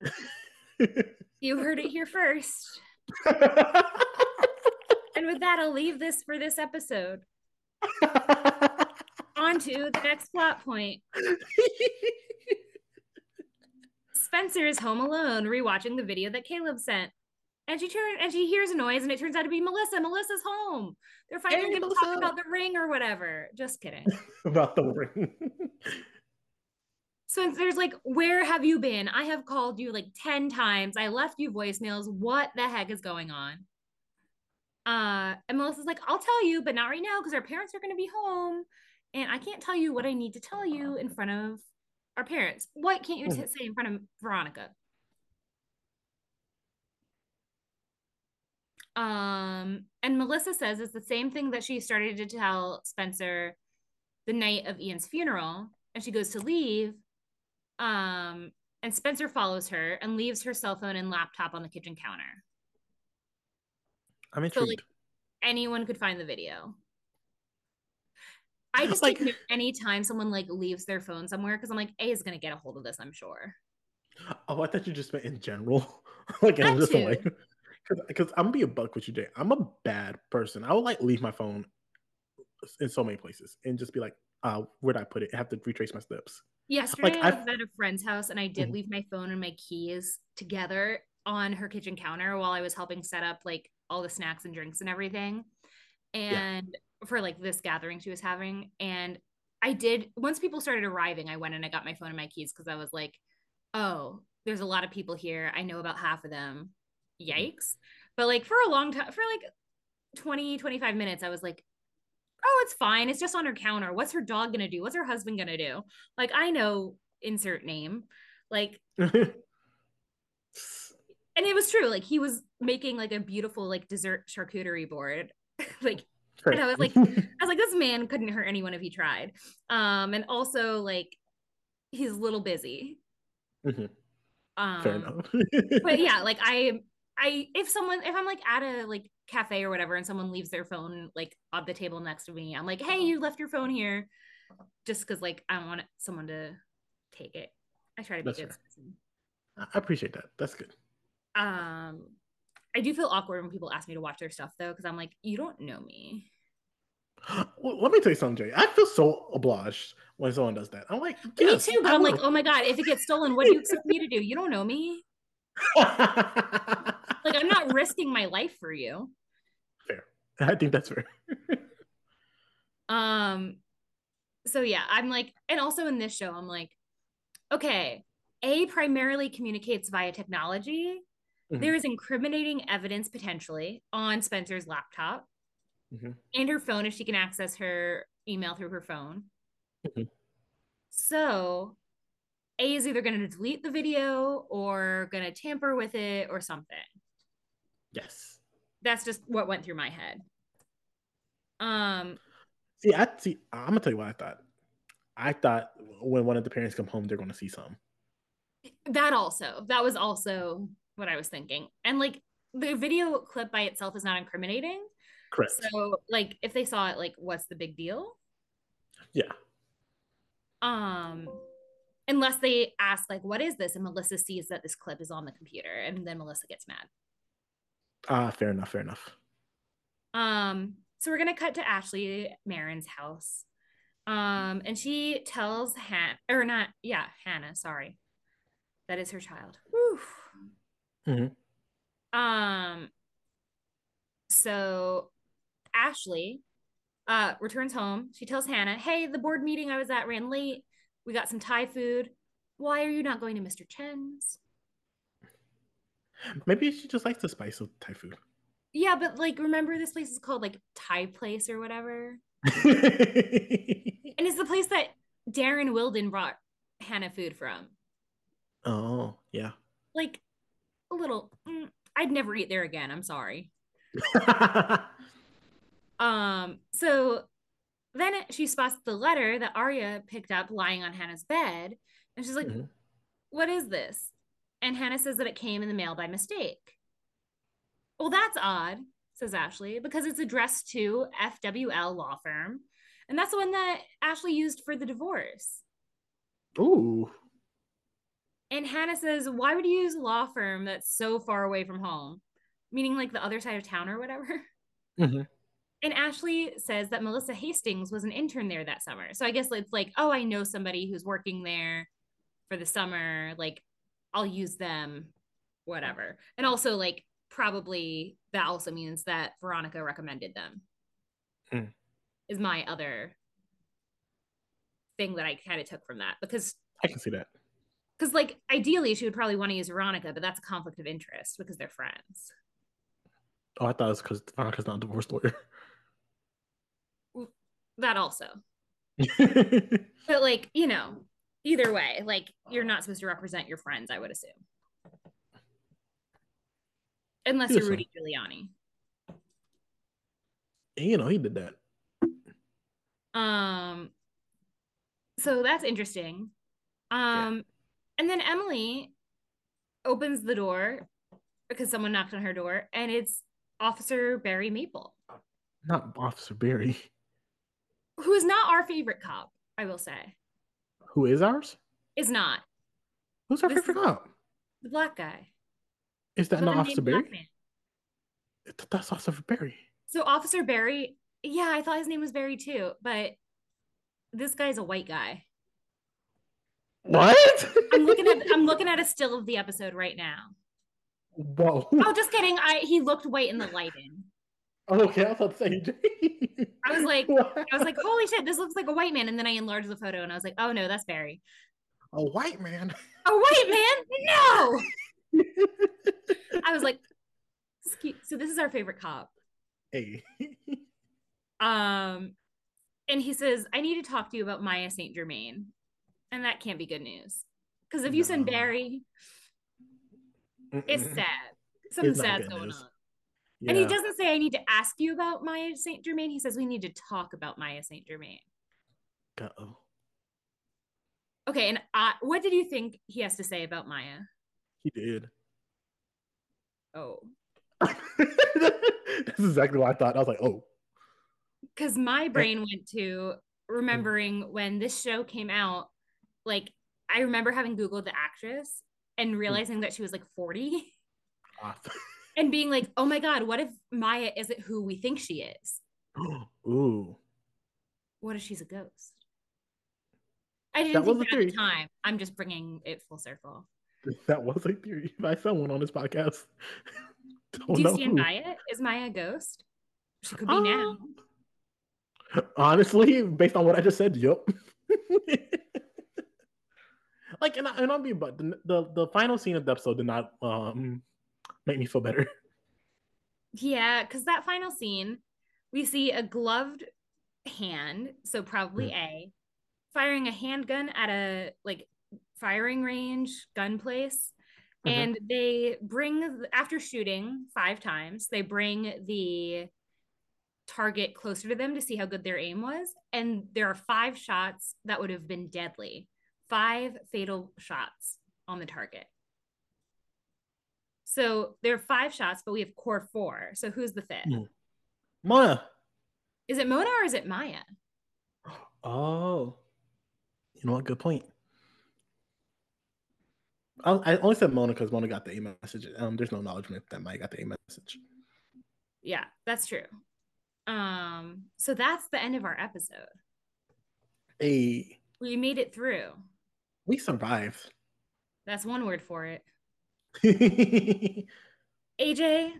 you heard it here first. and with that, I'll leave this for this episode. On to the next plot point. Spencer is home alone rewatching the video that Caleb sent. And she turns and she hears a noise and it turns out to be Melissa. Melissa's home. They're finally hey, going to talk about the ring or whatever. Just kidding. about the ring. Spencer's like, Where have you been? I have called you like 10 times. I left you voicemails. What the heck is going on? Uh, and Melissa's like, I'll tell you, but not right now because our parents are going to be home. And I can't tell you what I need to tell you in front of our parents. What can't you t- mm. say in front of Veronica? Um, and Melissa says it's the same thing that she started to tell Spencer the night of Ian's funeral. And she goes to leave. Um, and Spencer follows her and leaves her cell phone and laptop on the kitchen counter. I'm intrigued. So like anyone could find the video. I just Like- like anytime someone like leaves their phone somewhere because I'm like, A is gonna get a hold of this, I'm sure. oh, I thought you just meant in general. like in a That different way. Because I'm gonna be a buck with you, Jay. I'm a bad person. I would like leave my phone in so many places and just be like, uh, where'd I put it? I have to retrace my steps. Yesterday I I've- was at a friend's house and I did Mhm. leave my phone and my keys together on her kitchen counter while I was helping set up like all the snacks and drinks and everything. And for like this gathering she was having. And I did once people started arriving, I went and I got my phone and my keys because I was like, oh, there's a lot of people here. I know about half of them. Yikes. But like for a long time, for like 20, 25 minutes, I was like, oh, it's fine. It's just on her counter. What's her dog gonna do? What's her husband gonna do? Like, I know insert name. Like, and it was true. Like he was making like a beautiful like dessert charcuterie board. like And I was like- I was like, this man couldn't hurt anyone if he tried. Um, and also like he's a little busy. Mhm. Um fair enough. but yeah, like I I if someone if I'm like at a like cafe or whatever and someone leaves their phone like on the table next to me, I'm like, hey, you left your phone here. Just because like I don't want someone to take it. I try to be That's good. I appreciate that. That's good. Um I do feel awkward when people ask me to watch their stuff though, because I'm like, you don't know me. Well, let me tell you something, Jay. I feel so obliged when someone does that. I'm like, Me too, but I'm like, oh my god, if it gets stolen, what do you expect me to do? You don't know me. Like I'm not risking my life for you. fair. I think that's fair. Um, so yeah, I'm like, and also in this show, I'm like, okay, A primarily communicates via technology. Mhm. There is incriminating evidence potentially on Spencer's laptop Mhm. and her phone if she can access her email through her phone. Mhm. So A is either going to delete the video or going to tamper with it or something. Yes. That's just what went through my head. Um, See, I see. I'm gonna tell you what I thought. I thought when one of the parents come home, they're gonna see some. that also that was also what i was thinking and like the video clip by itself is not incriminating Correct. so like if they saw it like what's the big deal yeah. um unless they ask like what is this and melissa sees that this clip is on the computer and then melissa gets mad Ah, fair enough. Fair enough. um so we're gonna cut to ashley marin's house um and she tells han or not yeah hannah sorry that is her child Whew. Mhm. um so ashley uh returns home she tells hannah hey the board meeting i was at ran late we got some thai food. Why are you not going to mr chen's? Maybe she just likes the spice of Thai food. yeah but like remember this place is called like thai place or whatever? And it's the place that darren wilden brought hannah food from. Oh, yeah. like a little mm, i'd never eat there again. I'm sorry. Um so then she spots the letter that Aria picked up lying on Hannah's bed and she's like Mhm. "What is this and Hannah says that it came in the mail by mistake well that's odd says Ashley because it's addressed to FWL law firm and that's the one that Ashley used for the divorce Ooh. And Hannah says, Why would you use a law firm that's so far away from home? Meaning like the other side of town or whatever. Mhm. And Ashley says that Melissa Hastings was an intern there that summer. So I guess it's like, oh, I know somebody who's working there for the summer. Like, I'll use them, whatever. And also, like, probably that also means that Veronica recommended them, Mm. is my other thing that I kind of took from that. Because I can see that. because like ideally she would probably want to use Veronica, but that's a conflict of interest because they're friends. Oh, I thought it was because Veronica's not a divorce lawyer. That also. But like, you know, either way, like you're not supposed to represent your friends, I would assume. Unless you're. Rudy Giuliani. And, you know, he did that. Um, so that's interesting. Um, yeah. and then Emily opens the door because someone knocked on her door, and it's Officer Barry Maple. Not Officer Barry. Who is not our favorite cop, I will say. Who is ours? Is not. Who's our this favorite cop? The black guy. Is that not Officer Barry? That's Officer Barry. So Officer Barry, yeah, I thought his name was Barry too, but this guy's a white guy. What? I'm looking at I'm looking at a still of the episode right now. Whoa. Oh, just kidding. I he looked white in the lighting. Okay, I thought saying. I was like? I was like, holy shit, this looks like a white man. And then I enlarged the photo and I was like, oh no, that's Barry. A white man. A white man? No. I was like, so this is our favorite cop. Hey. um, and he says, I need to talk to you about Maya Saint Germain. And that can't be good news. Because if you no. send Barry, it's sad. Something sad's going news. on. Yeah. And he doesn't say, I need to ask you about Maya St. Germain. He says, we need to talk about Maya St. Germain. Uh oh. Okay. And I, what did you think he has to say about Maya? He did. Oh. That's exactly what I thought. I was like, oh. Because my brain went to remembering when this show came out. Like, I remember having Googled the actress and realizing that she was like 40 and being like, oh my God, what if Maya isn't who we think she is? Ooh. What if she's a ghost? I didn't that think that at the time. I'm just bringing it full circle. That was a theory by someone on this podcast. Do you stand who. by it? Is Maya a ghost? She could be uh, now. Honestly, based on what I just said, yep. like, and, I, and I'll be, but the, the, the final scene of the episode did not um make me feel better. Yeah, because that final scene, we see a gloved hand, so probably mm. A, firing a handgun at a like firing range gun place. Mm-hmm. And they bring, after shooting five times, they bring the target closer to them to see how good their aim was. And there are five shots that would have been deadly, five fatal shots on the target. So there are five shots, but we have core four. So who's the fifth? Mm. Mona. Is it Mona or is it Maya? Oh, you know what? Good point. I only said Mona because Mona got the A message. Um, there's no acknowledgement that Maya got the A message. Yeah, that's true. Um, so that's the end of our episode. Hey, we made it through. We survived. That's one word for it. AJ,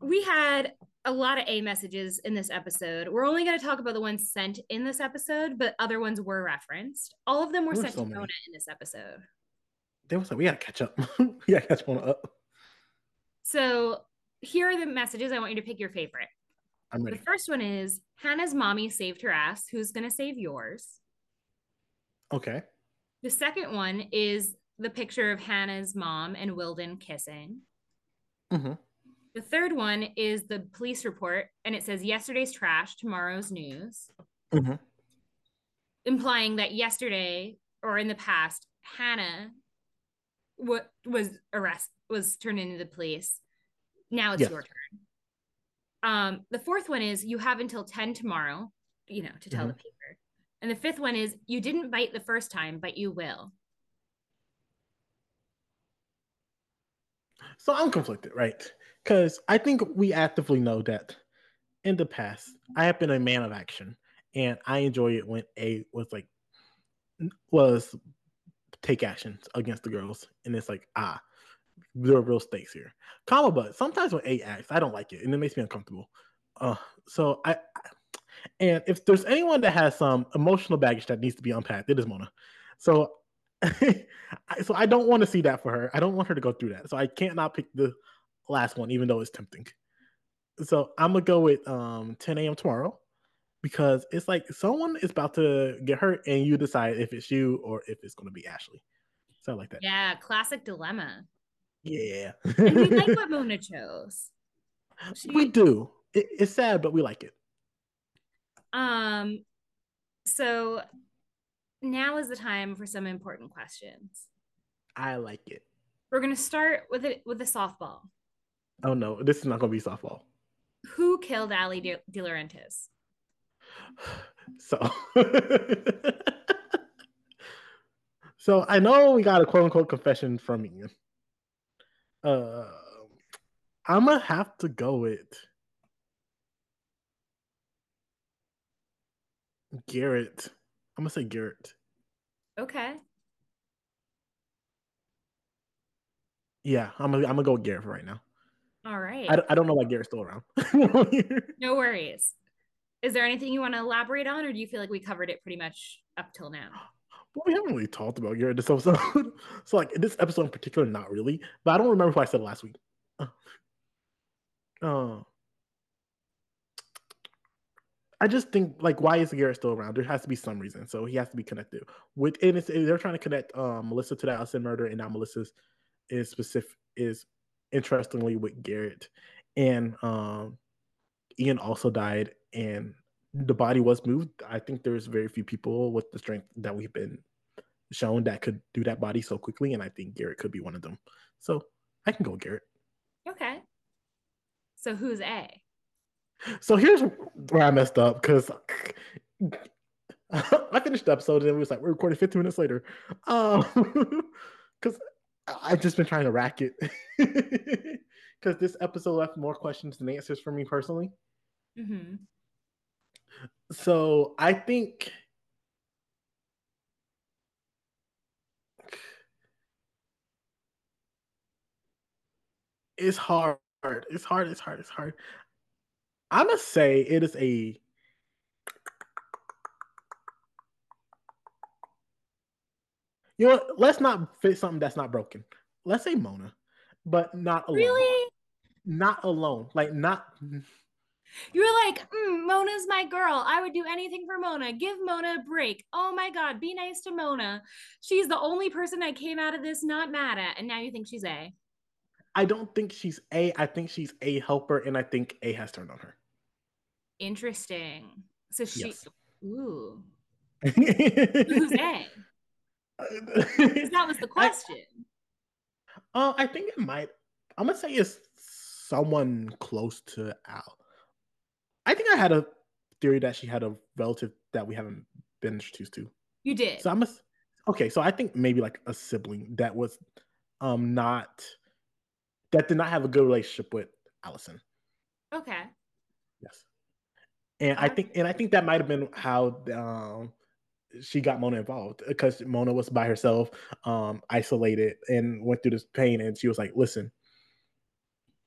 we had a lot of A messages in this episode. We're only going to talk about the ones sent in this episode, but other ones were referenced. All of them were sent so to Mona in this episode. There was like, we got to catch up. we got to catch Mona up. So here are the messages. I want you to pick your favorite. I'm ready. The first one is Hannah's mommy saved her ass. Who's going to save yours? Okay. The second one is the picture of Hannah's mom and Wilden kissing. Mm-hmm. The third one is the police report, and it says yesterday's trash, tomorrow's news, mm-hmm. implying that yesterday or in the past, Hannah what was arrested was turned into the police. Now it's yes. your turn. Um, the fourth one is you have until 10 tomorrow, you know, to tell mm-hmm. the paper. And the fifth one is you didn't bite the first time, but you will. So I'm conflicted, right? Because I think we actively know that in the past, I have been a man of action, and I enjoy it when A was like was take actions against the girls, and it's like ah, there are real stakes here. Comma, but sometimes when A acts, I don't like it, and it makes me uncomfortable. Uh, so I, and if there's anyone that has some emotional baggage that needs to be unpacked, it is Mona. So so I don't want to see that for her. I don't want her to go through that. So I can't not pick the last one, even though it's tempting. So I'm gonna go with um 10 a.m. tomorrow because it's like someone is about to get hurt and you decide if it's you or if it's gonna be Ashley. So I like that. Yeah, classic dilemma. Yeah. and we like what Mona chose. She... We do. It, it's sad, but we like it. Um, so now is the time for some important questions. I like it. We're gonna start with it with a softball. Oh no, this is not gonna be softball. Who killed Ali De, DiLaurentis? So, so I know we got a quote unquote confession from Ian. Uh, I'm gonna have to go with Garrett. I'm gonna say Garrett. Okay. Yeah, I'm gonna I'm gonna go with Garrett for right now. All right. I, I don't know why Garrett's still around. no worries. Is there anything you want to elaborate on, or do you feel like we covered it pretty much up till now? Well, we haven't really talked about Garrett this episode. so, like, in this episode in particular, not really. But I don't remember what I said last week. Uh, uh, I just think, like, why is Garrett still around? There has to be some reason. So he has to be connected. With and it's, they're trying to connect um, Melissa to the Alison murder, and now Melissa's is specific is interestingly with Garrett, and um, Ian also died, and the body was moved. I think there's very few people with the strength that we've been shown that could do that body so quickly, and I think Garrett could be one of them. So I can go Garrett. Okay. So who's A? So here's where I messed up because I finished the episode and it was like we're recording 15 minutes later. Um, because I've just been trying to rack it because this episode left more questions than answers for me personally. Mm-hmm. So I think it's hard. It's hard. It's hard. It's hard. I must say it is a You know, what? let's not fit something that's not broken. Let's say Mona, but not alone. Really? Not alone. Like not. You were like, mm, Mona's my girl. I would do anything for Mona. Give Mona a break. Oh my God, be nice to Mona. She's the only person I came out of this not mad at. And now you think she's A. I don't think she's A. I think she's a helper, and I think A has turned on her. Interesting. So she, Yes. ooh, who's? Because that was the question. Uh, I think it might. I'm gonna say it's someone close to Al. I think I had a theory that she had a relative that we haven't been introduced to. you did. So I'm a, okay. So I think maybe like a sibling that was um not that did not have a good relationship with Alison. okay. Yes, and I think and I think that might have been how um she got Mona involved because Mona was by herself, um, isolated, and went through this pain. And she was like, "Listen,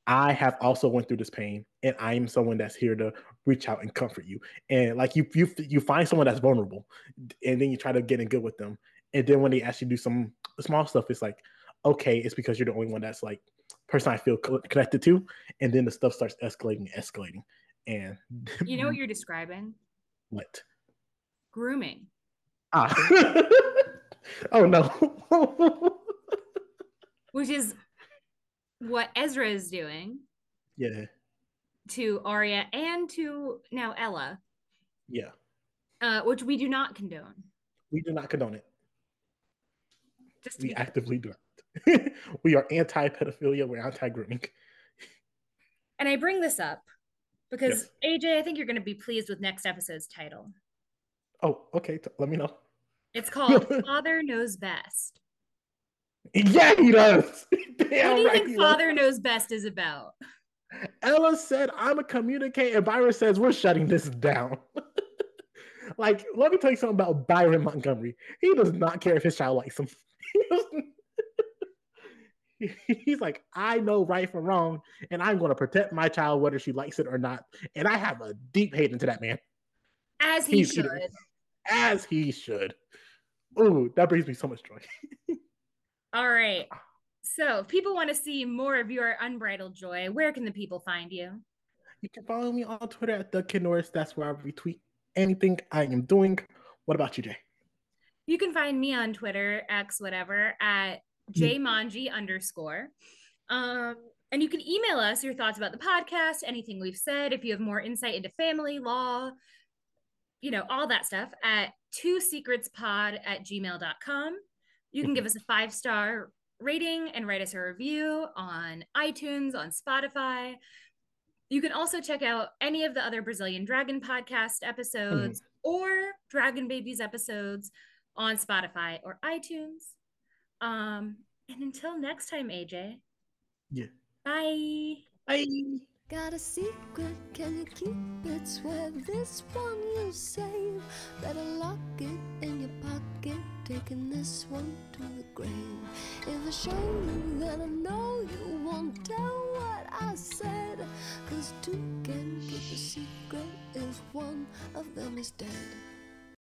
I have also went through this pain, and I am someone that's here to reach out and comfort you. And like you, you, you find someone that's vulnerable, and then you try to get in good with them. And then when they actually do some small stuff, it's like, okay, it's because you're the only one that's like person I feel co- connected to. And then the stuff starts escalating, escalating, and You know what you're describing? what? Grooming. Ah. oh no. which is what Ezra is doing yeah. to Aria and to now Ella, Yeah. uh, which we do not condone. We do not condone it. Just We actively do it. we are anti pedophilia. We're anti grooming. and I bring this up because AJ, I think you're going to be pleased with next episode's title. Oh, okay. Let me know. It's called Father Knows Best. Yeah, he does. Damn what do you right think he Father does. Knows Best is about? Ella said, I'm a communicator. and Byron says, We're shutting this down. like, let me tell you something about Byron Montgomery. He does not care if his child likes him. He's like, I know right from wrong, and I'm going to protect my child whether she likes it or not. And I have a deep hate into that man, As he He's- should. as he should. Ooh, that brings me so much joy. All right. So, if people want to see more of your unbridled joy, where can the people find you? You can follow me on Twitter at the Kid Norris. That's where I retweet anything I am doing. What about you, Jay? You can find me on Twitter, X, whatever, at jmanji underscore. Um, and you can email us your thoughts about the podcast, anything we've said. If you have more insight into family, law, you know, all that stuff at two secrets pod at gmail.com. You can give us a five star rating and write us a review on iTunes, on Spotify. You can also check out any of the other Brazilian Dragon podcast episodes mm-hmm. or Dragon Babies episodes on Spotify or iTunes. Um, and until next time, AJ. Yeah. Bye. Bye. Got a secret, can you keep it? Swear this one you save. Better lock it in your pocket, taking this one to the grave. If I show you, then I know you won't tell what I said. Cause two can keep a secret if one of them is dead.